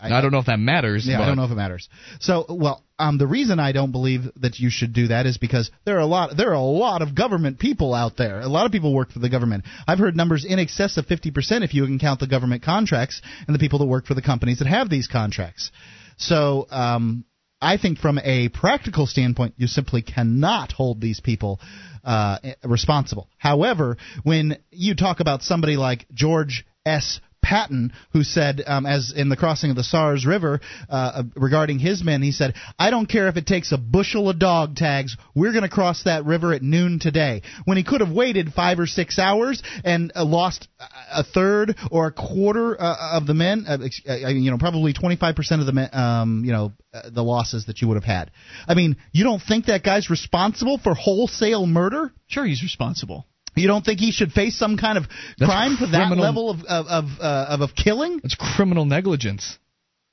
I, I don't know if that matters. Yeah, but I don't know if it matters. So, well, um, the reason I don't believe that you should do that is because there are a lot there are a lot of government people out there. A lot of people work for the government. I've heard numbers in excess of 50% if you can count the government contracts and the people that work for the companies that have these contracts. So, um, I think from a practical standpoint, you simply cannot hold these people uh, responsible. However, when you talk about somebody like George S. Patton, who said, um, as in the crossing of the Saar River, uh, regarding his men, he said, "I don't care if it takes a bushel of dog tags. We're going to cross that river at noon today." When he could have waited five or six hours and uh, lost a third or a quarter uh, of the men, uh, uh, you know, probably 25% of the men, um, you know, uh, the losses that you would have had. I mean, you don't think that guy's responsible for wholesale murder? Sure, he's responsible. You don't think he should face some kind of That's crime for that level of of of, uh, of of killing? It's criminal negligence.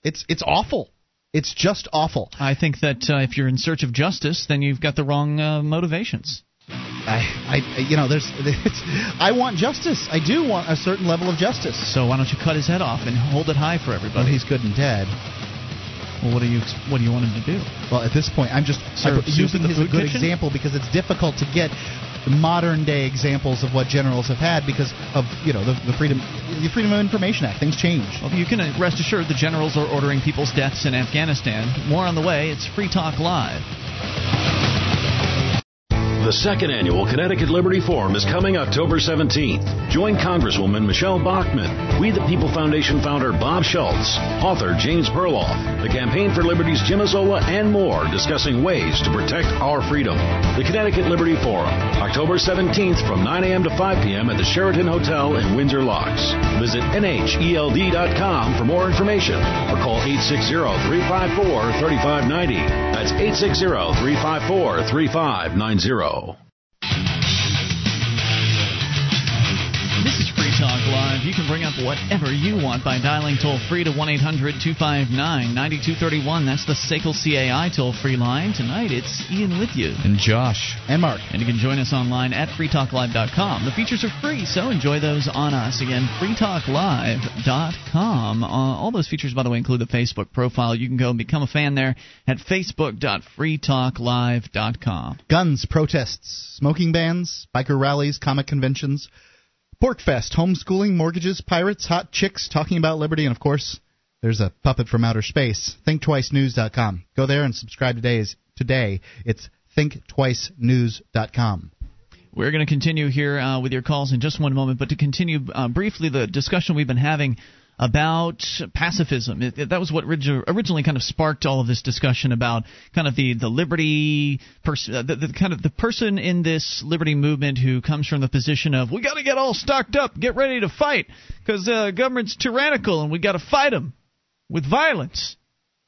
It's it's awful. It's just awful. I think that uh, if you're in search of justice, then you've got the wrong uh, motivations. I, I, you know, there's, it's, I want justice. I do want a certain level of justice. So why don't you cut his head off and hold it high for everybody? Well, he's good and dead. Well, what do you what do you want him to do? Well, at this point, I'm just Serve using his a good kitchen? example because it's difficult to get modern day examples of what generals have had because of you know the, the freedom the Freedom of Information Act. Things change. Well, you can rest assured the generals are ordering people's deaths in Afghanistan. More on the way. It's Free Talk Live. The second annual Connecticut Liberty Forum is coming October 17th. Join Congresswoman Michele Bachmann, We the People Foundation founder Bob Schultz, author James Perloff, the Campaign for Liberty's Jim Azola, and more discussing ways to protect our freedom. The Connecticut Liberty Forum, October 17th from 9 a.m. to 5 p.m. at the Sheraton Hotel in Windsor Locks. Visit NHELD.com for more information or call 860-354-3590. That's 860-354-3590. This You can bring up whatever you want by dialing toll free to 1 800 259 9231. That's the SACL CAI toll free line. Tonight it's Ian with you. And Josh. And Mark. And you can join us online at freetalklive.com. The features are free, so enjoy those on us. Again, freetalklive.com. Uh, all those features, by the way, include the Facebook profile. You can go and become a fan there at facebook.freetalklive.com. Guns, protests, smoking bans, biker rallies, comic conventions. PorcFest, homeschooling, mortgages, pirates, hot chicks, talking about liberty, and of course, there's a puppet from outer space. ThinkTwiceNews.com. Go there and subscribe today. Today, it's ThinkTwiceNews.com. We're going to continue here uh, with your calls in just one moment, but to continue uh, briefly the discussion we've been having about pacifism. It, it, that was what originally kind of sparked all of this discussion about kind of the the liberty, pers- uh, the, the, kind of the person in this liberty movement who comes from the position of we got to get all stocked up, get ready to fight because the uh, government's tyrannical and we got to fight them with violence.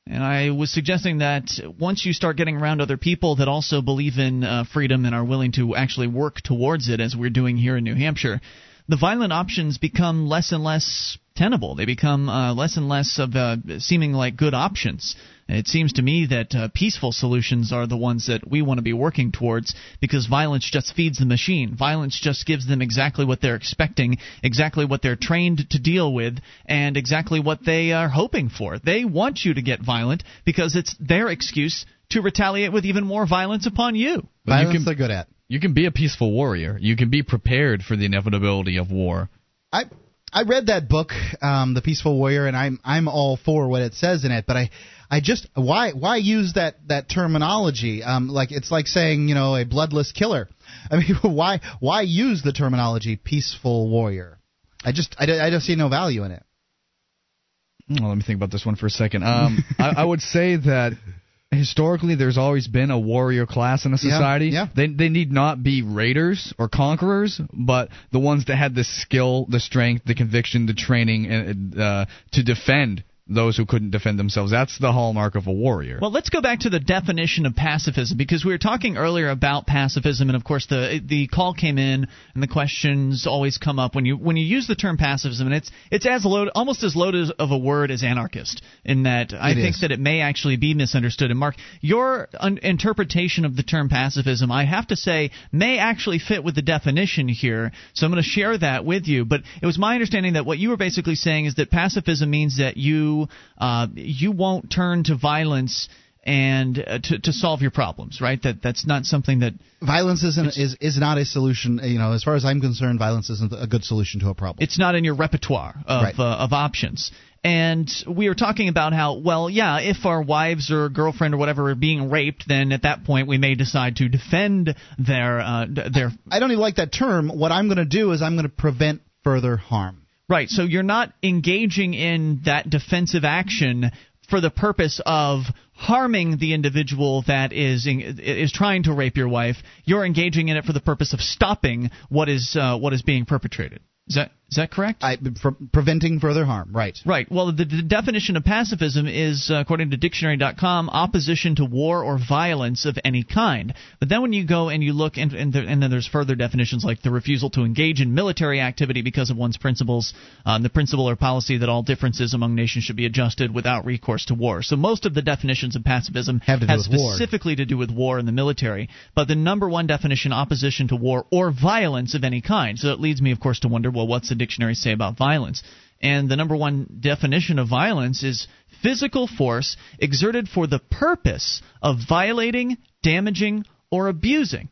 And I was suggesting that once you start getting around other people that also believe in uh, freedom and are willing to actually work towards it, as we're doing here in New Hampshire, the violent options become less and less tenable. They become uh, less and less of uh, seeming like good options. It seems to me that uh, peaceful solutions are the ones that we want to be working towards because violence just feeds the machine. Violence just gives them exactly what they're expecting, exactly what they're trained to deal with, and exactly what they are hoping for. They want you to get violent because it's their excuse to retaliate with even more violence upon you. Violence you can, they're good at. You can be a peaceful warrior. You can be prepared for the inevitability of war. I I read that book, um, The Peaceful Warrior, and I'm I'm all for what it says in it, but I I just why why use that that terminology? Um, like it's like saying you know a bloodless killer. I mean, why why use the terminology peaceful warrior? I just I, I just see no value in it. Well, let me think about this one for a second. Um, I, I would say that historically there's always been a warrior class in a society. Yeah, yeah. They they need not be raiders or conquerors, but the ones that had the skill, the strength, the conviction, the training, and uh, to defend those who couldn't defend themselves. That's the hallmark of a warrior. Well, let's go back to the definition of pacifism because we were talking earlier about pacifism, and of course the the call came in, and the questions always come up when you when you use the term pacifism, and it's it's as load almost as loaded of a word as anarchist in that I It think is. that it may actually be misunderstood. And Mark, your un- interpretation of the term pacifism, I have to say, may actually fit with the definition here. So I'm going to share that with you. But it was my understanding that what you were basically saying is that pacifism means that you uh, you won't turn to violence and uh, to to solve your problems, right? That that's not something that Violence isn't is is not a solution. You know, as far as I'm concerned, violence isn't a good solution to a problem. it's not in your repertoire of Right. uh, of options. And we were talking about how, well, yeah, if our wives or girlfriend or whatever are being raped, then at that point we may decide to defend their uh, their I don't even like that term. What I'm going to do is I'm going to prevent further harm. Right. So you're not engaging in that defensive action for the purpose of harming the individual that is is trying to rape your wife. You're engaging in it for the purpose of stopping what is uh, what is being perpetrated. Is that is that correct? I, for preventing further harm. Right. Right. Well, the, the definition of pacifism is, uh, according to dictionary.com, opposition to war or violence of any kind. But then when you go and you look, and, and, there, and then there's further definitions like the refusal to engage in military activity because of one's principles, um, the principle or policy that all differences among nations should be adjusted without recourse to war. So most of the definitions of pacifism Have to with war. specifically to do with war and the military. But the number one definition, opposition to war or violence of any kind. So it leads me, of course, to wonder, well, what's the dictionary say about violence? And the number one definition of violence is physical force exerted for the purpose of violating, damaging, or abusing.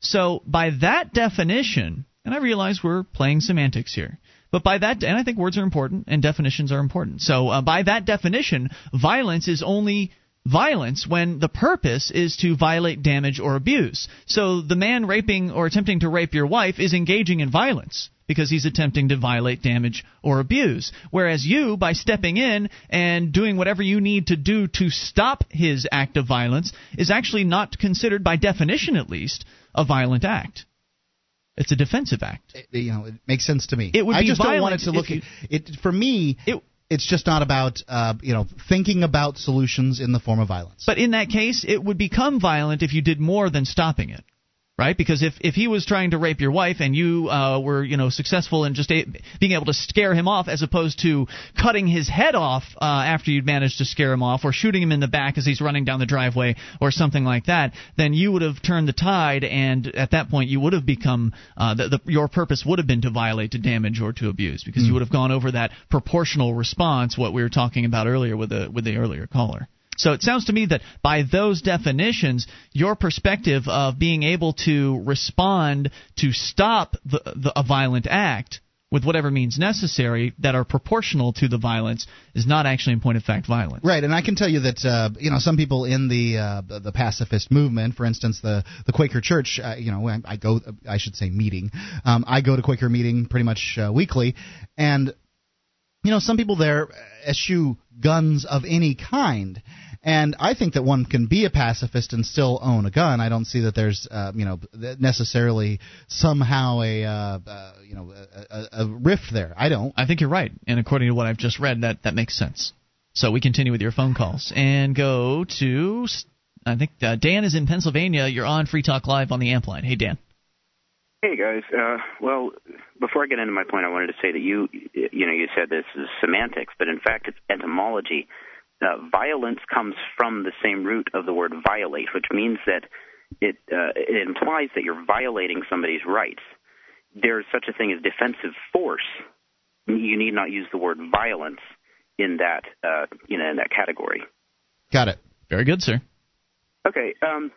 So, by that definition, and I realize we're playing semantics here, but by that, and I think words are important and definitions are important. So, uh, by that definition, violence is only violence when the purpose is to violate, damage, or abuse. So the man raping or attempting to rape your wife is engaging in violence because he's attempting to violate, damage, or abuse. Whereas you, by stepping in and doing whatever you need to do to stop his act of violence, is actually not considered, by definition at least, a violent act. It's a defensive act. It, you know, it makes sense to me. It would I be just don't want it to look. you- it for me. It, it's just not about uh, you know thinking about solutions in the form of violence. But in that case, it would become violent if you did more than stopping it. Right, because if, if he was trying to rape your wife and you uh, were you know successful in just a, being able to scare him off, as opposed to cutting his head off uh, after you'd managed to scare him off, or shooting him in the back as he's running down the driveway, or something like that, then you would have turned the tide, and at that point you would have become uh, the, the, your purpose would have been to violate, to damage, or to abuse, because you would have gone over that proportional response, what we were talking about earlier with the with the earlier caller. So it sounds to me that by those definitions, your perspective of being able to respond to stop the, the, a violent act with whatever means necessary that are proportional to the violence is not actually in point of fact violence. Right, and I can tell you that uh, you know some people in the uh, the, pacifist movement, for instance, the the Quaker Church. Uh, you know, I, I go, I should say meeting. Um, I go to Quaker meeting pretty much uh, weekly, and you know some people there eschew guns of any kind. And I think that one can be a pacifist and still own a gun. I don't see that there's, uh, you know, necessarily somehow a, uh, uh, you know, a, a, a rift there. I don't. I think you're right, and according to what I've just read, that that makes sense. So we continue with your phone calls and go to, I think uh, Dan is in Pennsylvania. You're on Free Talk Live on the Amp line. Hey Dan. Hey guys. Uh, well, before I get into my point, I wanted to say that you, you know, you said this is semantics, but in fact it's etymology. Uh, violence comes from the same root of the word violate, which means that it, uh, it implies that you're violating somebody's rights. There's such a thing as defensive force. You need not use the word violence in that, uh, you know, in that category. Got it. Very good, sir. Okay. Um,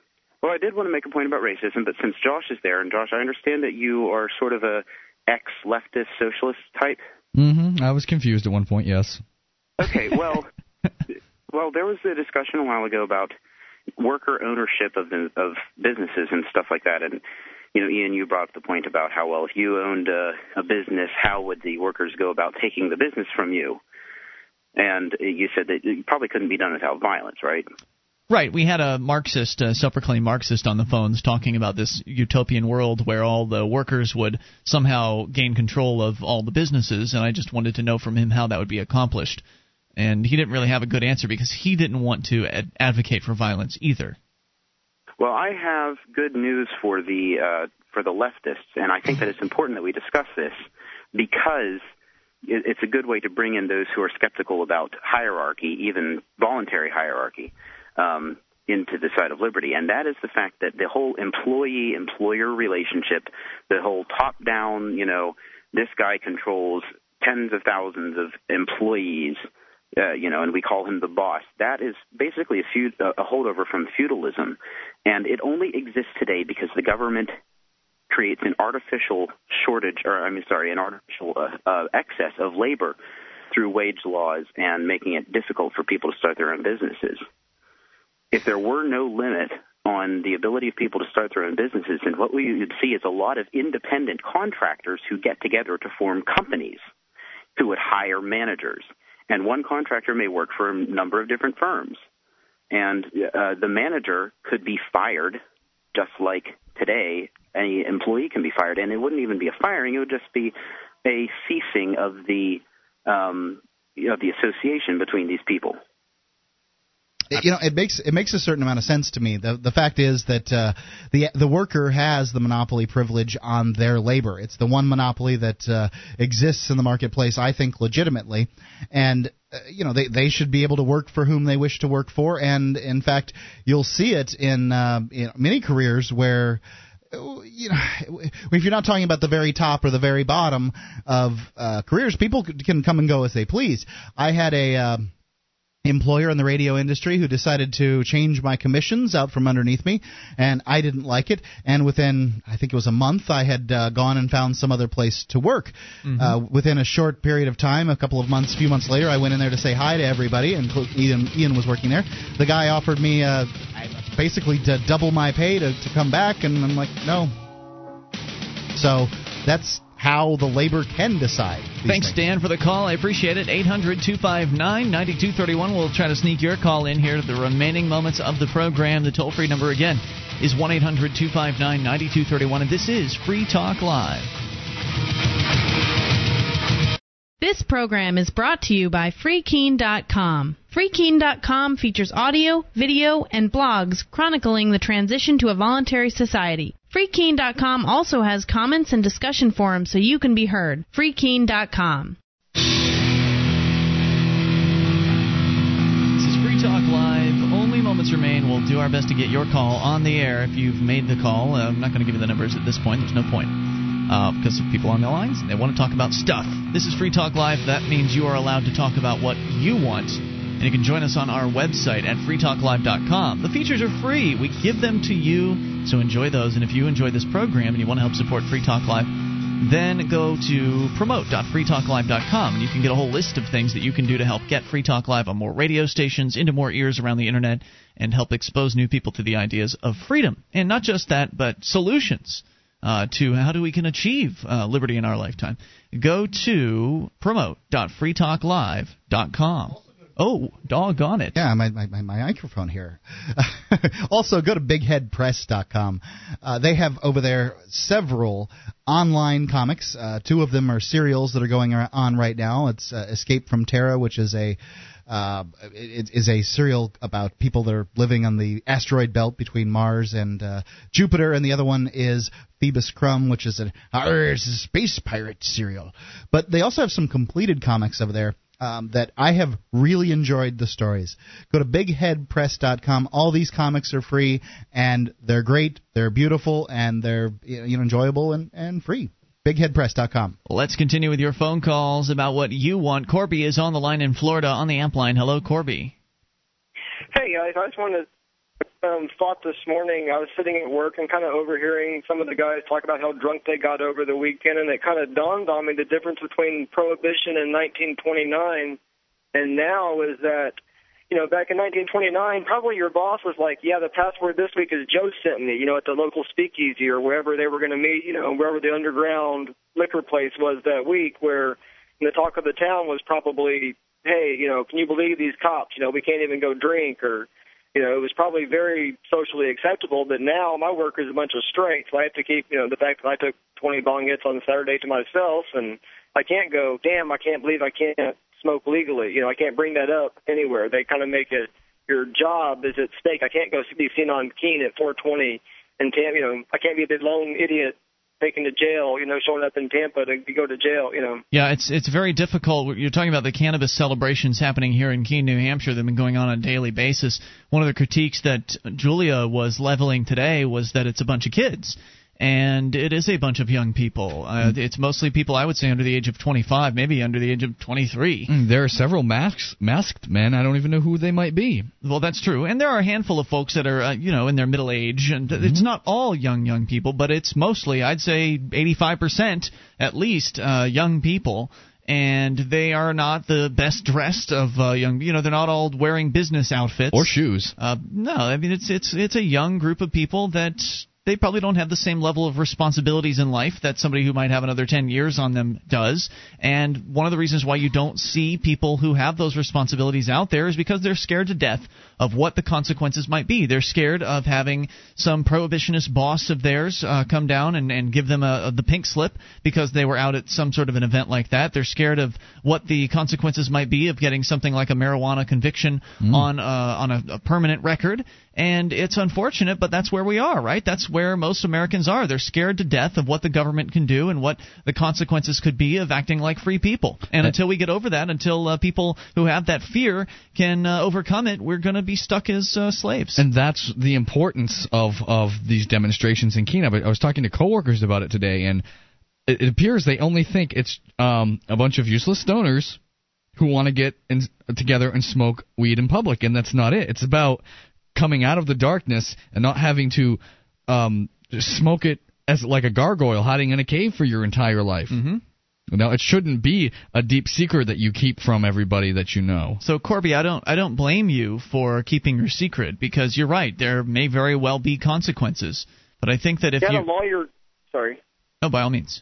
well, I did want to make a point about racism, but since Josh is there, and Josh, I understand that you are sort of a ex-leftist socialist type. Mm-hmm. I was confused at one point. Yes. Okay. Well, well, there was a discussion a while ago about worker ownership of the, of businesses and stuff like that, and you know, Ian, you brought up the point about how well, if you owned a, a business, how would the workers go about taking the business from you? And you said that it probably couldn't be done without violence, right? Right. We had a Marxist, uh, self-proclaimed Marxist, on the phones talking about this utopian world where all the workers would somehow gain control of all the businesses, and I just wanted to know from him how that would be accomplished. And he didn't really have a good answer because he didn't want to ad- advocate for violence either. Well, I have good news for the uh, for the leftists, and I think that it's important that we discuss this because it's a good way to bring in those who are skeptical about hierarchy, even voluntary hierarchy, um, into the side of liberty, and that is the fact that the whole employee-employer relationship, the whole top-down, you know, this guy controls tens of thousands of employees. Uh, you know, and we call him the boss. That is basically a, feud, a holdover from feudalism, and it only exists today because the government creates an artificial shortage, or I mean, sorry, an artificial uh, uh, excess of labor through wage laws and making it difficult for people to start their own businesses. If there were no limit on the ability of people to start their own businesses, then what we would see is a lot of independent contractors who get together to form companies who would hire managers. And one contractor may work for a number of different firms. And uh, the manager could be fired just like today any employee can be fired. And it wouldn't even be a firing, it would just be a ceasing of the um, of the association between these people. It, you know, it makes it makes a certain amount of sense to me. The the fact is that uh, the the worker has the monopoly privilege on their labor. It's the one monopoly that uh, exists in the marketplace, I think, legitimately, and uh, you know they they should be able to work for whom they wish to work for. And in fact, you'll see it in, uh, in many careers where you know, if you're not talking about the very top or the very bottom of uh, careers, people can come and go as they please. I had a. Uh, employer in the radio industry who decided to change my commissions out from underneath me, and I didn't like it. And within, I think it was a month, I had uh, gone and found some other place to work. Mm-hmm. Uh, within a short period of time, a couple of months, a few months later, I went in there to say hi to everybody, and Ian, Ian was working there. The guy offered me uh, basically to double my pay to, to come back, and I'm like, no. So that's how the labor can decide. Thanks, things. Dan, for the call. I appreciate it. 800 259 9231. We'll try to sneak your call in here to the remaining moments of the program. The toll free number again is 1 800 259 9231. And this is Free Talk Live. This program is brought to you by FreeKeene.com. FreeKeene.com features audio, video, and blogs chronicling the transition to a voluntary society. FreeKeene.com also has comments and discussion forums so you can be heard. FreeKeene.com. This is Free Talk Live. Only moments remain. We'll do our best to get your call on the air if you've made the call. Uh, I'm not going to give you the numbers at this point. There's no point. Uh, because of people on the lines. They want to talk about stuff. This is Free Talk Live. That means you are allowed to talk about what you want. And you can join us on our website at freetalklive.com. The features are free. We give them to you, so enjoy those. And if you enjoy this program and you want to help support Free Talk Live, then go to promote.freetalklive.com and you can get a whole list of things that you can do to help get Free Talk Live on more radio stations, into more ears around the internet, and help expose new people to the ideas of freedom. And not just that, but solutions uh, to how do we can achieve uh, liberty in our lifetime. Go to promote.freetalklive.com. Oh, doggone it. Yeah, my, my, my microphone here. also, go to bigheadpress.com. Uh, they have over there several online comics. Uh, two of them are serials that are going on right now. It's uh, Escape from Terra, which is a uh, it is a serial about people that are living on the asteroid belt between Mars and uh, Jupiter, and the other one is Phoebus Crumb, which is a, a space pirate serial. But they also have some completed comics over there. Um, that I have really enjoyed the stories. Go to bigheadpress.com. All these comics are free, and they're great. They're beautiful, and they're you know enjoyable and, and free. BigHeadPress.com. Let's continue with your phone calls about what you want. Corby is on the line in Florida on the amp line. Hello, Corby. Hey guys, I just wanted to um, thought this morning. I was sitting at work and kind of overhearing some of the guys talk about how drunk they got over the weekend, and it kind of dawned on me the difference between prohibition in 1929 and now is that you know, back in 1929, probably your boss was like, yeah, the password this week is Joe sent me, you know, at the local speakeasy or wherever they were going to meet, you know, wherever the underground liquor place was that week, where the talk of the town was probably, hey, you know, can you believe these cops? You know, we can't even go drink or, you know, it was probably very socially acceptable. But now my work is a bunch of straights. So I have to keep, you know, the fact that I took 20 bong hits on Saturday to myself and I can't go, damn, I can't believe I can't smoke legally. You know, I can't bring that up anywhere. They kind of make it your job is at stake. I can't go be seen on Keene at 420 and Tampa. You know, I can't be the lone idiot taken to jail. You know, showing up in Tampa to, to go to jail. You know. Yeah, it's it's very difficult. You're talking about the cannabis celebrations happening here in Keene, New Hampshire. They've been going on on a daily basis. One of the critiques that Julia was leveling today was that it's a bunch of kids and it is a bunch of young people. Uh, Mm. it's mostly people I would say under the age of 25, maybe under the age of 23. Mm, There are several masks, masked men. I don't even know who they might be. Well, that's true, and there are a handful of folks that are, uh, you know, in their middle age, and Mm-hmm. it's not all young young people, but it's mostly, I'd say, 85% at least, uh, young people. And they are not the best dressed of uh, young. You know, they're not all wearing business outfits Or shoes. Uh, no, I mean it's it's it's a young group of people that they probably don't have the same level of responsibilities in life that somebody who might have another 10 years on them does. And one of the reasons why you don't see people who have those responsibilities out there is because they're scared to death of what the consequences might be. They're scared of having some prohibitionist boss of theirs uh, come down and, and give them a, a, the pink slip because they were out at some sort of an event like that. They're scared of what the consequences might be of getting something like a marijuana conviction on uh, on a, a permanent record. And it's unfortunate, but that's where we are, right? That's where most Americans are. They're scared to death of what the government can do and what the consequences could be of acting like free people. And until we get over that, until uh, people who have that fear can uh, overcome it, we're going to be stuck as uh, slaves. And that's the importance of of these demonstrations in Keene. I was talking to coworkers about it today, and it, it appears they only think it's um, a bunch of useless stoners who want to get in, together and smoke weed in public, and that's not it. It's about coming out of the darkness and not having to um, smoke it as like a gargoyle hiding in a cave for your entire life. Mm-hmm. Now, it shouldn't be a deep secret that you keep from everybody that you know. So Corby, I don't I don't blame you for keeping your secret because you're right. There may very well be consequences. But I think that if I had you a lawyer, sorry, Oh, by all means.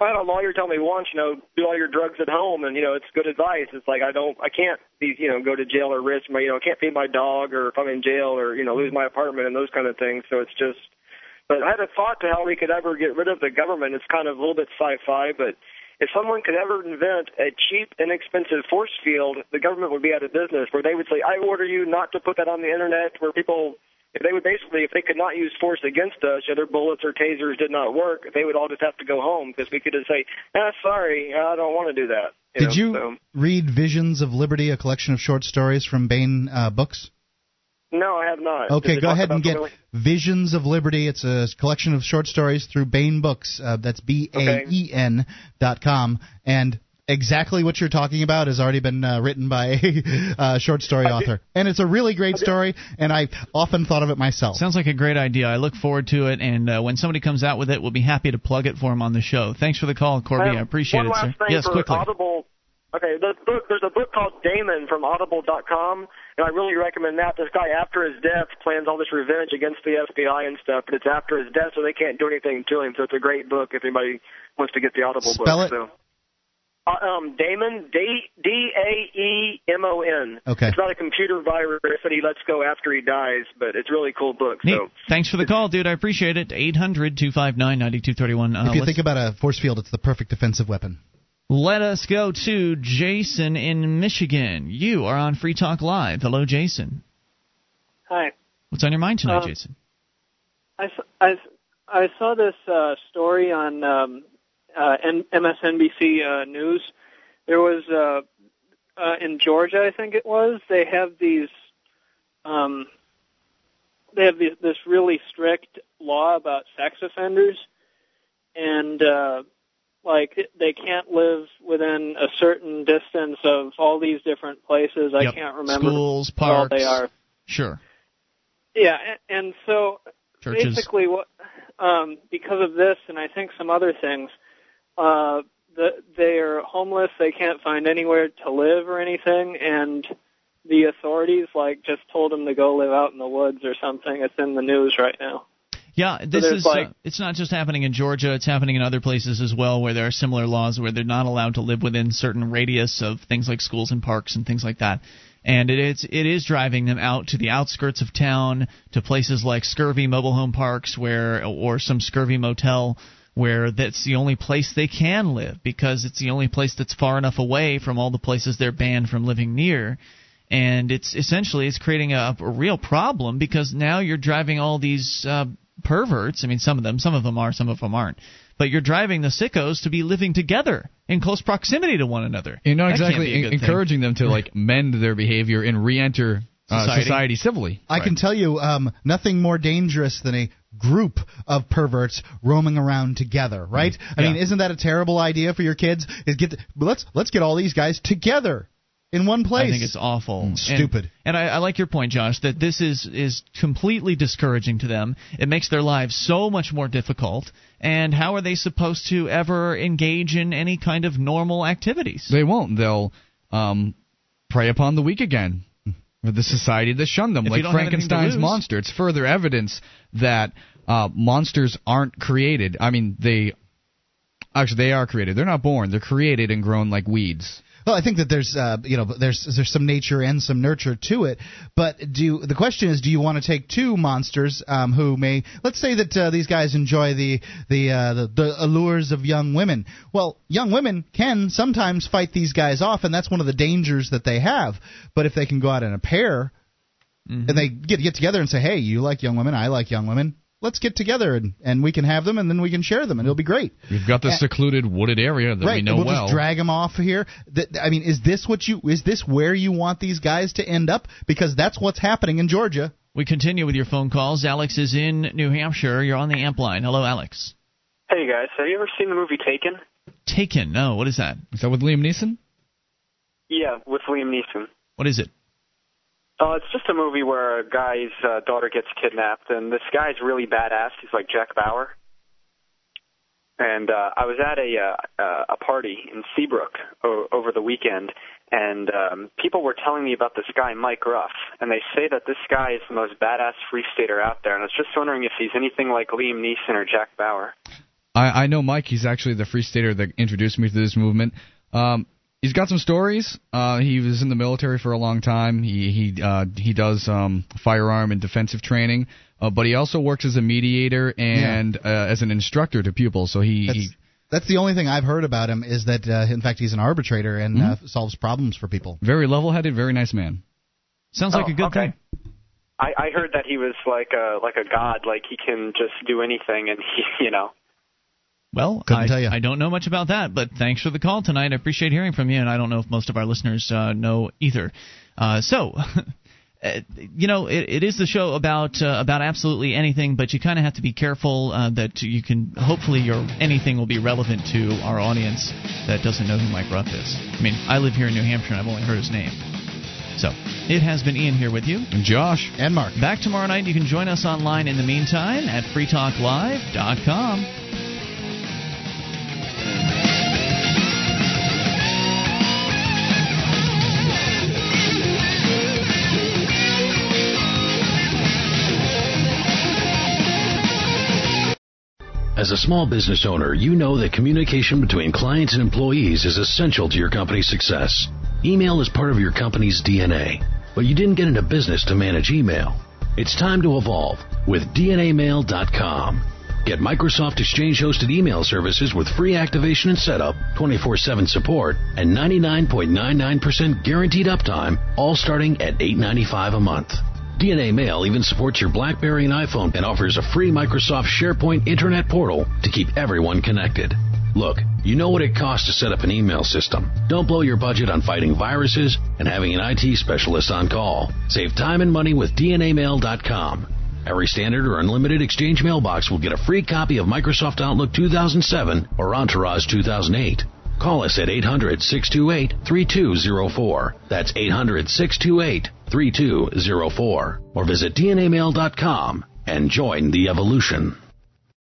I had a lawyer tell me once, you know, do all your drugs at home, and you know, it's good advice. It's like I don't, I can't be, you know, go to jail or risk my, you know, I can't feed my dog, or if I'm in jail, or you know, lose my apartment and those kind of things. So it's just, but I had a thought to how we could ever get rid of the government. It's kind of a little bit sci-fi, but if someone could ever invent a cheap, inexpensive force field, the government would be out of business. Where they would say, "I order you not to put that on the internet," where people if they would basically, if they could not use force against us, or their bullets or tasers did not work, they would all just have to go home because we could just say, ah, sorry, I don't want to do that. You Did know, you so- read Visions of Liberty, a collection of short stories from Baen uh, Books? No, I have not. Okay, go ahead and get something Visions of Liberty. It's a collection of short stories through Baen Books. Uh, that's B A E N dot com. And exactly what you're talking about has already been uh, written by a uh, short story author. And it's a really great story, and I often thought of it myself. Sounds like a great idea. I look forward to it, and uh, when somebody comes out with it, we'll be happy to plug it for him on the show. Thanks for the call, Corby. I, have appreciate one it, last sir. Thing Yes, for quickly. Audible. Okay, the book, there's a book called Daemon from Audible.com, and I really recommend that. This guy, after his death, plans all this revenge against the FBI and stuff, but it's after his death, so they can't do anything to him. So it's a great book if anybody wants to get the Audible Spell book. it. So. Uh, um, Daemon, D D A E M O N. Okay. It's not a computer virus that he lets go after he dies, but it's a really cool book. Neat. So Thanks for the call, dude. I appreciate it. 800 259 9231. if you think about a force field, it's the perfect defensive weapon. Let us go to Jason in Michigan. You are on Free Talk Live. Hello, Jason. Hi. What's on your mind tonight, Uh, Jason? I saw this uh, story on um, uh, N- MSNBC uh, News. There was uh, uh, in Georgia, I think it was. They have these. Um, they have these, this really strict law about sex offenders, and uh, like they can't live within a certain distance of all these different places. I can't remember Schools, parks. they are. Sure. Yeah, a- and so Churches. basically, what um, because of this, and I think some other things, uh, the, they are homeless. They can't find anywhere to live or anything, and the authorities like just told them to go live out in the woods or something. It's in the news right now. Yeah, this there's is like- uh, it's not just happening in Georgia, it's happening in other places as well where there are similar laws where they're not allowed to live within certain radius of things like schools and parks and things like that. And it is it is driving them out to the outskirts of town to places like scurvy mobile home parks where or some scurvy motel where that's the only place they can live because it's the only place that's far enough away from all the places they're banned from living near and it's essentially it's creating a, a real problem because now you're driving all these uh, perverts. I mean, some of them, some of them are, some of them aren't. But you're driving the sickos to be living together in close proximity to one another. You're not That exactly be a en- good thing. them to like mend their behavior and re-enter uh, Society. society. civilly. I can tell you, um, nothing more dangerous than a group of perverts roaming around together, right? I mean, isn't that a terrible idea for your kids? Is get the, let's let's get all these guys together in one place. I think it's awful, And- stupid. And, I, I like your point, Josh, that this is is completely discouraging to them. It makes their lives so much more difficult. And how are they supposed to ever engage in any kind of normal activities? They won't. They'll um, prey upon the weak again. The society that shunned them, If like don't have anything to Frankenstein's monster. It's further evidence that uh, monsters aren't created. I mean, they actually they are created. They're not born. They're created and grown like weeds. Well, I think that there's uh, you know there's there's some nature and some nurture to it, but do the question is, do you want to take two monsters um, who may let's say that uh, these guys enjoy the the, uh, the the allures of young women? Well, young women can sometimes fight these guys off, and that's one of the dangers that they have. But if they can go out in a pair, and they get get together and say, hey, you like young women, I like young women. Let's get together and, and we can have them and then we can share them and it'll be great. We've got the secluded wooded area that right, we know and we'll well. just drag them off here. I mean, is this what you is this where you want these guys to end up? Because that's what's happening in Georgia. We continue with your phone calls. Alex is in New Hampshire. You're on the amp line. Hello, Alex. Hey guys, have you ever seen the movie Taken? Taken. No, what is that? Is that with Liam Neeson? Yeah, with Liam Neeson. What is it? Uh, it's just a movie where a guy's uh, daughter gets kidnapped, and this guy's really badass. He's like Jack Bauer. And uh, I was at a uh, a party in Seabrook o- over the weekend, and um, people were telling me about this guy Mike Ruff, and they say that this guy is the most badass free stater out there. And I was just wondering if he's anything like Liam Neeson or Jack Bauer. I, I know Mike. He's actually the free stater that introduced me to this movement. Um, he's got some stories. Uh, he was in the military for a long time. He he uh, he does um, firearm and defensive training, uh, but he also works as a mediator and uh, as an instructor to pupils. So he, That's, he that's the only thing I've heard about him is that uh, in fact he's an arbitrator and uh, Mhm. solves problems for people. very level-headed, very nice man. Sounds like a good thing. I, I heard that he was like a like a god, like he can just do anything, and he, you know. Well, Couldn't I, tell ya. I don't know much about that, but thanks for the call tonight. I appreciate hearing from you, and I don't know if most of our listeners uh, know either. Uh, so, uh, you know, it, it is the show about uh, about absolutely anything, but you kind of have to be careful uh, that you can. Hopefully, your anything will be relevant to our audience that doesn't know who Mike Ruff is. I mean, I live here in New Hampshire, and I've only heard his name. So, it has been Ian here with you. And Josh. And Mark. Back tomorrow night. You can join us online in the meantime at freetalklive.com. As a small business owner, you know that communication between clients and employees is essential to your company's success. Email is part of your company's DNA, but you didn't get into business to manage email. It's time to evolve with DNAmail.com. Get Microsoft Exchange hosted email services with free activation and setup, 24 7 support, and 99.99% guaranteed uptime, all starting at $8.95 a month. DNA Mail even supports your BlackBerry and iPhone and offers a free Microsoft SharePoint Internet portal to keep everyone connected. Look, you know what it costs to set up an email system. Don't blow your budget on fighting viruses and having an IT specialist on call. Save time and money with DNAmail.com. Every standard or unlimited exchange mailbox will get a free copy of Microsoft Outlook 2007 or Entourage 2008. Call us at 800 628 3204. That's 800 628 3204. Or visit DNAmail.com and join the evolution.